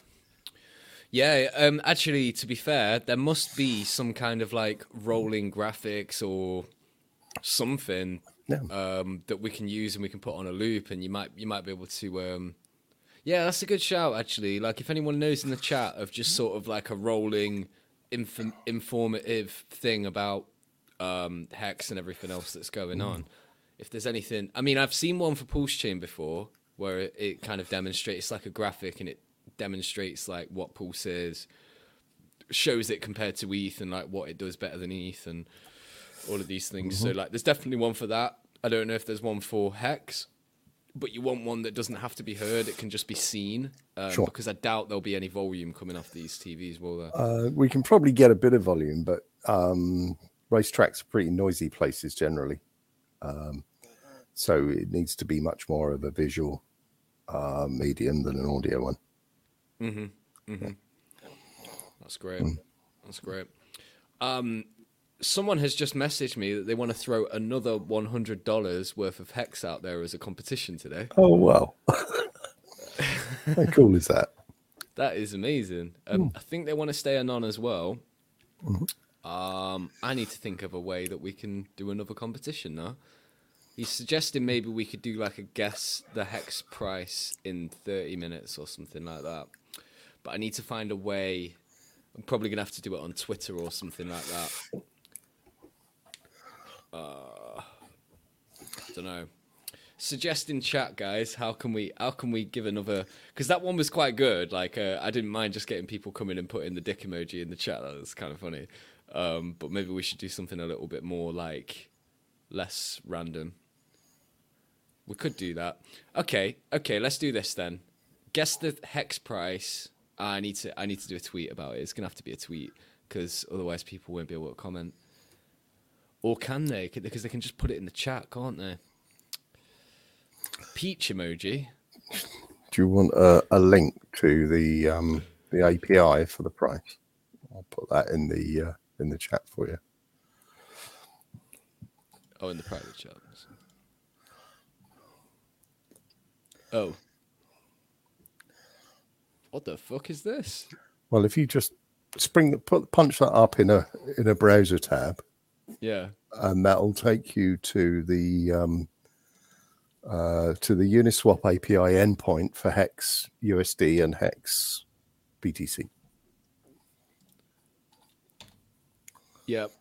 Yeah, um, actually, to be fair, there must be some kind of like rolling graphics or something Yeah. um, that we can use and we can put on a loop, and you might you might be able to. Um, yeah, that's a good shout. Actually, like if anyone knows in the chat of just sort of like a rolling, inf- informative thing about um, hex and everything else that's going on. If there's anything, I mean, I've seen one for Pulse Chain before where it, it kind of demonstrates it's like a graphic and it demonstrates like what Pulse is, shows it compared to ETH and like what it does better than ETH and all of these things. So like, there's definitely one for that. I don't know if there's one for Hex, but you want one that doesn't have to be heard; it can just be seen. Um, Sure. Because I doubt there'll be any volume coming off these TVs, will there? Uh, we can probably get a bit of volume, but um, racetracks are pretty noisy places generally. Um, so it needs to be much more of a visual uh, medium than an audio one. That's great. That's great. Um, someone has just messaged me that they want to throw another one hundred dollars worth of hex out there as a competition today. Oh, wow. How cool is that? That is amazing. Um, I think they want to stay anon as well. Um, I need to think of a way that we can do another competition now. He's suggesting maybe we could do like a guess the hex price in 30 minutes or something like that. But I need to find a way. I'm probably going to have to do it on Twitter or something like that. Uh, I don't know. Suggest in chat, guys. How can we? How can we give another? Because that one was quite good. Like, uh, I didn't mind just getting people coming and putting the dick emoji in the chat. That was kind of funny. Um, but maybe we should do something a little bit more like less random. We could do that. Okay, okay. Let's do this then. Guess the hex price. I need to. I need to do a tweet about it. It's gonna have to be a tweet because otherwise people won't be able to comment. Or can they? Because they can just put it in the chat, can't they? Peach emoji. Do you want a, a link to the um, the API for the price? I'll put that in the uh, in the chat for you. Oh, in the private chat. Oh. what the fuck is this? Well, if you just spring the put punch that up in a in a browser tab, Yeah. and that'll take you to the um, uh, to the Uniswap API endpoint for Hex USD and Hex BTC. Yep.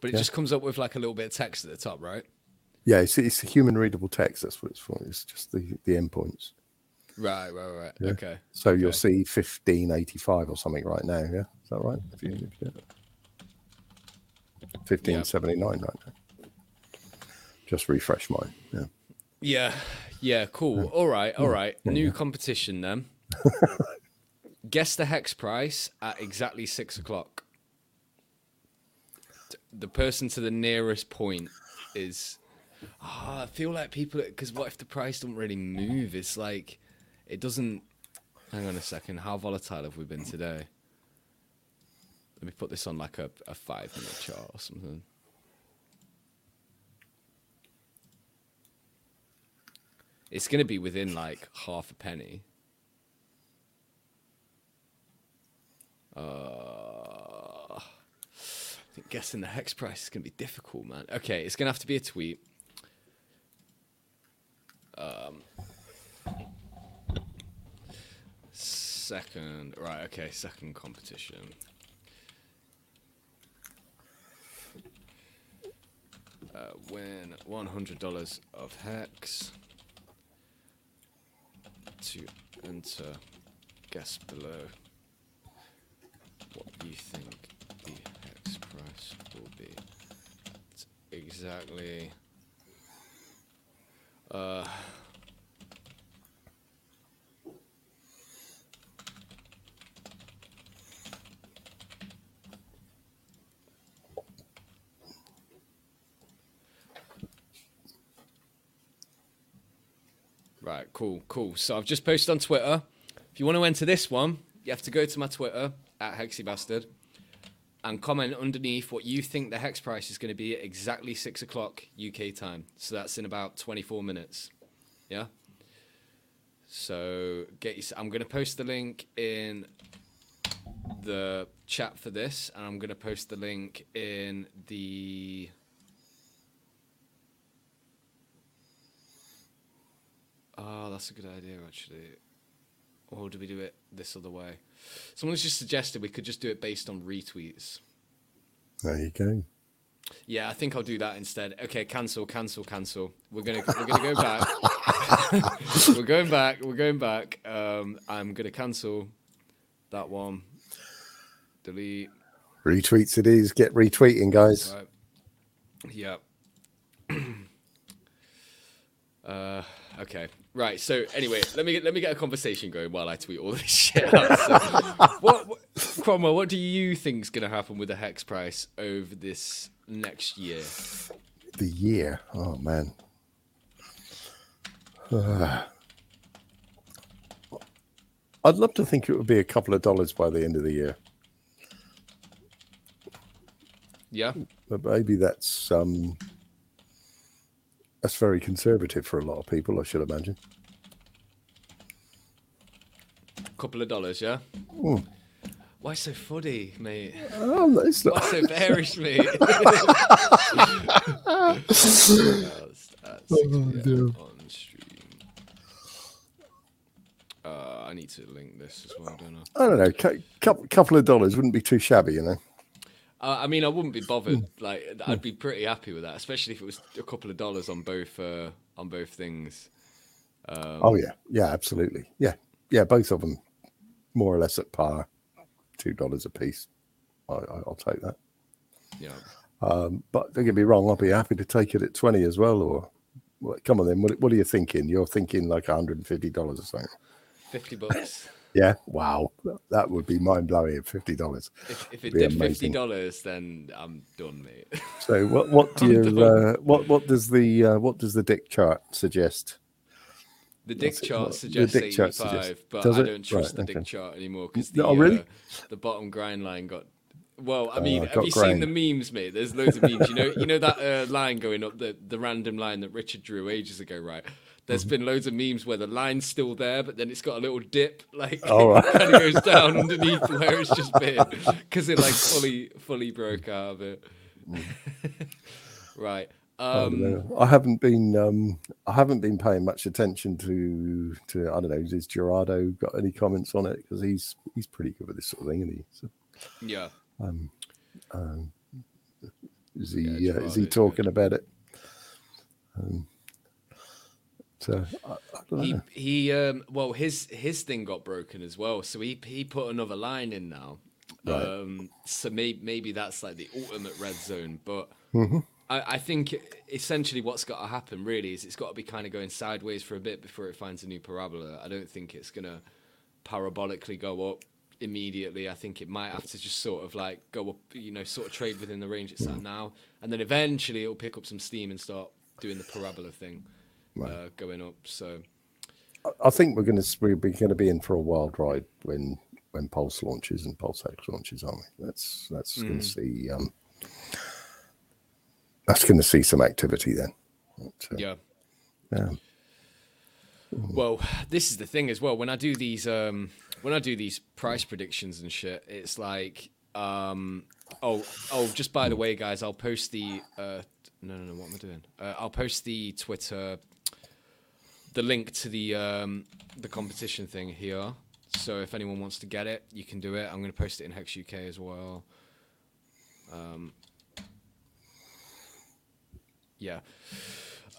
But it Yeah. just comes up with like a little bit of text at the top, right? Yeah, it's, it's a human readable text. That's what it's for. It's just the the endpoints. Right, right, right. Yeah. Okay. So you'll see fifteen eighty five or something right now. Yeah, is that right? If you, if you fifteen seventy nine right now. Just refresh mine. Yeah. Yeah. Yeah, cool. All right, all right. New competition then. Guess the hex price at exactly six o'clock. The person to the nearest point is. Ah, I feel like people. Because what if the price don't really move? It's like. It doesn't. Hang on a second. How volatile have we been today? Let me put this on like a, a five minute chart or something. It's going to be within like half a penny. Uh, I think guessing the hex price is going to be difficult, man. Okay, it's going to have to be a tweet. Um, second, right? Okay, second competition. Uh, win one hundred dollars of hex to enter. Guess below what you think the hex price will be. Exactly. Uh. Right, cool, cool. So I've just posted on Twitter. If you want to enter this one, you have to go to my Twitter at HexyBastard and comment underneath what you think the hex price is going to be at exactly six o'clock UK time. So that's in about 24 minutes. Yeah. So get your, I'm going to post the link in the chat for this, and I'm going to post the link in the. Oh, that's a good idea, actually. Or do we do it this other way? Someone's just suggested we could just do it based on retweets. There you go. Yeah, I think I'll do that instead. Okay, cancel, cancel, cancel. We're gonna we're gonna go back. we're going back. We're going back. Um, I'm gonna cancel that one. Delete. Retweets it is. Get retweeting, guys. Right. Yep. uh, okay. Right. So anyway, let me get, let me get a conversation going while I tweet all this shit out. So, what, what, Cromwell? What do you think's gonna happen with the hex price over this next year? The year. Oh man. Ah. I'd love to think it would be a couple of dollars by the end of the year, Yeah. but maybe that's um that's very conservative for a lot of people. I should imagine. couple of dollars, yeah. Why so funny, mate? Oh, it's Why so bearish, mate? That's- that's Oh, 6 on stream. Uh, I need to link this as well, don't I? I don't know. Cou- cou- couple of dollars wouldn't be too shabby, you know. Uh, I mean, I wouldn't be bothered. Like, I'd be pretty happy with that, especially if it was a couple of dollars on both uh, on both things. Um, Oh yeah, yeah, absolutely. Yeah, yeah, both of them more or less at par, two dollars a piece. I, I, I'll take that. Yeah. Um, but don't get me wrong, I'll be happy to take it at twenty as well. Or well, come on then, what, what are you thinking? You're thinking like hundred and fifty dollars or something. Fifty bucks. Yeah, wow, that would be mind blowing at fifty dollars. If, if it Be did fifty dollars, then I'm done, mate. So what what do you uh, what what does the uh, what does the dick chart suggest? The dick What's chart what- the suggests dick 85, chart suggests- but does I it? don't trust Right, the dick chart anymore because the, Oh, really? uh, the bottom grind line got Well, I mean, Oh, have got you seen the memes, mate? There's loads of memes. You know, you know that uh, line going up the the random line that Richard drew ages ago, right? There's Mm-hmm. been loads of memes where the line's still there, but then it's got a little dip, like Oh, right. it kind of goes down underneath where it's just been because it like fully fully broke out of it. right. I Um, know. I haven't been um, I haven't been paying much attention to to I don't know. Has Gerardo got any comments on it? Because he's he's pretty good with this sort of thing, isn't he? So, yeah. is he Yeah, uh, is he Gerardo's good. talking about it? Um, so I, I don't He know. he um well his his thing got broken as well, so he he put another line in now. Right. Um so maybe maybe that's like the ultimate red zone, but Mm-hmm. I, I think essentially what's got to happen really is it's got to be kind of going sideways for a bit before it finds a new parabola. I don't think it's gonna parabolically go up immediately. I think it might have to just sort of like go up, you know, sort of trade within the range it's at now, and then eventually it'll pick up some steam and start doing the parabola thing, uh, going up. So I think we're going to we're going to be in for a wild ride when when Pulse launches and Pulse X launches, aren't we? That's that's going to see um, that's going to see some activity then. But, uh, yeah. yeah. Well, this is the thing as well. When I do these, um, when I do these price predictions and shit, it's like, um, oh, oh, just by the way, guys, I'll post the. Uh, no, no, no. What am I doing? Uh, I'll post the Twitter, the link to the um, the competition thing here. So if anyone wants to get it, you can do it. I'm going to post it in Hex UK as well. Um, yeah.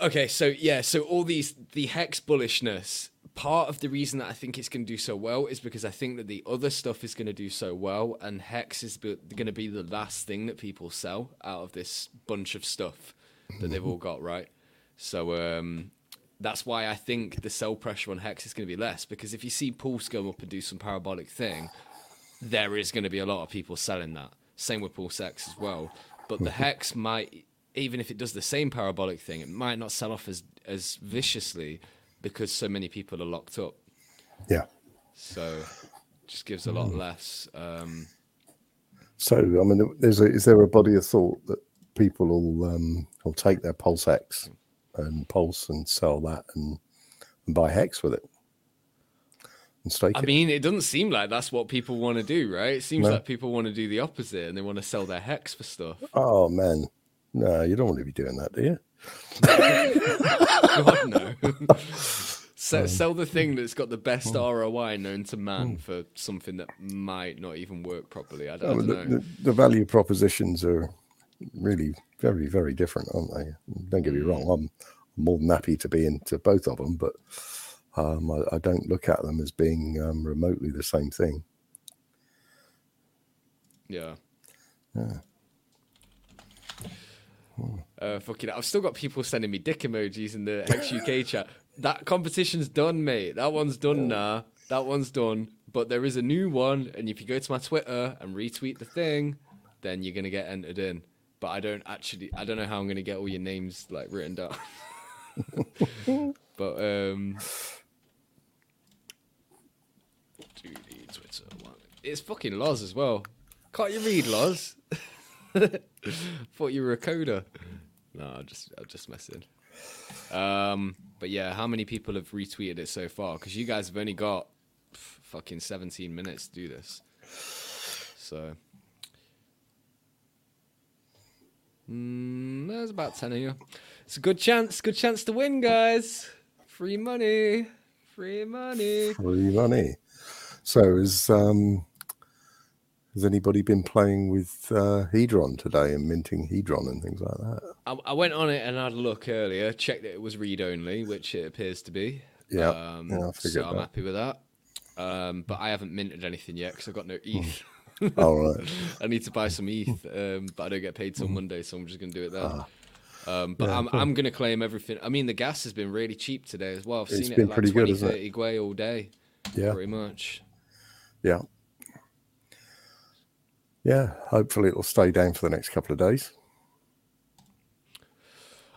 Okay, so yeah, so all these the hex bullishness. Part of the reason that I think it's going to do so well is because I think that the other stuff is going to do so well, and hex is going to be the last thing that people sell out of this bunch of stuff that they've all got right. So um, that's why I think the sell pressure on hex is going to be less because if you see Pulse go up and do some parabolic thing, there is going to be a lot of people selling that. Same with Pulse X as well. But the Hex might, even if it does the same parabolic thing, it might not sell off as, as viciously because so many people are locked up. yeah. So just gives a lot less. Um, So, I mean, a, is there a body of thought that people will um, will take their Pulse X and Pulse and sell that and, and buy Hex with it and stake I mean, it doesn't seem like that's what people want to do, right? It seems No. like people want to do the opposite and they want to sell their Hex for stuff. oh man, no, you don't want to be doing that, do you? God, no. So, Um, sell the thing that's got the best hmm. ROI known to man for something that might not even work properly. I don't, I I don't the, know. the, the value propositions are really very, very different, aren't they? Don't get me Mm. wrong. I'm more than happy to be into both of them, but um, I, I don't look at them as being um, remotely the same thing. Yeah. Yeah. Uh, fucking, I've still got people sending me dick emojis in the Hex UK chat. That competition's done, mate. That one's done now. That one's done. But there is a new one, and if you go to my Twitter and retweet the thing, then you're gonna get entered in. But I don't actually, I don't know how I'm gonna get all your names like written down. but um, the Twitter one. It's fucking Loz as well. Can't you read Loz? Thought you were a coder. No, I'm just I'm just messing. Um, but yeah, how many people have retweeted it so far? Because you guys have only got fucking 17 minutes to do this. So, mm, there's about 10 of you. It's a good chance. Good chance to win, guys. Free money. Free money. Free money. So, is um, has anybody been playing with uh, Hedron today and minting Hedron and things like that? I, I went on it and had a look earlier, checked that it was read only, which it appears to be. Yeah, Um, yeah, so I'm that. happy with that. Um, but I haven't minted anything yet because I've got no ETH. All right. I need to buy some ETH, um, but I don't get paid till Monday, so I'm just gonna do it then. Um, but I'm I'm gonna claim everything. I mean, the gas has been really cheap today as well. I've It's seen it like pretty good, 20, hasn't it? 30 gwei all day, Yeah. pretty much. Yeah. Yeah. Hopefully, it'll stay down for the next couple of days.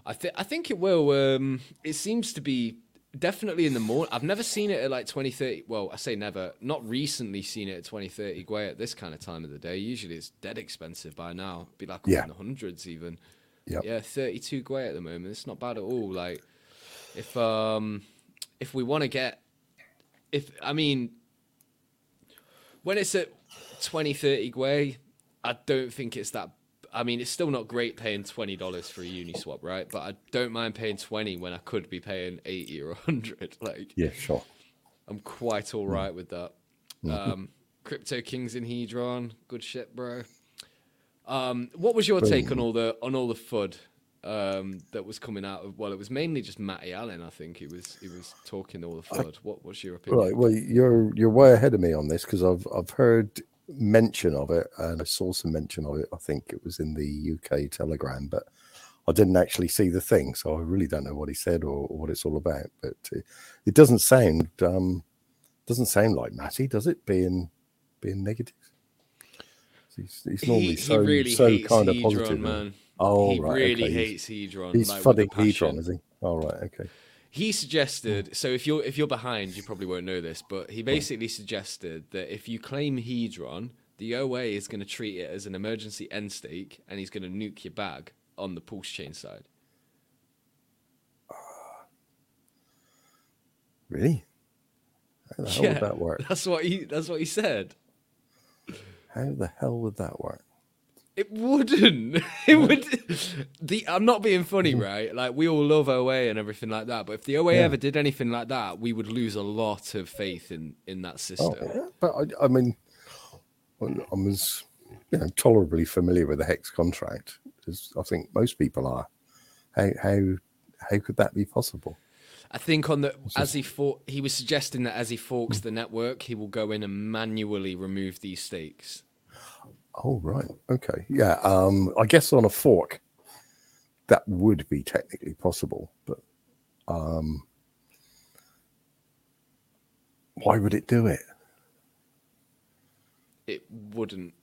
I think I think it will. Um, it seems to be definitely in the morning. I've never seen it at like 20, 30. Well, I say never. Not recently seen it at 20, 30 Gwei at this kind of time of the day. Usually it's dead expensive by now. It'd be like Yeah. in the hundreds even. Yep. Yeah, 32 Gwei at the moment. It's not bad at all. Like, if um, if we want to get, if I mean, when it's at 20, 30 Gwei, I don't think it's that. I mean, it's still not great paying twenty dollars for a Uniswap, right? But I don't mind paying twenty when I could be paying eighty or hundred. Like, Yeah, sure. I'm quite all right with that. Um, Crypto Kings in Hedron, good shit, bro. Um, what was your take on all the on all the FUD um, that was coming out of? Well, it was mainly just Matty Allen. I think he was he was talking all the FUD. what was your opinion? Right. Well, you're you're way ahead of me on this because I've I've heard mention of it and I saw some mention of it. I think it was in the UK Telegram, but I didn't actually see the thing, so I really don't know what he said or, or what it's all about. But uh, it doesn't sound um, doesn't sound like Matty, does it? Being being negative. He's, he's normally he, so he really so kind of Hedron, positive. man. Oh, he right, really okay. hates Hedron. He's like, fudding Hedron, is he? All right, okay. He suggested so if you're if you're behind, you probably won't know this, but he basically suggested that if you claim Hedron, the OA is going to treat it as an emergency end stake, and he's going to nuke your bag on the pulse chain side. Uh, really? How the hell would that work? That's what he. That's what he said. How the hell would that work? It wouldn't. It would. The I'm not being funny, mm-hmm. right? Like we all love OA and everything like that, but if the OA Yeah. ever did anything like that, we would lose a lot of faith in in that oh, system. Oh, yeah, but I, I mean, I was you know tolerably familiar with the hex contract, as I think most people are. How how how could that be possible? I think on the as he for, he was suggesting that as he forks mm. the network, he will go in and manually remove these stakes. Oh right, okay, yeah. Um, I guess on a fork, that would be technically possible, but um, why would it do it? It wouldn't.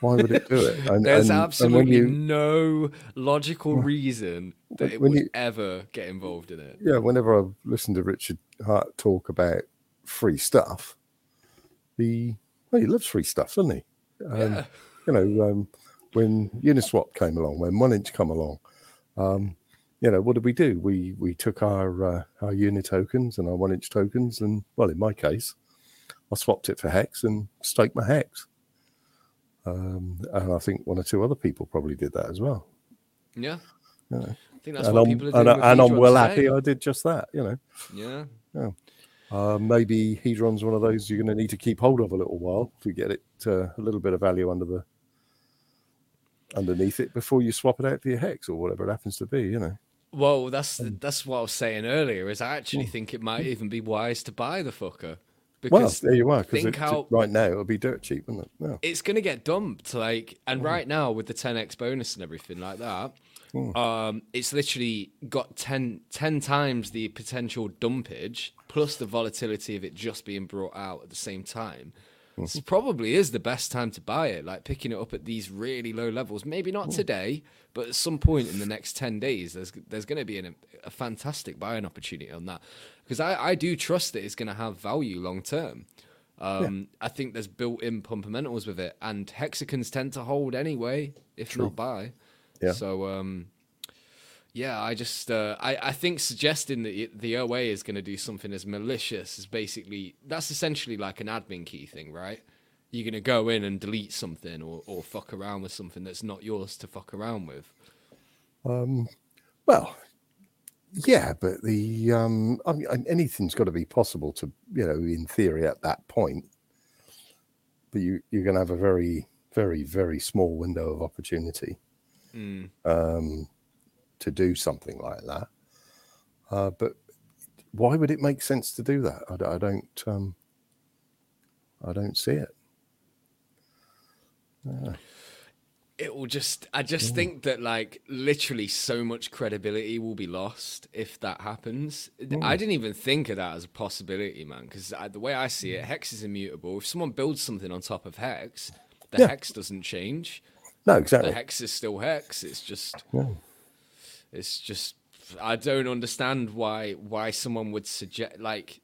Why would it do it? And, There's and- and absolutely you- no logical reason that it would you- ever get involved in it. yeah, whenever I've listened to Richard Heart talk about free stuff, he well, he loves free stuff, doesn't he? Um, Yeah. You know, um, when Uniswap came along, when One Inch come along, um, you know, what did we do? We we took our uh, our Uni tokens and our One Inch tokens, and well, in my case, I swapped it for Hex and staked my Hex. Um, and I think one or two other people probably did that as well. Yeah. Yeah. I think that's and what I'm, people are doing. and, and I'm well happy I did just that. You know. Yeah. Uh, maybe Hedron's one of those you're going to need to keep hold of a little while to get it uh, a little bit of value under the underneath it before you swap it out for your hex or whatever it happens to be. You know. Well, that's that's what I was saying earlier. Is I actually think it might even be wise to buy the fucker Well, because there you are. Because right now it'll be dirt cheap, wouldn't it? Yeah. it's going to get dumped. Like, and right now with the 10x bonus and everything like that, um, it's literally got 10, 10 times the potential dumpage plus the volatility of it just being brought out at the same time. This probably is the best time to buy it. Like picking it up at these really low levels. Maybe not today, but at some point in the next ten days, there's there's going to be an, a fantastic buying opportunity on that because I, I do trust that it's going to have value long term. Um, I think there's built-in fundamentals with it, and Hexicans tend to hold anyway, if not buy. Yeah. So um, yeah, I just uh, I I think suggesting that the OA is going to do something as malicious is basically that's essentially like an admin key thing, right? You're going to go in and delete something or or fuck around with something that's not yours to fuck around with. Well, yeah, but the um, I mean, anything's got to be possible to you know, in theory, at that point. But you you're going to have a very very very small window of opportunity um, to do something like that. Uh, but why would it make sense to do that? I, I don't um, I don't see it. It will just I just think that like literally so much credibility will be lost if that happens. I didn't even think of that as a possibility, man, because the way I see it, hex is immutable. If someone builds something on top of hex, the Yeah. hex doesn't change. No, the exactly. hex is still hex. It's just, Yeah. It's just I don't understand why why someone would suggest like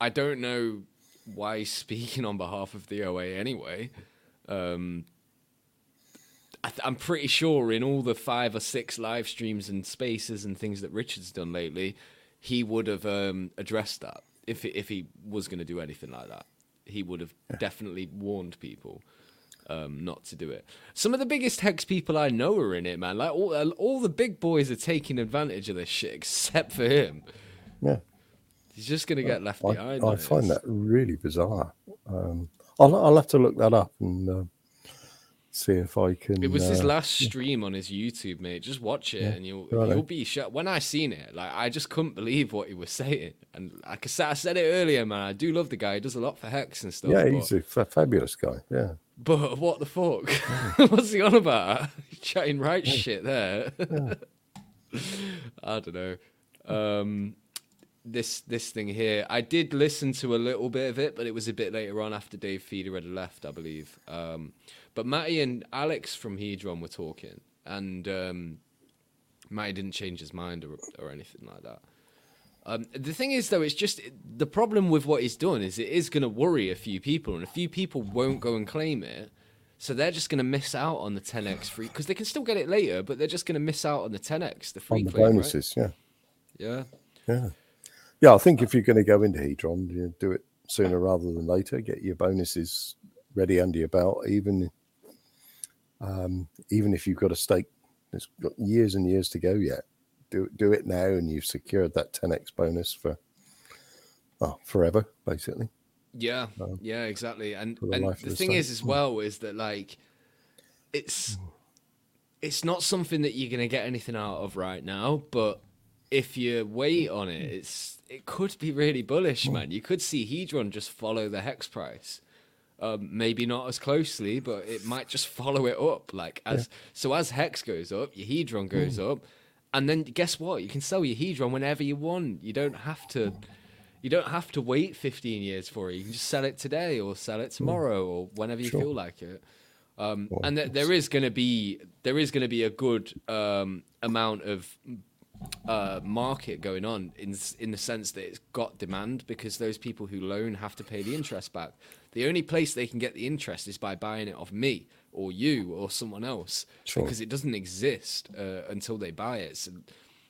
I don't know why speaking on behalf of the OA anyway. Um, I th- I'm pretty sure in all the five or six live streams and spaces and things that Richard's done lately, he would have um, addressed that if if he was going to do anything like that. He would have definitely warned people um, not to do it. Some of the biggest hex people I know are in it, man. Like all all the big boys are taking advantage of this shit, except for him. Yeah. He's just going to get left I, behind. I on find that really bizarre. Um, I'll, I'll have to look that up and uh, see if I can. It was his uh, last stream on his YouTube, mate. Just watch it, and you'll righto. you'll be shocked. When I seen it, like I just couldn't believe what he was saying. And like I said, I said it earlier, man. I do love the guy. He does a lot for Hex and stuff. Yeah, he's a fabulous guy. Yeah. But what the fuck? What's he on about? Chatting right shit there. I don't know. Um, this this thing here, I did listen to a little bit of it, but it was a bit later on after Dave Feeder had left, I believe. Um, but Matty and Alex from Hedron were talking, and um, Matty didn't change his mind or, or anything like that. Um, the thing is, though, it's just the problem with what he's done is it is going to worry a few people, and a few people won't go and claim it. So they're just going to miss out on the 10x free because they can still get it later, but they're just going to miss out on the 10x, the free On the claim, right? bonuses. Yeah. Yeah, Yeah. Yeah. I think if you're going to go into Hedron, you do it sooner rather than later. Get your bonuses ready under your belt, even um, even if you've got a stake that's got years and years to go yet. Do do it now, and you've secured that 10x bonus for well forever, basically. yeah, yeah, exactly. And the and the thing site. is, as hmm. well, is that like it's it's not something that you're going to get anything out of right now, but if you wait on it, it's it could be really bullish, hmm. man. You could see Hedron just follow the hex price. Um, maybe not as closely, but it might just follow it up. Like as so as hex goes up, your hedron goes hmm. up, and then guess what? You can sell your hedron whenever you want. You don't have to. You don't have to wait 15 years for it. You can just sell it today or sell it tomorrow or whenever you Sure. feel like it. Um, and th- there is going to be there is going to be a good um, amount of uh, market going on in in the sense that it's got demand because those people who loan have to pay the interest back. The only place they can get the interest is by buying it off me or you or someone else Sure. because it doesn't exist uh, until they buy it. So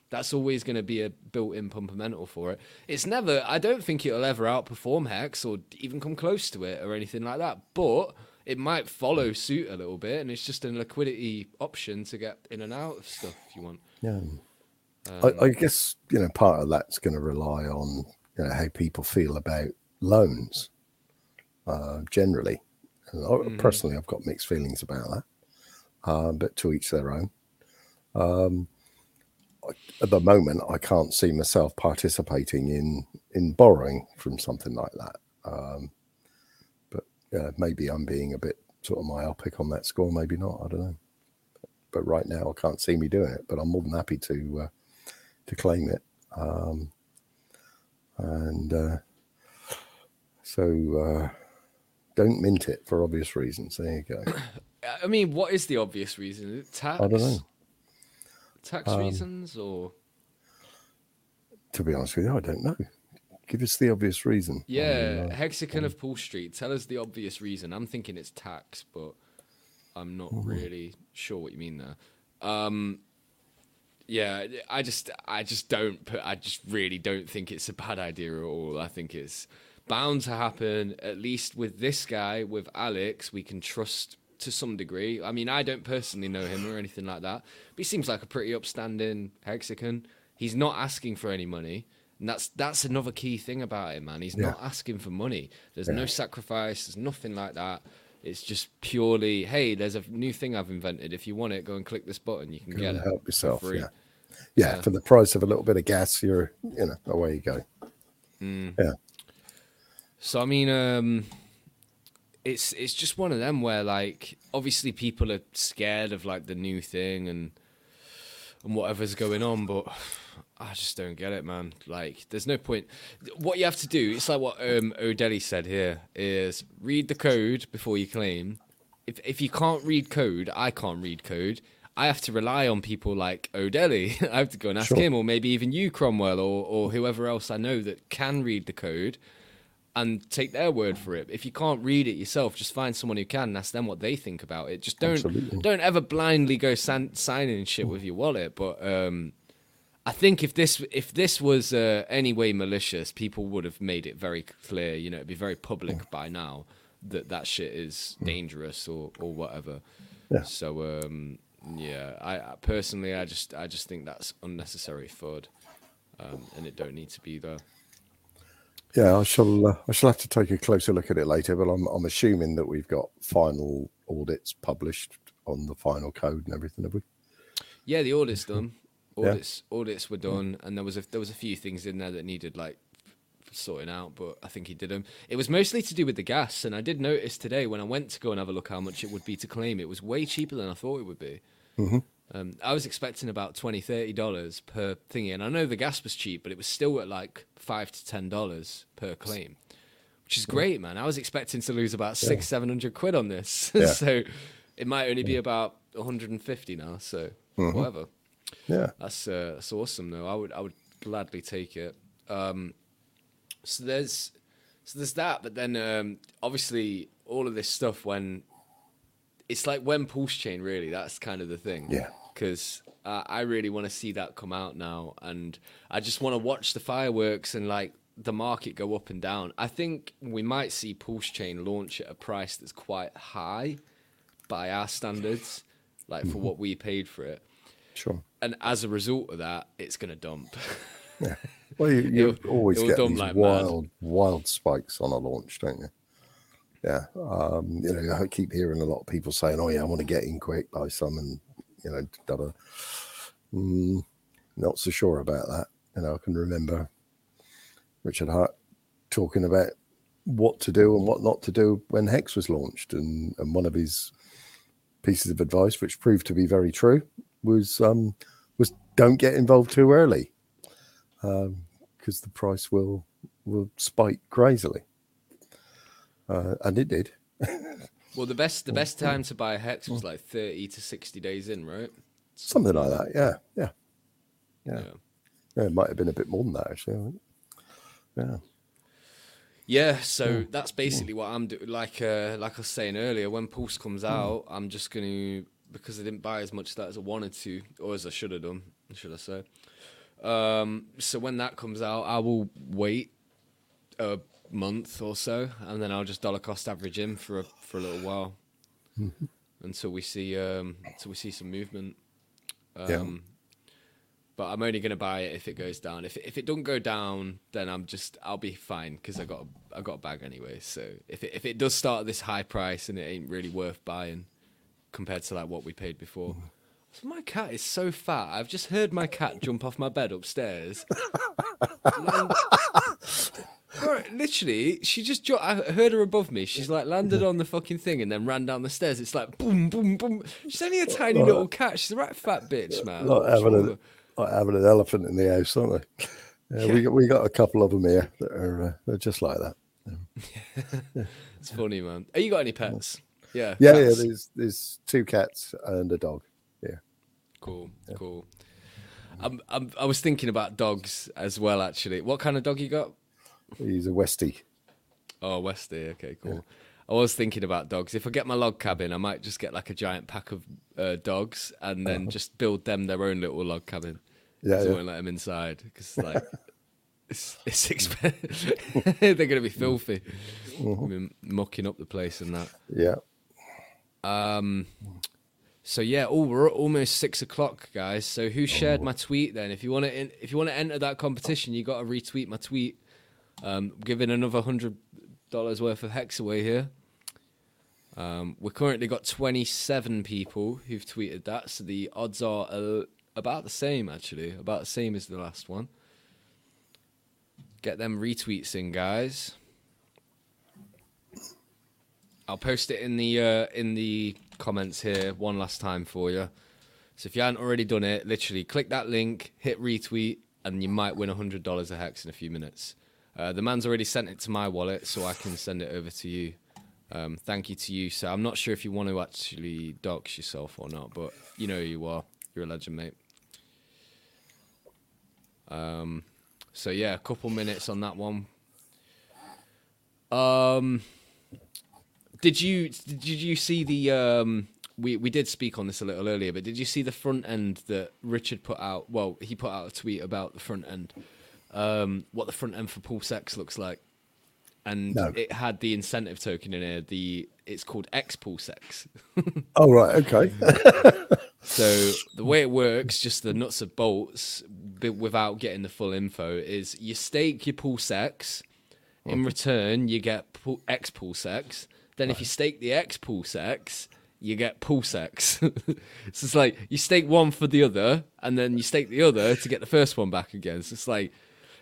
that's always going to be a built-in pumpamental for it. It's never. I don't think it'll ever outperform Hex or even come close to it or anything like that. But it might follow suit a little bit, and it's just a liquidity option to get in and out of stuff if you want. Yeah. Um, I, I guess you know part of that's going to rely on you know how people feel about loans uh, generally. Mm-hmm. Personally, I've got mixed feelings about that, uh, but to each their own. Um, at the moment, I can't see myself participating in in borrowing from something like that. Um, but yeah, maybe I'm being a bit sort of myopic on that score. Maybe not. I don't know. But right now, I can't see me doing it. But I'm more than happy to uh, to claim it. Um, and uh, so uh, don't mint it for obvious reasons. There you go. I mean, what is the obvious reason? Is it tax? I don't know. Um, Tax reasons or To be honest with you, I don't know. Give us the obvious reason. yeah, uh, Hexagon of Pool Street. Tell us the obvious reason. I'm thinking it's tax, but I'm not really sure what you mean there. Um, yeah, I just, I just don't put. I just really don't think it's a bad idea at all. I think it's bound to happen. At least with this guy, with Alex, we can trust to some degree. I mean, I don't personally know him or anything like that, but he seems like a pretty upstanding Hexican. He's not asking for any money. And that's that's another key thing about it, man. He's not asking for money. There's no sacrifice. There's nothing like that. It's just purely, hey, there's a new thing I've invented. If you want it, go and click this button. You can Go get it help yourself. free. Yeah. yeah, Yeah. For the price of a little bit of gas, you're you know away you go. Mm. Yeah. So I mean, um, it's it's just one of them where like obviously people are scared of like the new thing and and whatever's going on, but I just don't get it, man. Like, there's no point. What you have to do, it's like what um, O'Delly said here, is read the code before you claim. If if you can't read code, I can't read code. I have to rely on people like O'Delly. I have to go and ask Sure. him, or maybe even you, Cromwell, or or whoever else I know that can read the code, and take their word for it. If you can't read it yourself, just find someone who can and ask them what they think about it. Just don't Absolutely. don't ever blindly go san- signing shit with your wallet. But um, I think if this if this was uh, any way malicious, people would have made it very clear. You know, it'd be very public by now that that shit is dangerous or or whatever. Yeah. So um, yeah, I, I personally, I just I just think that's unnecessary FUD, um, and it don't need to be there. Yeah, I shall. Uh, I shall have to take a closer look at it later. But I'm, I'm assuming that we've got final audits published on the final code and everything. Have we? Yeah, the audits done. Yeah. Audits audits were done, and there was a there was a few things in there that needed like sorting out, but I think he did them. It was mostly to do with the gas, and I did notice today when I went to go and have a look how much it would be to claim. It was way cheaper than I thought it would be. Um, I was expecting about 20 dollars per thingy, and I know the gas was cheap, but it was still at like five to ten dollars per claim, which is great, man. I was expecting to lose about six, seven hundred quid on this, Yeah. so it might only be about 150 now. So whatever. Yeah. That's uh, that's awesome though. I would I would gladly take it. Um, so there's so there's that, but then um, obviously all of this stuff when it's like when Pulse Chain really. That's kind of the thing. Yeah. Because uh, I really want to see that come out now, and I just want to watch the fireworks and like the market go up and down. I think we might see Pulse Chain launch at a price that's quite high by our standards, like for what we paid for it Sure. and as a result of that, it's going to dump. yeah. Well, you, you It'll- always it'll get these like mad. wild, wild spikes on a launch, don't you? Yeah. Um, you know, I keep hearing a lot of people saying, "Oh yeah, I want to get in quick, buy some," and you know, da da. Mm, not so sure about that. You know, I can remember Richard Heart talking about what to do and what not to do when Hex was launched, and and one of his pieces of advice, which proved to be very true, was um, was don't get involved too early because the price will will spike crazily, uh, and it did. well, the best the best time to buy a hex was like thirty to sixty days in, right? Something like that. Yeah, yeah, yeah. Yeah. yeah. It might have been a bit more than that actually. Yeah, Yeah, so that's basically what I'm doing. Like uh, like I was saying earlier, when Pulse comes out, I'm just going to because I didn't buy as much of that as I wanted to, or as I should have done, should I say? Um, so when that comes out, I will wait a month or so, and then I'll just dollar cost average in for a, for a little while until we see um, until we see some movement. Um, Yeah. But I'm only going to buy it if it goes down. If if it don't go down, then I'm just I'll be fine because I got a, I got a bag anyway. So if it if it does start at this high price and it ain't really worth buying compared to like what we paid before. So my cat is so fat. I've just heard my cat jump off my bed upstairs. Bro, literally, she just jo- I heard her above me. She's like landed on the fucking thing and then ran down the stairs. It's like boom, boom, boom. She's only a tiny little cat. She's a right fat bitch, man. like having, a, like having an elephant in the house, aren't they? Yeah, we got we got a couple of them here that are uh, they're just like that. It's funny, man. Have you got any pets? Yeah. Yeah, yeah. There's there's two cats and a dog. Yeah. Cool, cool. I'm, I'm, I was thinking about dogs as well, actually. What kind of dog you got? He's a Westie. Oh, Westie. Okay, cool. I was thinking about dogs. If I get my log cabin, I might just get like a giant pack of uh, dogs and then just build them their own little log cabin. Yeah, So I won't let them inside because like it's, it's expensive. They're gonna be filthy. I mean, mucking up the place and that. Yeah. Um, so yeah, oh, we're at almost six o'clock, guys. So who shared my tweet then? If you want to, if you want to enter that competition, you got to retweet my tweet. Um, giving another hundred dollars worth of hex away here. Um, we're currently got twenty-seven people who've tweeted that, so the odds are uh, about the same, actually, about the same as the last one. Get them retweets in, guys. I'll post it in the uh, in the comments here one last time for you. So if you haven't already done it, literally click that link, hit retweet, and you might win hundred dollars a hex in a few minutes. Uh, the man's already sent it to my wallet, so I can send it over to you Um, thank you to you. So I'm not sure if you want to actually dox yourself or not, but you know who you are. You're a legend, mate. Um, so yeah, a couple minutes on that one. Um, did you did you see the um? We we did speak on this a little earlier, but did you see the front end that Richard put out? Well, he put out a tweet about the front end. Um, what the front end for Pulse X looks like, and No. it had the incentive token in it. The it's called X Pulse X. Oh right, okay. So the way it works, just the nuts and bolts, but without getting the full info, is you stake your pulse X. In return, you get X pulse X. Then if you stake the X pulse X, you get pulse X. so it's like you stake one for the other, and then you stake the other to get the first one back again. So it's like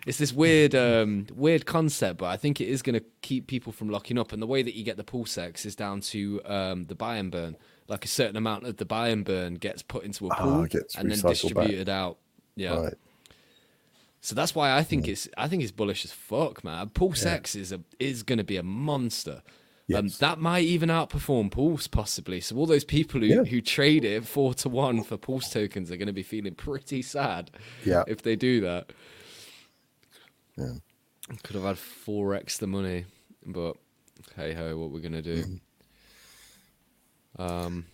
it's this weird, um, weird concept, but I think it is going to keep people from locking up. And the way that you get the pulse X is down to um, the buy and burn. Like a certain amount of the buy and burn gets put into a Ah, pool gets and then recycled back. distributed out. Yeah. Right. So that's why I think it's I think it's bullish as fuck, man. Pulse X is a is going to be a monster. Um, Yes. that might even outperform Pulse possibly. So all those people who, Yeah. who trade it four to one for Pulse tokens are going to be feeling pretty sad. Yeah. If they do that, Yeah. could have had four x the money, but hey ho, what we're gonna do? Um.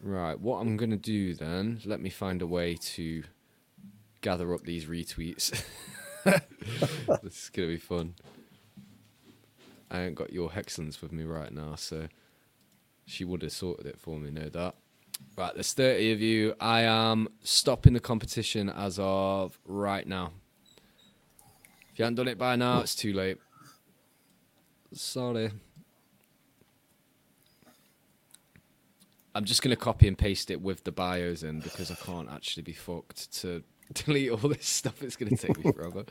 Right, what I'm gonna do then? Let me find a way to gather up these retweets. this is gonna be fun. I ain't got your Hexlands with me right now, so she would have sorted it for me, no doubt. Right, there's 30 of you. I am stopping the competition as of right now. If you haven't done it by now, it's too late. Sorry. I'm just going to copy and paste it with the bios in because I can't actually be fucked to delete all this stuff. It's going to take me forever.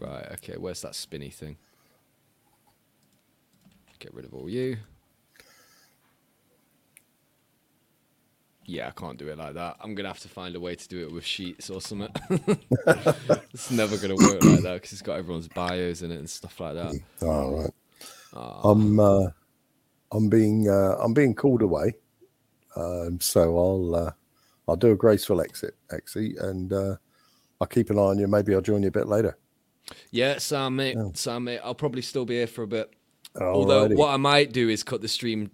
Right, okay, where's that spinny thing? Get rid of all you. Yeah, I can't do it like that. I'm gonna have to find a way to do it with sheets or something. it's never gonna work like that because it's got everyone's bios in it and stuff like that. All right. Ah. I'm uh, I'm being uh, I'm being called away, um, so I'll uh, I'll do a graceful exit, exit, and uh, I'll keep an eye on you. Maybe I'll join you a bit later. Yeah, Sam, mate. Sam, mate. I'll probably still be here for a bit. Although what I might do is cut the stream,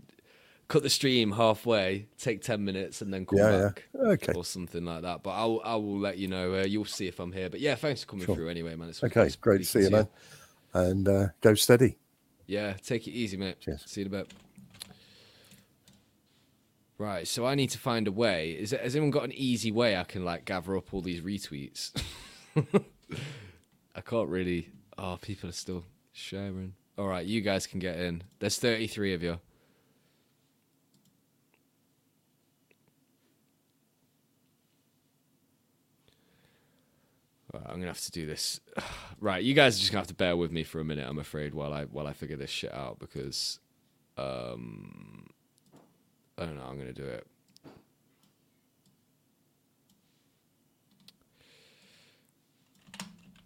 cut the stream halfway, take ten minutes, and then come Yeah, yeah. back, Okay. or something like that. But I'll I will let you know. Uh, you'll see if I'm here. But yeah, thanks for coming Sure. through anyway, man. It's Okay, it's great to see you, man. And uh, go steady. Yeah, take it easy, mate. Cheers. See you in a bit. Right, so I need to find a way. Is it, has anyone got an easy way I can like gather up all these retweets? I can't really. Oh, people are still sharing. All right, you guys can get in. There's 33 of you. Right, I'm gonna have to do this. Right, you guys are just gonna have to bear with me for a minute. I'm afraid while I while I figure this shit out because, um, I don't know. I'm gonna do it.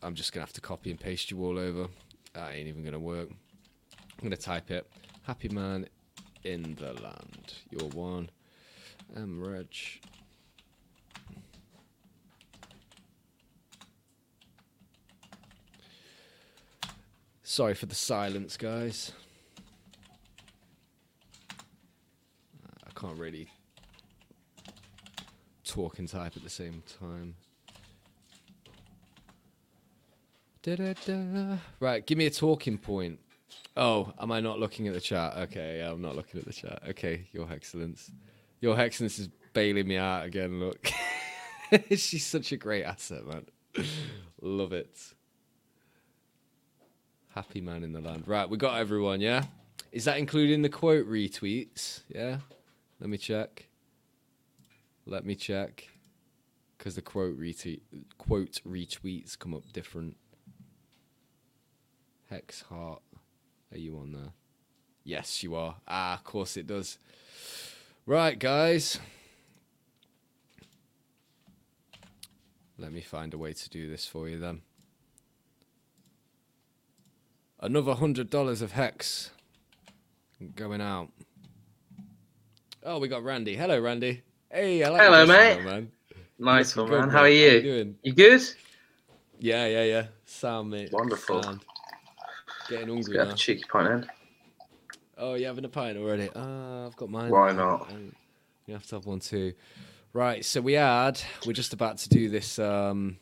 I'm just gonna have to copy and paste you all over. That ain't even gonna work. I'm gonna type it. Happy man in the land. You're one. M Reg. Sorry for the silence, guys. I can't really talk and type at the same time. Da-da-da. Right, give me a talking point. Oh, am I not looking at the chat? Okay, yeah, I'm not looking at the chat. Okay, Your Excellence. Your Excellence is bailing me out again, look. She's such a great asset, man. Love it. Happy man in the land. Right, we got everyone, yeah? Is that including the quote retweets? Yeah? Let me check. Let me check. Because the quote retweet quote retweets come up different. Hex Heart. Are you on there? Yes, you are. Ah, of course it does. Right, guys. Let me find a way to do this for you then. Another hundred dollars of hex. going out. Oh, we got Randy. Hello, Randy. Hey, I like Hello, mate. man. Nice one, man. How are mate. you? doing? You good? Yeah, yeah, yeah. Sound, mate. Wonderful. Sound. Getting hungry now. a cheeky pint in. Oh, you having a pint already? Ah, I've got mine. Why not? You have to have one too. Right, so we had. We're just about to do this um,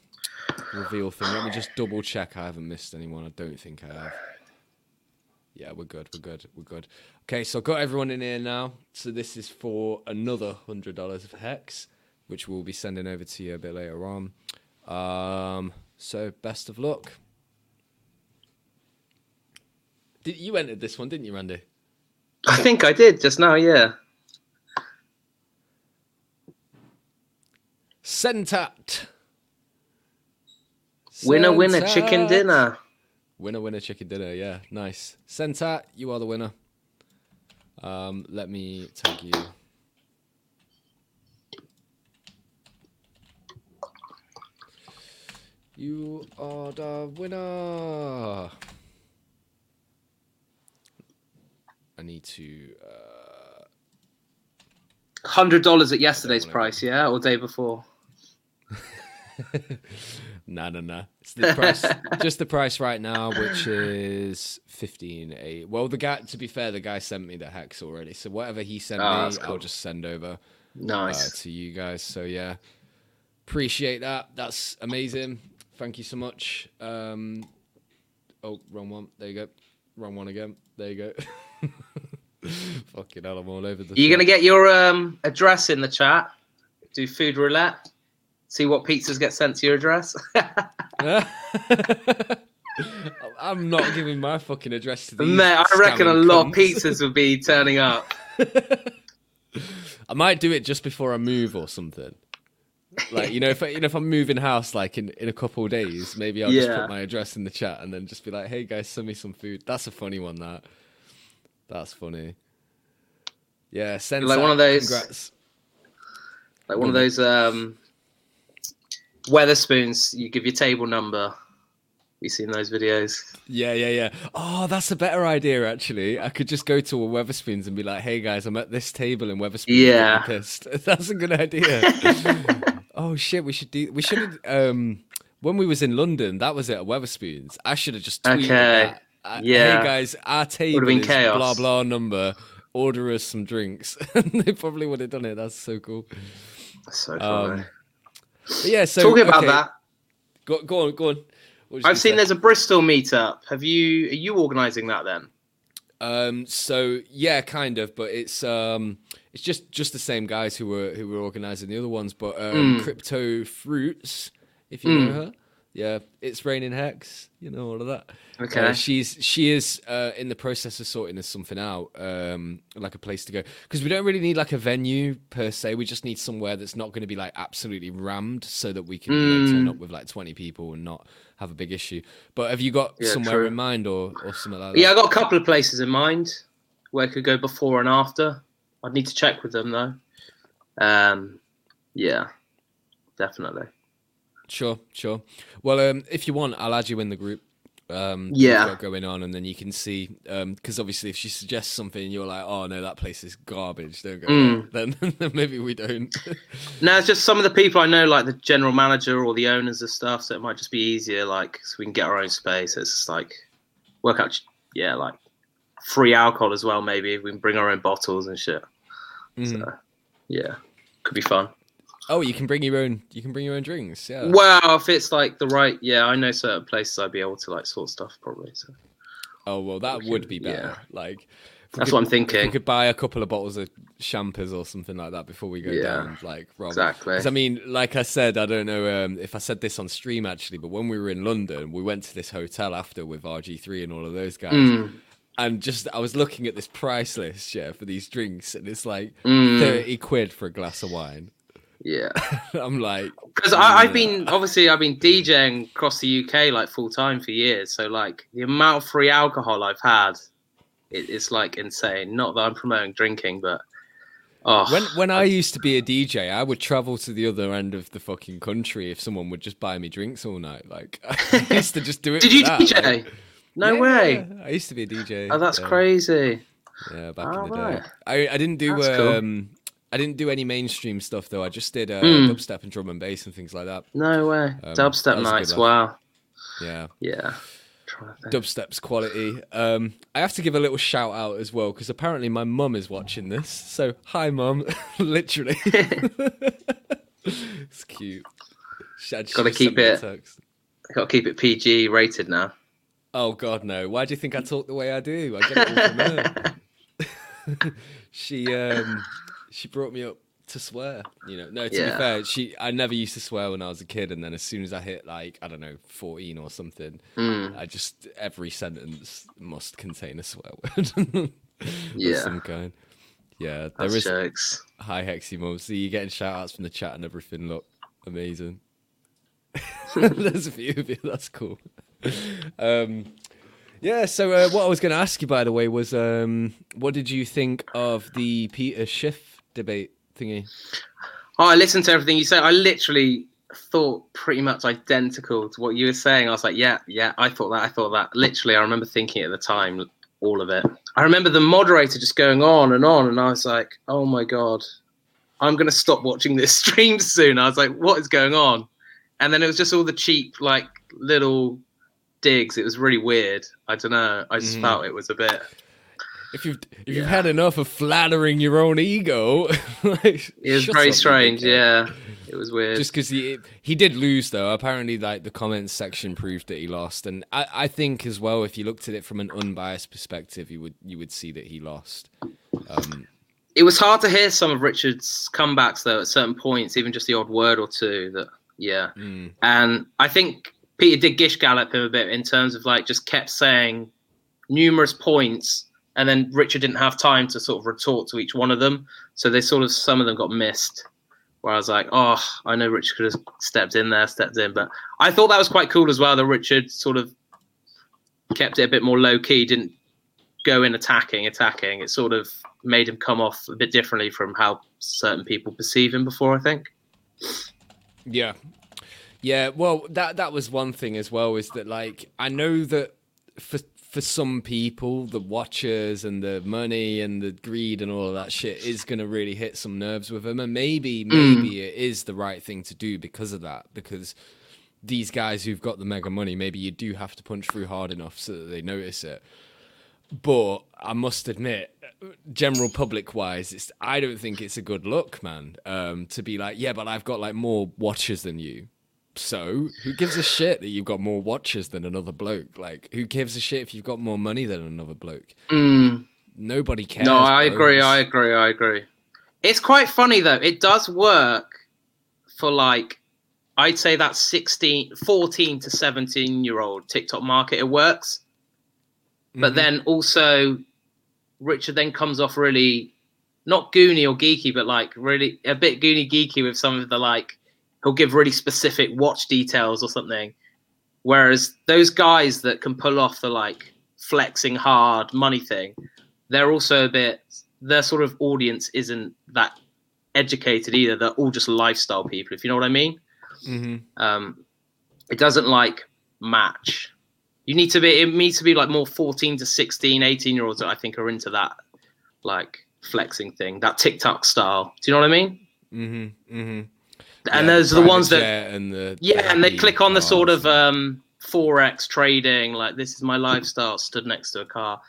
reveal thing. Let me just double check. I haven't missed anyone. I don't think I have. Yeah, we're good. We're good. We're good. Okay, so I've got everyone in here now. So this is for another hundred dollars of hex, which we'll be sending over to you a bit later on. Um, so best of luck. Did you entered this one, didn't you, Randy? I think I did just now, yeah. Sentat. Winner, winner, chicken dinner. Winner, winner, chicken dinner. Yeah, nice. Sentat, you are the winner. Um, let me tag you. You are the winner. I need to. Uh, Hundred dollars at yesterday's price, yeah, or day before. Nah, no, no. It's the price, just the price right now, which is fifteen eight. Well, the guy, to be fair, the guy sent me the hex already, so whatever he sent Oh, me, that's I'll just send over uh, Nice. to you guys. So yeah, appreciate that. That's amazing. Thank you so much. Um, oh, wrong one. There you go. Wrong one again. There you go. Fucking hell, I'm all over the. Are you shop. gonna get your um address in the chat? Do food roulette. See what pizzas get sent to your address. I'm not giving my fucking address to these. Mate, I reckon a scamming lot of pizzas would be turning up. I might do it just before I move or something. Like you know, if I, you know if I'm moving house like in, in a couple of days, maybe I'll just put my address in the chat and then just be like, "Hey guys, send me some food." That's a funny one. That that's funny. Yeah, send Like one of those- Congrats. Like one of those um Wetherspoons, you give your table number. You seen those videos? Yeah, yeah, yeah. Oh, that's a better idea actually. I could just go to a Wetherspoons and be like, "Hey guys, I'm at this table in Wetherspoons." Yeah. That's a good idea. oh shit, we should do. We should. Um, when we was in London, that was it at Wetherspoons. I should have just tweeted Okay. that. Uh, Yeah. Hey guys, our table been is chaos. blah blah number. Order us some drinks. they probably would have done it. That's so cool. That's so funny. Um, but yeah. So Talking about okay, that, Go, go on, go on. What was you I've seen say? there's a Bristol meetup. Have you are you organising that then? Um, so yeah, kind of, but it's um, it's just just the same guys who were who were organising the other ones. But um, Mm. Crypto Fruits, if you know her, yeah, it's raining hex, you know all of that. Okay. Uh, she's she is uh, in the process of sorting this something out, um, like a place to go, because we don't really need like a venue per se. We just need somewhere that's not going to be like absolutely rammed, so that we can you know, turn Mm. up with like twenty people and not have a big issue. But have you got Yeah, somewhere true. in mind or or something like that? Yeah, I got a couple of places in mind where I could go before and after. I'd need to check with them though. Um, yeah, definitely. Sure, sure. Well, um, if you want, I'll add you in the group. Um, Yeah. going on, and then you can see. Because obviously, if she suggests something, you're like, "Oh no, that place is garbage," don't go. Mm. Then, then maybe we don't. No, it's just some of the people I know, like the general manager or the owners of stuff. So it might just be easier, like, so we can get our own space. It's just like work out, yeah, like free alcohol as well. Maybe we can bring our own bottles and shit. Mhm. So, yeah, could be fun. Oh, you can bring your own. You can bring your own drinks. Yeah. Well, if it's like the right, yeah, I know certain places I'd be able to like sort stuff probably. So Oh well, that We would be better. yeah. Like. That's could- what I'm thinking. We could buy a couple of bottles of champers or something like that before we go Yeah. down. Like, rather, Exactly. I mean, like I said, I don't know um, if I said this on stream actually, but when we were in London, we went to this hotel after with RG3 and all of those guys. Mm. And just, I was looking at this price list, yeah, for these drinks, and it's like Mm. 30 quid for a glass of wine. Yeah, I'm like, because I've been obviously I've been DJing across the UK like full time for years. So like the amount of free alcohol I've had, it, it's like insane. Not that I'm promoting drinking, but oh, when when I used to be a DJ, I would travel to the other end of the fucking country if someone would just buy me drinks all night. Like, I used to just do it. did you that, DJ? like- no Yeah, way. I used to be a DJ. Oh, that's yeah. crazy. Yeah, back Oh, in the day. I I didn't do That's cool. Um, I didn't do any mainstream stuff though. I just did uh, Mm. dubstep and drum and bass and things like that. No way. Um, Dubstep was a good nights. Wow. Yeah. Yeah. To. Dubstep's quality. Um, I have to give a little shout out as well because apparently my mum is watching this. So hi, mum. Literally, it's cute. She Gotta keep sent me a it- Got to keep it PG rated now. Oh God, no! Why do you think I talk the way I do? I get it all from her. she um, she brought me up to swear. You know, no. To Yeah. be fair, she I never used to swear when I was a kid, and then as soon as I hit like I don't know fourteen or something, Mm. I just every sentence must contain a swear word. Yeah. some kind. Yeah, there That's is jokes. hi Hexy Mum. See you getting shout outs from the chat and everything. Look, amazing. There's a few of you. That's cool. Um, yeah. So uh, what I was going to ask you, by the way, was um, what did you think of the Peter Schiff debate thingy? Oh, I listened to everything you said. I literally thought pretty much identical to what you were saying. I was like, yeah, yeah, I thought that, I thought that. Literally, I remember thinking at the time, all of it. I remember the moderator just going on and on, and I was like, oh my God, I'm going to stop watching this stream soon. I was like, what is going on? And then it was just all the cheap, like, little digs. It was really weird. I don't know. I just Mhm. felt it was a bit. If you've if you've had enough of flattering your own ego, like, It was very strange. Yeah. It was weird. just because he he did lose though apparently like the comments section proved that he lost and I, I think as well if you looked at it from an unbiased perspective you would you would see that he lost um it was hard to hear some of Richard's comebacks though at certain points, even just the odd word or two. That yeah, mm, and I think Peter did gish gallop him a bit in terms of like just kept saying numerous points, and then Richard didn't have time to sort of retort to each one of them. So they sort of some of them got missed. Where I was like, oh, I know Richard could have stepped in there, stepped in, but I thought that was quite cool as well. That Richard sort of kept it a bit more low key, didn't go in attacking, attacking. It sort of made him come off a bit differently from how certain people perceive him before. I think. yeah yeah well that that was one thing as well is that like i know that for for some people the watchers and the money and the greed and all of that shit is going to really hit some nerves with them and maybe maybe it is the right thing to do because of that because these guys who've got the mega money maybe you do have to punch through hard enough so that they notice it but I must admit, general public wise, it's I don't think it's a good look, man. Um, to be like, yeah, but I've got like more watchers than you. So who gives a shit that you've got more watchers than another bloke? Like, who gives a shit if you've got more money than another bloke? Mm. Nobody cares. No, I agree. I agree. I agree. It's quite funny though. It does work for like I'd say that 16, 14 to 17 year old TikTok market. It works. But Mhm. then also Richard then comes off really not goony or geeky, but like really a bit goony geeky with some of the like he'll give really specific watch details or something. Whereas those guys that can pull off the like flexing hard money thing, they're also a bit their sort of audience isn't that educated either. They're all just lifestyle people, if you know what I mean. Mhm. Um, it doesn't like match. You need to be it needs to be like more 14 to 16, 18 year olds that I think are into that like flexing thing, that TikTok style. Do you know what I mean? Mhm. Mhm. And Yeah, there's the private ones that and the yeah, and they click on the sort of um, forex trading, like this is my lifestyle, stood next to a car.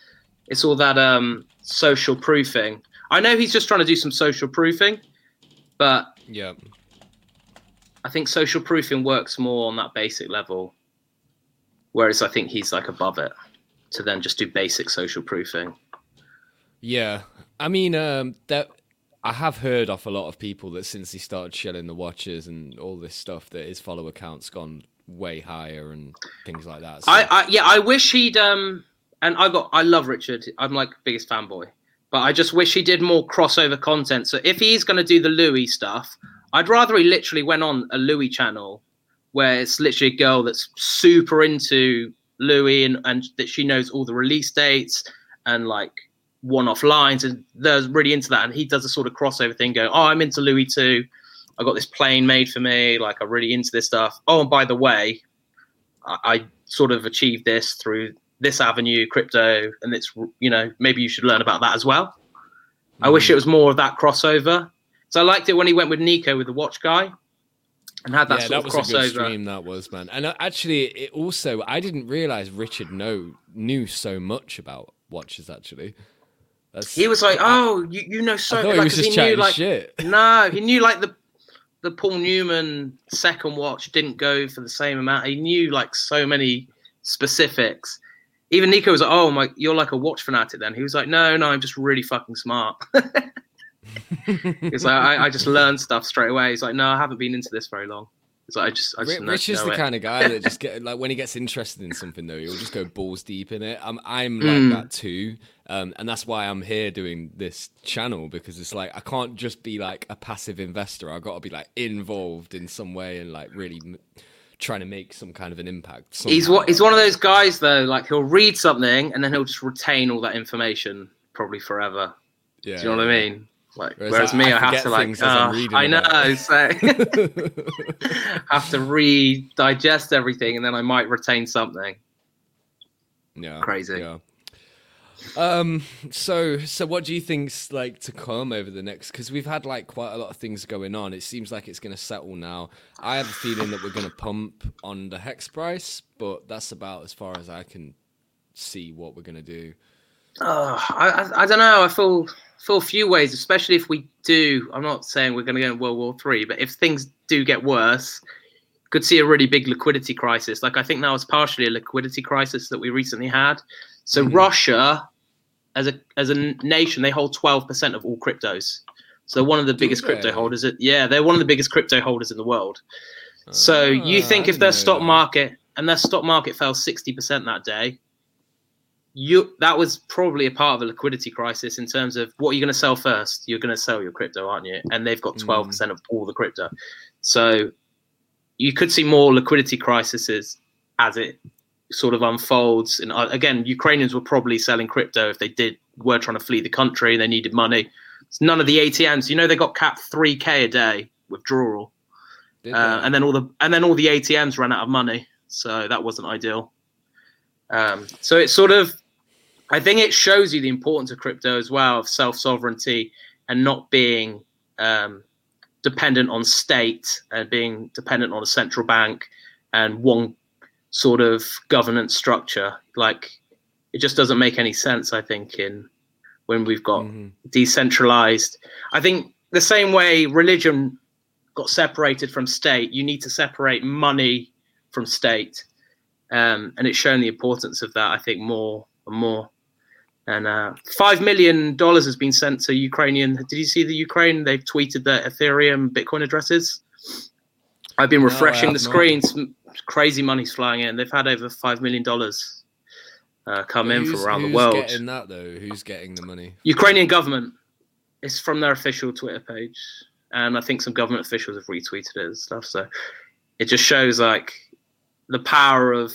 It's all that um, social proofing. I know he's just trying to do some social proofing, but yeah. I think social proofing works more on that basic level, whereas I think he's like above it to then just do basic social proofing. Yeah, I mean, um, that I have heard off a lot of people that since he started shelling the watches and all this stuff, that his follower count's gone way higher and things like that. So, I, I yeah, I wish he'd um and I got I love Richard. I'm like biggest fanboy. But I just wish he did more crossover content. So if he's gonna do the Louis stuff, I'd rather he literally went on a Louis channel where it's literally a girl that's super into Louis and, and that she knows all the release dates and like one off lines and they're really into that and he does a sort of crossover thing going, Oh, I'm into Louis too. I got this plane made for me, like I'm really into this stuff. Oh, and by the way, I, I sort of achieved this through this avenue, crypto, and it's you know maybe you should learn about that as well. I wish it was more of that crossover. So I liked it when he went with Nico with the watch guy, and had that yeah, sort that of was a good crossover. stream. That was man, and uh, actually, it also I didn't realize Richard know knew so much about watches. Actually, That's, He was like, "Oh, you, you know so." I like, he was just knew, chatting like, shit. No, he knew like the the Paul Newman second watch didn't go for the same amount. He knew like so many specifics. Even Nico was like, "Oh my, you're like a watch fanatic." Then he was like, "No, no, I'm just really fucking smart." He's like, I, I just learned stuff straight away. He's like, "No, I haven't been into this very long." Like, "I just, I just Rich is the it." kind of guy that just get like when he gets interested in something though, he'll just go balls deep in it. I'm I'm like Mm. that too, um, and that's why I'm here doing this channel because it's like I can't just be like a passive investor. I've got to be like involved in some way and like really m- trying to make some kind of an impact. He's what he's one of those guys though. Like he'll read something and then he'll just retain all that information probably forever. Yeah, Do you know what I mean? Like, Whereas whereas, I- me, I I, have to like, things as I'm reading I know, so have to read, digest everything, and then I might retain something. Yeah, Crazy. Yeah. Um. So, so what do you think's like to come over the next? Because we've had like quite a lot of things going on. It seems like it's going to settle now. I have a feeling that we're going to pump on the hex price, but that's about as far as I can see what we're going to do. Oh, I, I, I don't know. I feel feel a few ways, especially if we do. I'm not saying we're going to go in World War Three, but if things do get worse, could see a really big liquidity crisis. Like I think that was partially a liquidity crisis that we recently had. So Mhm. Russia, as a as a nation, they hold 12% of all cryptos. So one of the biggest crypto holders. Yeah, they're one of the biggest crypto holders in the world. So you Ah, think if their stock that. market and their stock market fell 60% that day, you that was probably a part of a liquidity crisis in terms of what you're going to sell first. You're going to sell your crypto, aren't you? And they've got 12% of all the crypto. So you could see more liquidity crises as it sort of unfolds. And uh, again, Ukrainians were probably selling crypto if they did were trying to flee the country and they needed money. It's none of the ATMs, you know, they got capped 3k a day withdrawal uh, and then all the and then all the ATMs ran out of money, so that wasn't ideal. Um, so it's sort of, I think it shows you the importance of crypto as well, of self sovereignty and not being um, dependent on state and being dependent on a central bank and one sort of governance structure. Like it just doesn't make any sense. I think in when we've got Mhm. decentralized. I think the same way religion got separated from state, you need to separate money from state. Um, and it's shown the importance of that, I think, more and more. And uh, $5 million has been sent to Ukrainian. Did you see the Ukraine? They've tweeted their Ethereum Bitcoin addresses. I've been refreshing have the screens. Crazy money's flying in. They've had over $5 million uh, come in from around the world. who's getting that though? Who's getting the money? Ukrainian government. It's from their official Twitter page, and I think some government officials have retweeted it and stuff. So it just shows like the power of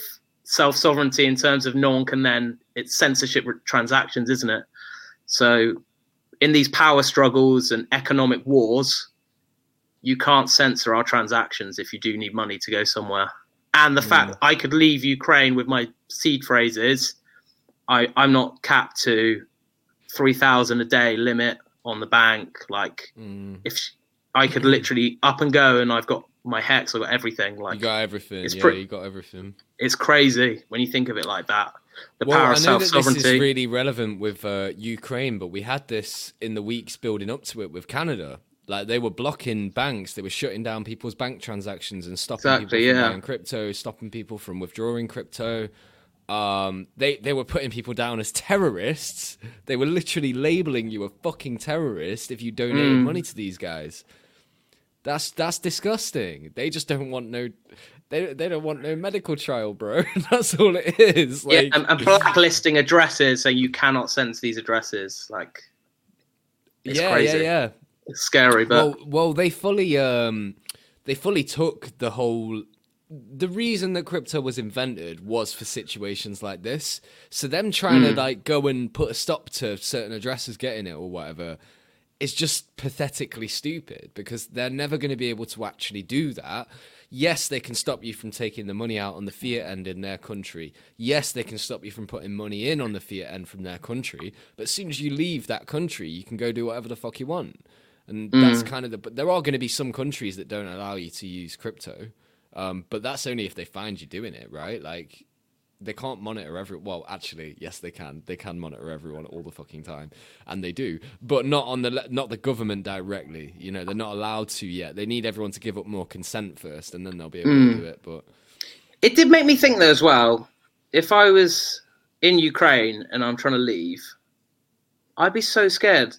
self sovereignty in terms of no one can then it's censorship transactions, isn't it? So in these power struggles and economic wars, you can't censor our transactions if you do need money to go somewhere. And the fact I could leave Ukraine with my seed phrases, I, I'm not capped to three thousand a day limit on the bank. Like Mm. if I could literally up and go, and I've got my hex, I've got everything. Like You got everything. it's yeah, pre- you got everything. it's crazy when you think of it like that. The well, power I of self that this is really relevant with uh, Ukraine, but we had this in the weeks building up to it with Canada. Like they were blocking banks, they were shutting down people's bank transactions and stopping Exactly, people from yeah. buying crypto, stopping people from withdrawing crypto. Um, they they were putting people down as terrorists. They were literally labeling you a fucking terrorist if you donated Mm. money to these guys. That's that's disgusting. They just don't want no. They they don't want no medical trial, bro. that's all it is. yeah, Like, and, and blacklisting addresses, so you cannot censor these addresses. Like it's yeah, crazy. yeah, yeah. It's scary, but well, well, they fully, um, they fully took the whole. The reason that crypto was invented was for situations like this. So them trying to Mm. like go and put a stop to certain addresses getting it or whatever is just pathetically stupid because they're never going to be able to actually do that. Yes, they can stop you from taking the money out on the fiat end in their country. Yes, they can stop you from putting money in on the fiat end from their country. But as soon as you leave that country, you can go do whatever the fuck you want. And that's kind of the. But there are going to be some countries that don't allow you to use crypto. Um, but that's only if they find you doing it, right? Like they can't monitor every well actually yes they can they can monitor everyone all the fucking time and they do but not on the not the government directly you know they're not allowed to yet they need everyone to give up more consent first and then they'll be able to do mm. it but It did make me think though as well. If I was in Ukraine and I'm trying to leave, I'd be so scared.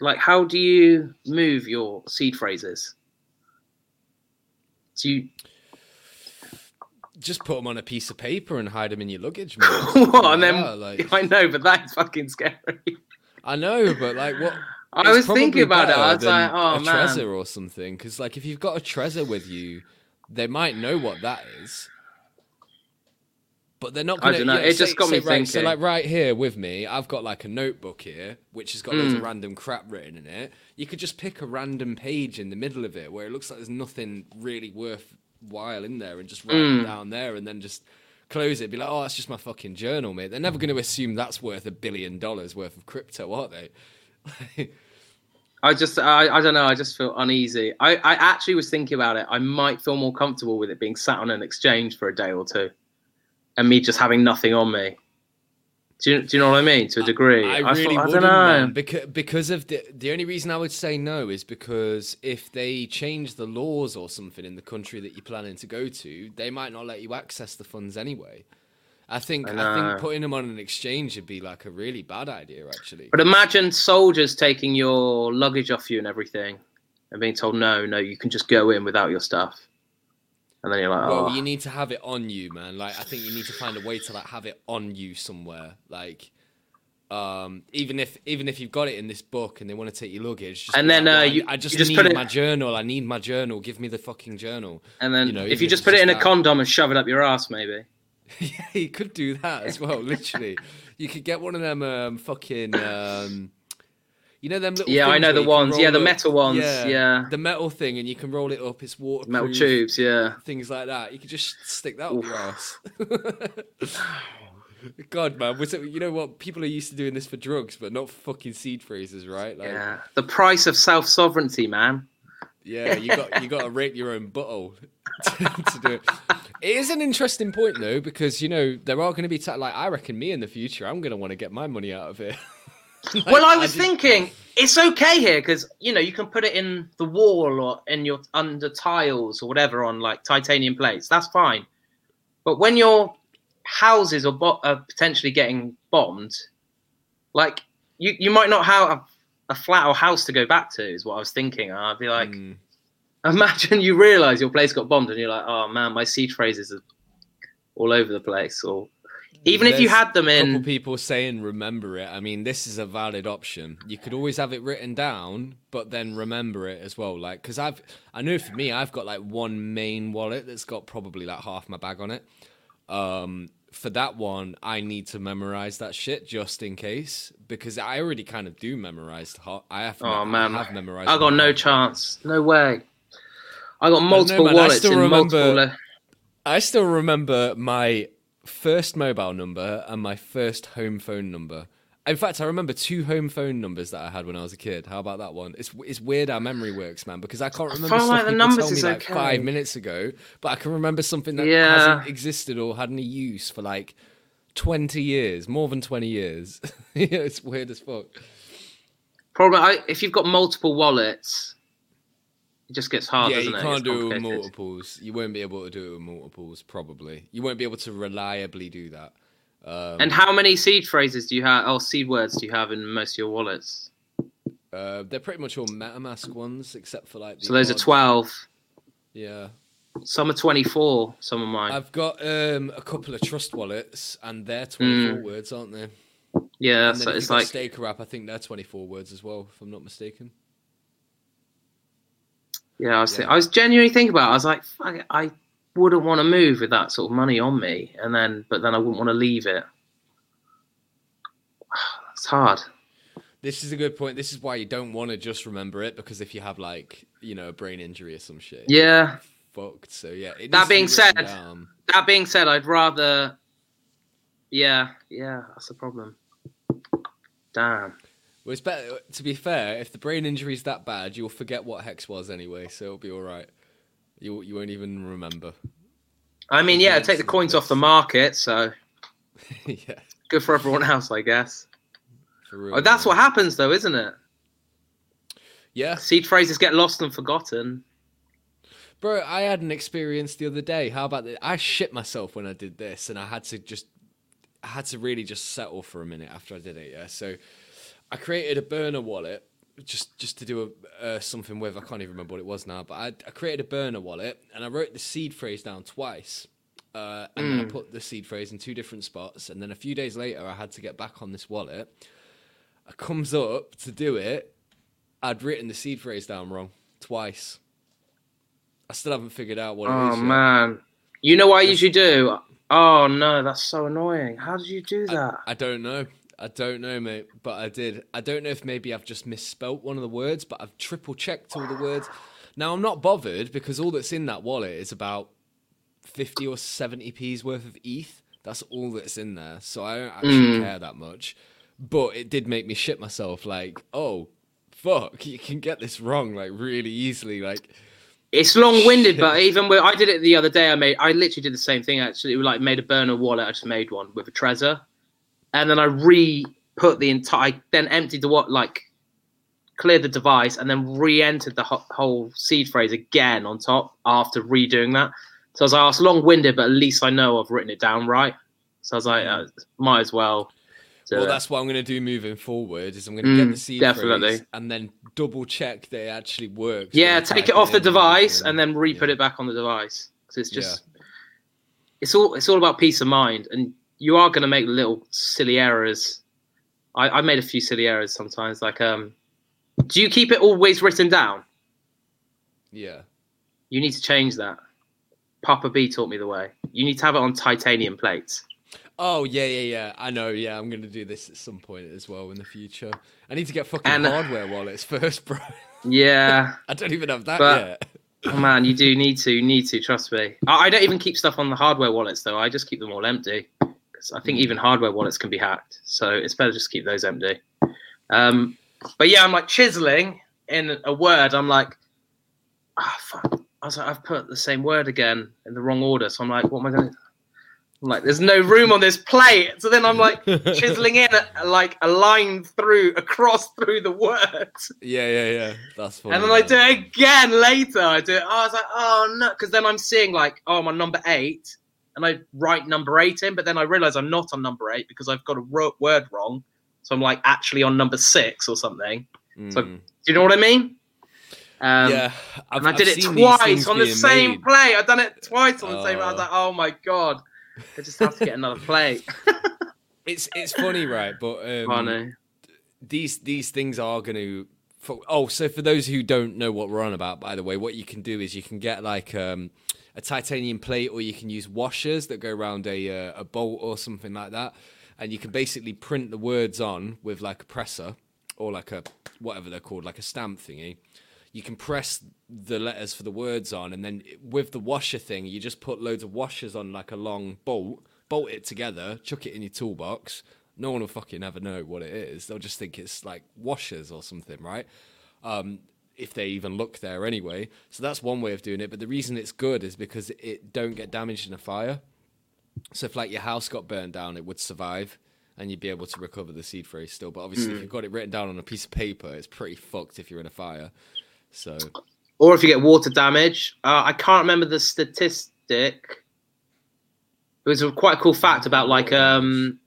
Like, how do you move your seed phrases? Do you just put them on a piece of paper and hide them in your luggage man. what? And then like, I know, but that's fucking scary. I know but like what I was thinking about it. I was like, oh a man. Trezor or something because like if you've got a Trezor with you they might know what that is but they're not I gonna, dunno, you know, it say- just got me right, so thinking. like right here with me I've got like a notebook here which has got loads Mm. of random crap written in it you could just pick a random page in the middle of it where it looks like there's nothing really worthwhile in there and just write Mm. it down there and then just close it be like oh that's just my fucking journal mate they're never going to assume that's worth a billion dollars worth of crypto are they I just, I, I don't know. I just feel uneasy. I, I actually was thinking about it. I might feel more comfortable with it being sat on an exchange for a day or two, and me just having nothing on me. Do you, do you know what I mean? To a degree, I really thought- I don't know. man, because because of the the only reason I would say no is because if they change the laws or something in the country that you're planning to go to, they might not let you access the funds anyway. I think I I, think putting them on an exchange would be like a really bad idea, actually. But imagine soldiers taking your luggage off you and everything, and being told, "No, no, you can just go in without your stuff." And then you're like, "Oh, Well, you need to have it on you, man. Like I think you need to find a way to like have it on you somewhere. Like um even if even if you've got it in this book and they want to take your luggage just And then, like, uh, "Well, I- you- I just you just need put it- my journal i need my journal give me the fucking journal And then you know, if you just put it in a condom and shove it up your ass, maybe. yeah you could do that as well literally you could get one of them um fucking um you know them little Yeah, I know the ones. Yeah, the up- metal ones, yeah. the metal thing and you can roll it up it's waterproof Metal tubes, yeah. things like that. You could just stick that up your ass. God, man, was it, you know what? People are used to doing this for drugs, but not fucking seed phrases, right? Like, Yeah, the price of self sovereignty, man. yeah, you got you got to rape your own butthole to, to do it. It is an interesting point though, because you know there are going to be ta- like I reckon me in the future, I'm going to want to get my money out of it. Like, well, I was just- thinking it's okay here because you know you can put it in the wall or in your under tiles or whatever on like titanium plates. That's fine. But when your houses are, bo- are potentially getting bombed, like you, you might not have a, a flat or house to go back to. Is what I was thinking. I'd be like, Mm. imagine you realize your place got bombed and you're like, oh man, my siege phrases are all over the place. Or even if you had them a couple in, people saying remember it. I mean, this is a valid option. You could always have it written down, but then remember it as well. Like, because I've, I know for me, I've got like one main wallet that's got probably like half my bag on it. Um, for that one, I need to memorize that shit just in case because I already kind of do memorize. I have. Oh I man, have memorized. I got no chance. No way. I got multiple man, I wallets still in remember- multiple. I still remember my first mobile number and my first home phone number. In fact, I remember two home phone numbers that I had when I was a kid. How about that one? It's it's weird how memory works, man. Because I can't remember feel stuff like the numbers is like okay. five minutes ago, but I can remember something that Yeah. hasn't existed or had any use for like twenty years, more than twenty years. it's weird as fuck. Probably, I, if you've got multiple wallets, it just gets hard, yeah, doesn't you can't It's do it with multiples. You won't be able to do it with multiples, probably. You won't be able to reliably do that. Um, And how many seed phrases do you have? Oh, seed words do you have in most of your wallets? Uh, they're pretty much all MetaMask ones, except for like. The So those are twelve. Yeah, Some are twenty-four. Some of mine. I've got um, a couple of trust wallets, and they're twenty-four words, aren't they? yeah, so it's like Staker app. I think they're twenty-four words as well, if I'm not mistaken. Yeah. I was, Yeah. I was genuinely thinking about. It. I was like, Fuck it, I wouldn't want to move with that sort of money on me, and then but then I wouldn't want to leave it. It's hard. This is a good point. This is why you don't want to just remember it because if you have like you know a brain injury or some shit, Yeah, fucked. So yeah. it That being be said- down. That being said, I'd rather. Yeah, yeah, that's the problem. Damn. Well, it's better. To be fair, if the brain injury is that bad, you'll forget what hex was anyway, so it'll be all right. You you won't even remember. I mean, yeah, take the coins off the market, so yeah. good for everyone else, I guess. Real, Oh, that's man. what happens, though, isn't it? Yeah, Seed phrases get lost and forgotten. bro. I had an experience the other day. How about this? I shit myself when I did this, and I had to just, I had to really just settle for a minute after I did it. Yeah, so I created a burner wallet just just to do a, uh, something with. I can't even remember what it was now, but I, I created a burner wallet and I wrote the seed phrase down twice. Uh, and then I put the seed phrase in two different spots, and then a few days later, I had to get back on this wallet. I comes up to do it. I'd written the seed phrase down wrong twice. I still haven't figured out what Oh man, you know what I usually do? Oh no, that's so annoying. How did you do that? I don't know. I don't know, mate, but I did. I don't know if maybe I've just misspelt one of the words, but I've triple checked all the words. Now I'm not bothered because all that's in that wallet is about 50 or 70 p's worth of ETH. That's all that's in there. So I don't actually hmm. care that much. But it did make me shit myself like, "Oh, fuck, you can get this wrong like really easily like It's long-winded, but even with, I did it the other day. I made, I literally did the same thing. Actually, like made a burner wallet. I just made one with a Trezor, and then I re-put the entire. Then emptied the what, like cleared the device, and then re-entered the ho- whole seed phrase again on top after redoing that. So I was like, oh, it's long-winded, but at least I know I've written it down right. So I was like, uh, might as well. Well, it. that's what I'm going to do moving forward. Is I'm going to get Mm, the seed definitely. phrase and then double check that it actually works. Yeah, take it off the device and then re-put Yeah. it back on the device. Because it's just, it's all it's all about peace of mind, and you are going to make little silly errors. I, I made a few silly errors sometimes. Like, um, do you keep it always written down? Yeah. You need to change that. Papa B taught me the way. You need to have it on titanium plates. Oh yeah, yeah, yeah. I know. Yeah, I'm going to do this at some point as well in the future. I need to get fucking And- hardware wallets first, bro. Yeah, I don't even have that But- yet. oh man, you do need to. You need to. Trust me. I, I don't even keep stuff on the hardware wallets though. I just keep them all empty. 'Cause I think even hardware wallets can be hacked, so it's better just keep those empty. Um, but yeah, I'm like chiseling in a word. I'm like, ah, fuck. I was like, I've put the same word again in the wrong order. So I'm like, what am I doing? I'm like, there's no room on this plate. So then I'm like chiseling in a, like a line through across through the words. Yeah, yeah, yeah. That's funny. And then I do it again later. I do it. I was like, oh no, because then I'm seeing like, oh, I'm number eight, and I write number eight in, but then I realize I'm not on number eight because I've got a word wrong. So I'm like actually on number six or something. So Mm. do you know what I mean? Um, yeah, I've, and I did I've it seen these things twice on the same made. play. I've done it twice on the same. I was Oh. like, oh my god, I just have to get another plate. It's it's funny, right? But um, oh no. these these things are going to. Oh, so for those who don't know what we're on about, by the way, what you can do is you can get like um, a titanium plate, or you can use washers that go around a uh, a bolt or something like that, and you can basically print the words on with like a presser or like a whatever they're called, like a stamp thingy. You can press the letters for the words on, and then with the washer thing, you just put loads of washers on like a long bolt, bolt it together, chuck it in your toolbox. No one will fucking ever know what it is. They'll just think it's like washers or something, right? Um, if they even look there anyway. So that's one way of doing it. But the reason it's good is because it don't get damaged in a fire. So if like your house got burned down, it would survive, and you'd be able to recover the seed phrase still. But obviously, if you've got it written down on a piece of paper, it's pretty fucked if you're in a fire. So Or if you get water damage, uh, I can't remember the statistic. It was a quite a cool fact about like um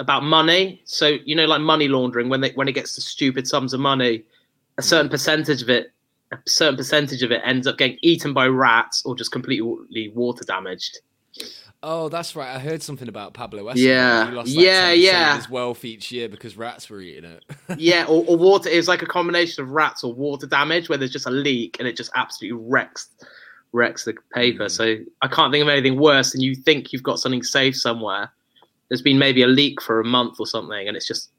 about money. So you know, like money laundering when they when it gets to stupid sums of money, a certain mm. percentage of it, a certain percentage of it ends up getting eaten by rats or just completely water damaged. Oh, that's right. I heard something about Pablo Escobar. Yeah. Lost, like, Yeah, yeah. his wealth each year because rats were eating it. yeah, or, or water. It was like a combination of rats or water damage where there's just a leak and it just absolutely wrecks wrecks the paper. Mm. So I can't think of anything worse than you think you've got something safe somewhere. There's been maybe a leak for a month or something, and it's just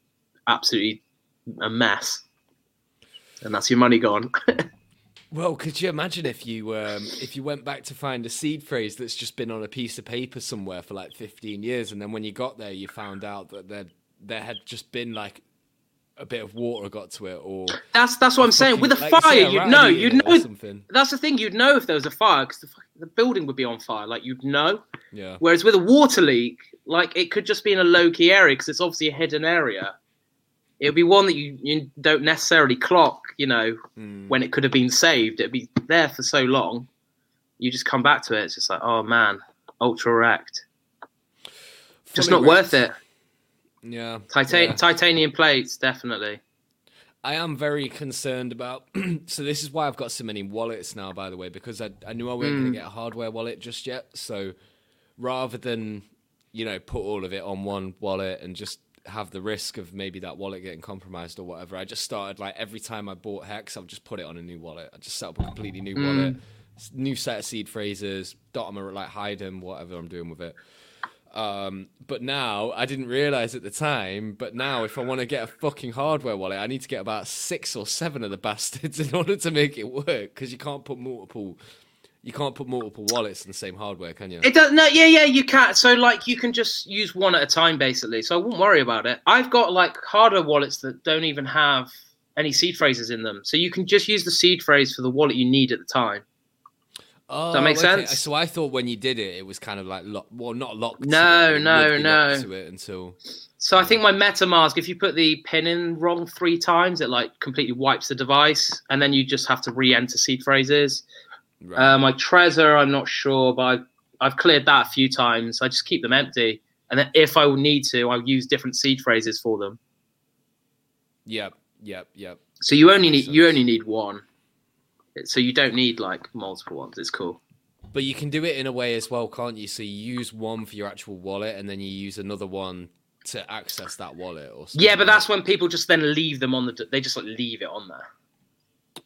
absolutely a mess. And that's your money gone. Well, could you imagine if you um, if you went back to find a seed phrase that's just been on a piece of paper somewhere for like 15 years, and then when you got there, you found out that there there had just been like a bit of water got to it, or That's that's what I'm saying. With a like fire, you'd know. You'd know. something. That's the thing. You'd know if there was a fire because the, the building would be on fire. Like you'd know. Yeah. Whereas with a water leak, like it could just be in a low key area because it's obviously a hidden area. It would be one that you, you don't necessarily clock, you know, Mm. when it could have been saved. It'd be there for so long. You just come back to it. It's just like, oh man, ultra wrecked. Just not worth it. Yeah. Titan- yeah. Titanium plates, definitely. I am very concerned about. so this is why I've got so many wallets now, by the way, because I, I knew I wasn't going Mm. to get a hardware wallet just yet. So rather than you know put all of it on one wallet and just have the risk of maybe that wallet getting compromised or whatever, I just started like every time I bought Hex, I'll just put it on a new wallet. I just set up a completely new Mm. wallet, new set of seed phrases, dot them or like hide them, whatever I'm doing with it. Um, but now I didn't realize at the time. But now, if I want to get a fucking hardware wallet, I need to get about six or seven of the bastards in order to make it work. Because you can't put multiple, you can't put multiple wallets in the same hardware, can you? It does no, yeah, yeah, you can't. So like you can just use one at a time basically. So I wouldn't worry about it. I've got like hardware wallets that don't even have any seed phrases in them. So you can just use the seed phrase for the wallet you need at the time. Oh, that make okay. sense? So I thought when you did it, it was kind of like lock, well, not locked. No, it, no, no. To it until So I think my MetaMask, if you put the pin in wrong three times, it like completely wipes the device, and then you just have to re-enter seed phrases. Right. Uh, my Trezor, I'm not sure, but I've, I've cleared that a few times. I just keep them empty, and then if I need to, I'll use different seed phrases for them. yep, yep, yep. So you only need you only need one. So you don't need like multiple ones. It's cool. But you can do it in a way as well, can't you? So you use one for your actual wallet, and then you use another one to access that wallet, or something. Yeah, but that's when people just then leave them on the. They just like leave it on there.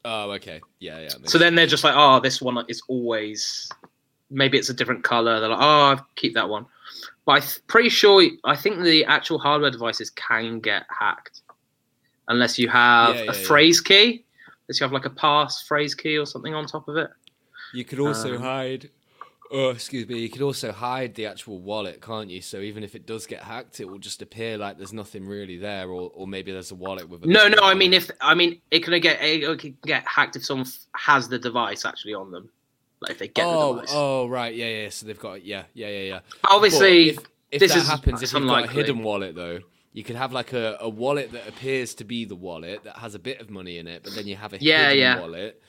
Oh, okay. Yeah, yeah. So then they're just like, oh, this one is always. Maybe it's a different color. They're like, oh, I'll keep that one. But I'm pretty sure. I think the actual hardware devices can get hacked, unless you have Yeah, a yeah, yeah. phrase key. Unless you have like a pass phrase key or something on top of it. You could also Um, hide. Oh, excuse me. You could also hide the actual wallet, can't you? So even if it does get hacked, it will just appear like there's nothing really there, or, or maybe there's a wallet with. A No, no. I mean, if I mean, it can get it can get hacked if someone has the device actually on them. Like if they get the Oh, device. oh, right. Yeah, yeah. So they've got. Yeah, yeah, yeah, yeah. Obviously, But if, if this that happens, if you've got a hidden wallet though, you could have like a, a wallet that appears to be the wallet that has a bit of money in it, but then you have a Yeah, hidden yeah. wallet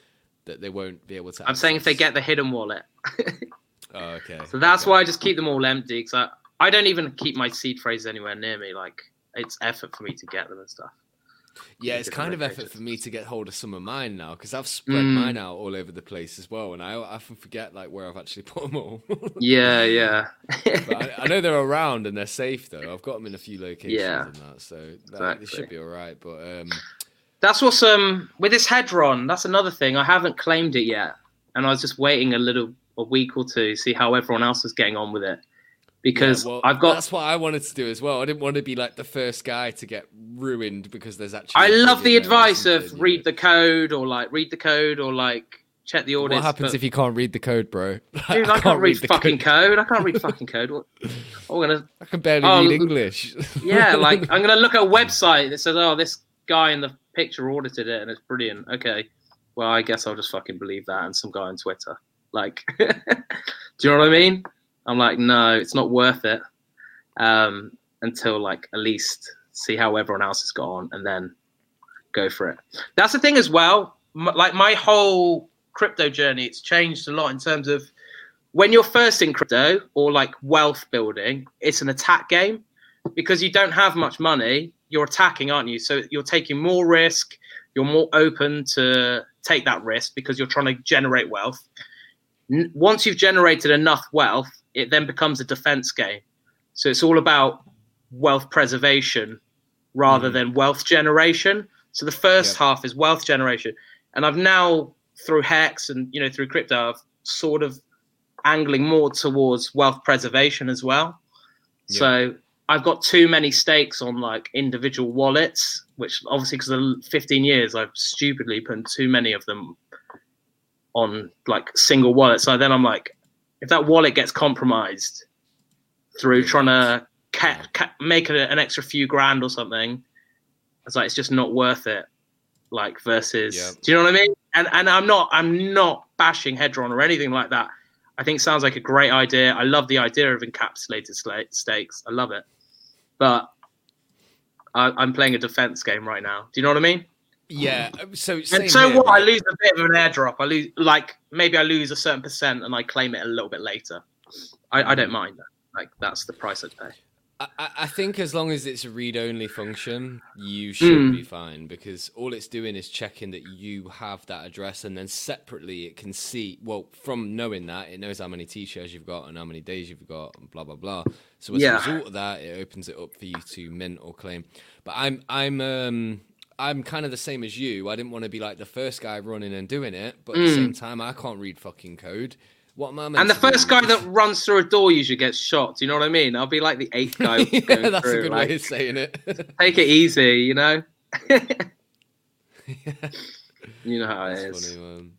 that they won't be able to. I'm saying if they get the hidden wallet. Oh, okay. So that's okay. why I just keep them all empty because I, I don't even keep my seed phrases anywhere near me. Like it's effort for me to get them and stuff. Yeah, it's kind of effort for me to get hold of some of mine now because I've spread Mm. mine out all over the place as well, and I often forget like where I've actually put them all. Yeah, yeah. I, I know they're around and they're safe though. I've got them in a few locations Yeah. and that, so that, Exactly. they should be all right. But um, that's what's um with this Hedron. That's another thing. I haven't claimed it yet, and I was just waiting a little a week or two see how everyone else was getting on with it because yeah, well, I've got. that's what I wanted to do as well. I didn't want to be like the first guy to get ruined because there's actually. I love the in there or advice of read know. the code or like read the code or like check the audits. What happens but- if you can't read the code, bro? Dude, I, can't, read, the fucking code. code. I can't read fucking code. What? I'm gonna I can barely Oh, read English. yeah, like I'm gonna look at a website that says, "Oh, this guy in the picture audited it and it's brilliant." Okay, well, I guess I'll just fucking believe that and some guy on Twitter. Like, do you know what I mean? I'm like, no, it's not worth it um, until like at least see how everyone else has gone and then go for it. That's the thing as well. M- like my whole crypto journey, it's changed a lot in terms of when you're first in crypto or like wealth building, it's an attack game because you don't have much money. You're attacking, aren't you? So you're taking more risk. You're more open to take that risk because you're trying to generate wealth. Once you've generated enough wealth, it then becomes a defense game. So it's all about wealth preservation rather mm. than wealth generation. So the first Yep. half is wealth generation. And I've now through Hex and you know through crypto, I've sort of angling more towards wealth preservation as well. So I've got too many stakes on like individual wallets, which obviously because of 15 years I've stupidly put too many of them on like single wallet. So then I'm like, if that wallet gets compromised through trying to ca- ca- make it an extra few grand or something, it's like it's just not worth it. Like versus, Yeah. do you know what I mean? And and I'm not I'm not bashing Hedron or anything like that. I think it sounds like a great idea. I love the idea of encapsulated stakes. I love it, but I, I'm playing a defense game right now. Do you know what I mean? Yeah. So And so here, what? I lose a bit of an airdrop. I lose like maybe I lose a certain percent and I claim it a little bit later. I, I don't mind that. Like that's the price I'd pay. I, I I think as long as it's a read-only function, you should Mm. be fine because all it's doing is checking that you have that address, and then separately it can see. Well, from knowing that, it knows how many t-shirts you've got and how many days you've got, and blah blah blah. So as Yeah. a result of that, it opens it up for you to mint or claim. But I'm I'm um I'm kind of the same as you. I didn't want to be like the first guy running and doing it, but at the Mm. same time, I can't read fucking code. What am I meant And the to do? first guy that runs through a door usually gets shot. Do you know what I mean? I'll be like the eighth guy. yeah, going that's a through, good like, way of saying it. Take it easy, you know. you know how it That's is. funny, man.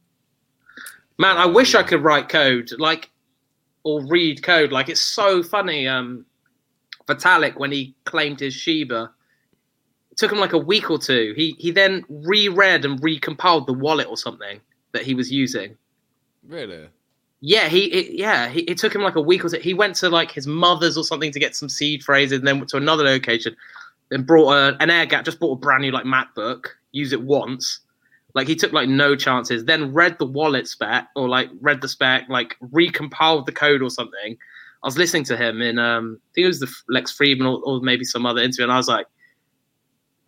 Man, I wish I could write code, like, or read code. Like, it's so funny. Um, Vitalik, when he claimed his Shiba, it took him like a week or two. He he then reread and recompiled the wallet or something that he was using. Really? Yeah, he it, yeah, he, it took him like a week or two. He went to like his mother's or something to get some seed phrases, and then went to another location, then brought a, an air gap, just bought a brand new like MacBook, used it once. Like he took like no chances, then read the wallet spec or like read the spec, like recompiled the code or something. I was listening to him in um I think it was the Lex Fridman or, or maybe some other interview, and I was like,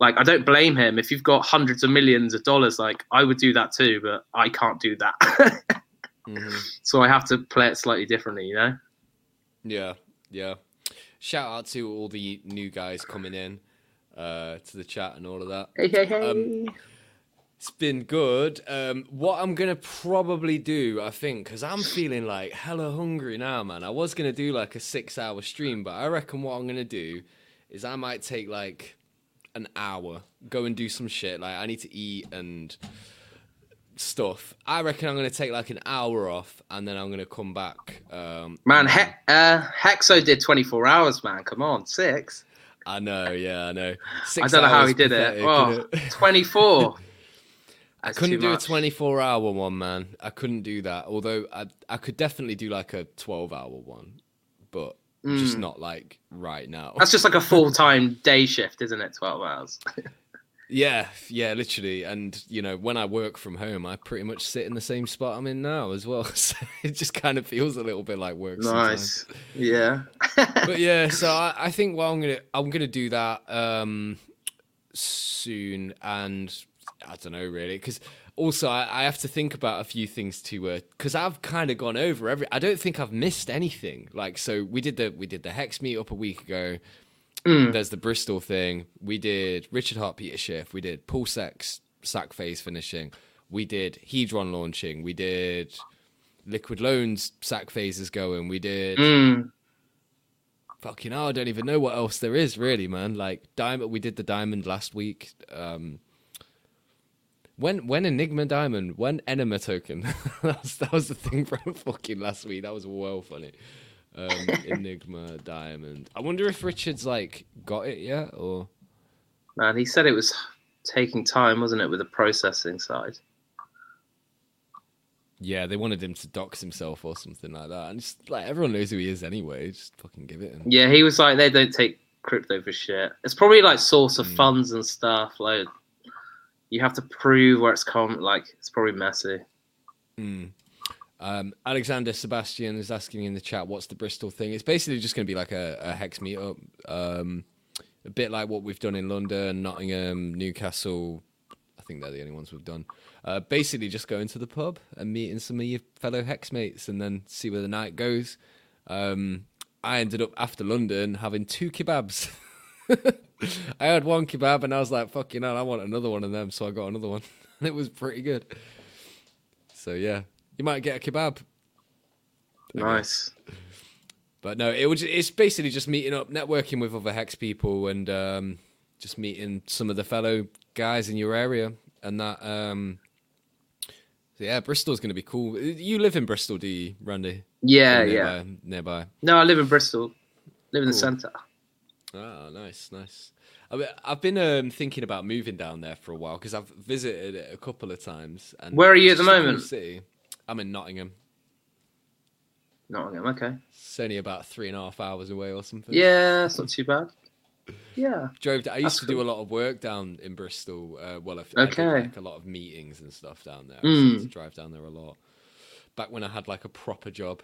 like I don't blame him if you've got hundreds of millions of dollars. Like I would do that too, but I can't do that. hmm so I have to play it slightly differently, you know. Yeah, yeah. Shout out to all the new guys coming in uh, to the chat and all of that. Hey, hey, hey. Um, It's been good. Um, what I'm gonna probably do, I think, because I'm feeling like hella hungry now, man. I was gonna do like a six-hour stream, but I reckon what I'm gonna do is I might take like an hour, go and do some shit. Like I need to eat and stuff. I reckon I'm gonna take like an hour off, and then I'm gonna come back. Um, man, he- uh, Hexo did 24 hours, man. Come on, six. I know, yeah, I know. I don't know how he did pathetic, it. Oh, innit? 24. I couldn't do much. a 24 hour one, man. I couldn't do that. Although I, I could definitely do like a 12 hour one, but just not like right now. Mm. That's just like a full time day shift, isn't it? 12 hours. Yeah, yeah, literally. And you know, when I work from home, I pretty much sit in the same spot I'm in now as well. So it just kind of feels a little bit like work. sometimes. nice. Yeah. but yeah, so I, I think well, I'm gonna I'm gonna do that um soon, and I don't know really because also I, I have to think about a few things to because I've kind of gone over every. I don't think I've missed anything. Like so, we did the we did the Hex meet up a week ago. There's the Bristol thing. We did Richard Heart, Peter Schiff. We did Pulse X sac phase finishing. We did Hedron launching. We did Liquid Loans sac phases going. We did Mm. fucking hell, I don't even know what else there is really, man. Like diamond, we did the diamond last week. Um, when when Enigma diamond, when Enema token, that, was, that was the thing from fucking last week. That was well funny. Um, Enigma diamond. I wonder if Richard's like got it yet or Man, he said it was taking time, wasn't it, with the processing side? yeah, they wanted him to dox himself or something like that. And just like everyone knows who he is anyway. Just fucking give it. him. Yeah, he was like, they don't take crypto for shit. It's probably like source of funds and stuff. Like, you have to prove where it's come. Like, it's probably messy. Mm. Um, Alexander Sebastian is asking in the chat, "What's the Bristol thing?" It's basically just going to be like a, a hex meetup, um, a bit like what we've done in London, Nottingham, Newcastle. I think they're the only ones we've done. Uh, basically, just going to the pub and meeting some of your fellow hex mates, and then see where the night goes. Um, I ended up after London having two kebabs. I had one kebab, and I was like, "Fucking hell, I want another one of them." So I got another one, and it was pretty good. So yeah, you might get a kebab. Nice. But no, it was. It's basically just meeting up, networking with other hex people, and um, just meeting some of the fellow guys in your area, and that. Um, So yeah, Bristol's going to be cool. You live in Bristol, do you, Randy? Yeah, Or yeah. nearby, Nearby. No, I live in Bristol. Live in the centre. Ah, nice, nice. I mean, I've been um, thinking about moving down there for a while because I've visited it a couple of times. And Where are you at the cool moment? City. I'm in Nottingham. Nottingham, okay. It's only about three and a half hours away or something. Yeah, it's not too bad. Yeah. Drove. To, I used to do a lot of work down in Bristol. Uh, well, I, I did Okay. like a lot of meetings and stuff down there. Mm. Used to drive down there a lot. Back when I had like a proper job.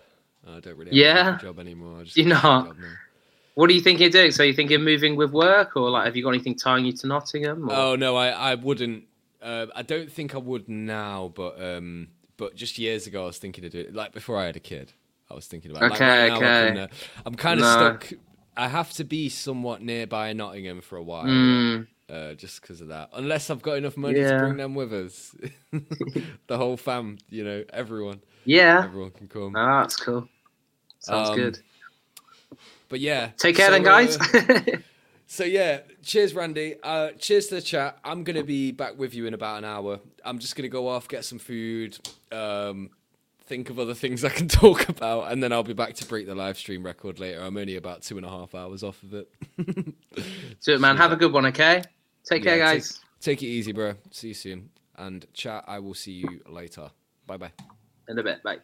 I don't really have Yeah? proper job anymore. I just Do you have a not? What do you think you're doing? So you think you're moving with work, or like have you got anything tying you to Nottingham? Or? Oh no, I I wouldn't. Uh, I don't think I would now, but um, but just years ago, I was thinking of doing it. Like before I had a kid, I was thinking about. it. Like, Okay, right now, I okay. can, uh, I'm kind of No. stuck. I have to be somewhat nearby Nottingham for a while, Mm. uh, just because of that. Unless I've got enough money to bring them with us, the whole fam, you know, everyone, Yeah. everyone can come. Ah, that's cool. Sounds Um, good. But yeah, Take care so, then, guys. uh, So yeah, cheers, Randy. Uh, cheers to the chat. I'm gonna be back with you in about an hour. I'm just gonna go off, get some food, um, think of other things I can talk about, and then I'll be back to break the live stream record later. I'm only about two and a half hours off of it. Do it, man. Have a good one, okay? Take care, Yeah, guys. Take, take it easy, bro. See you soon. And chat, I will see you later. Bye bye. In a bit. Bye.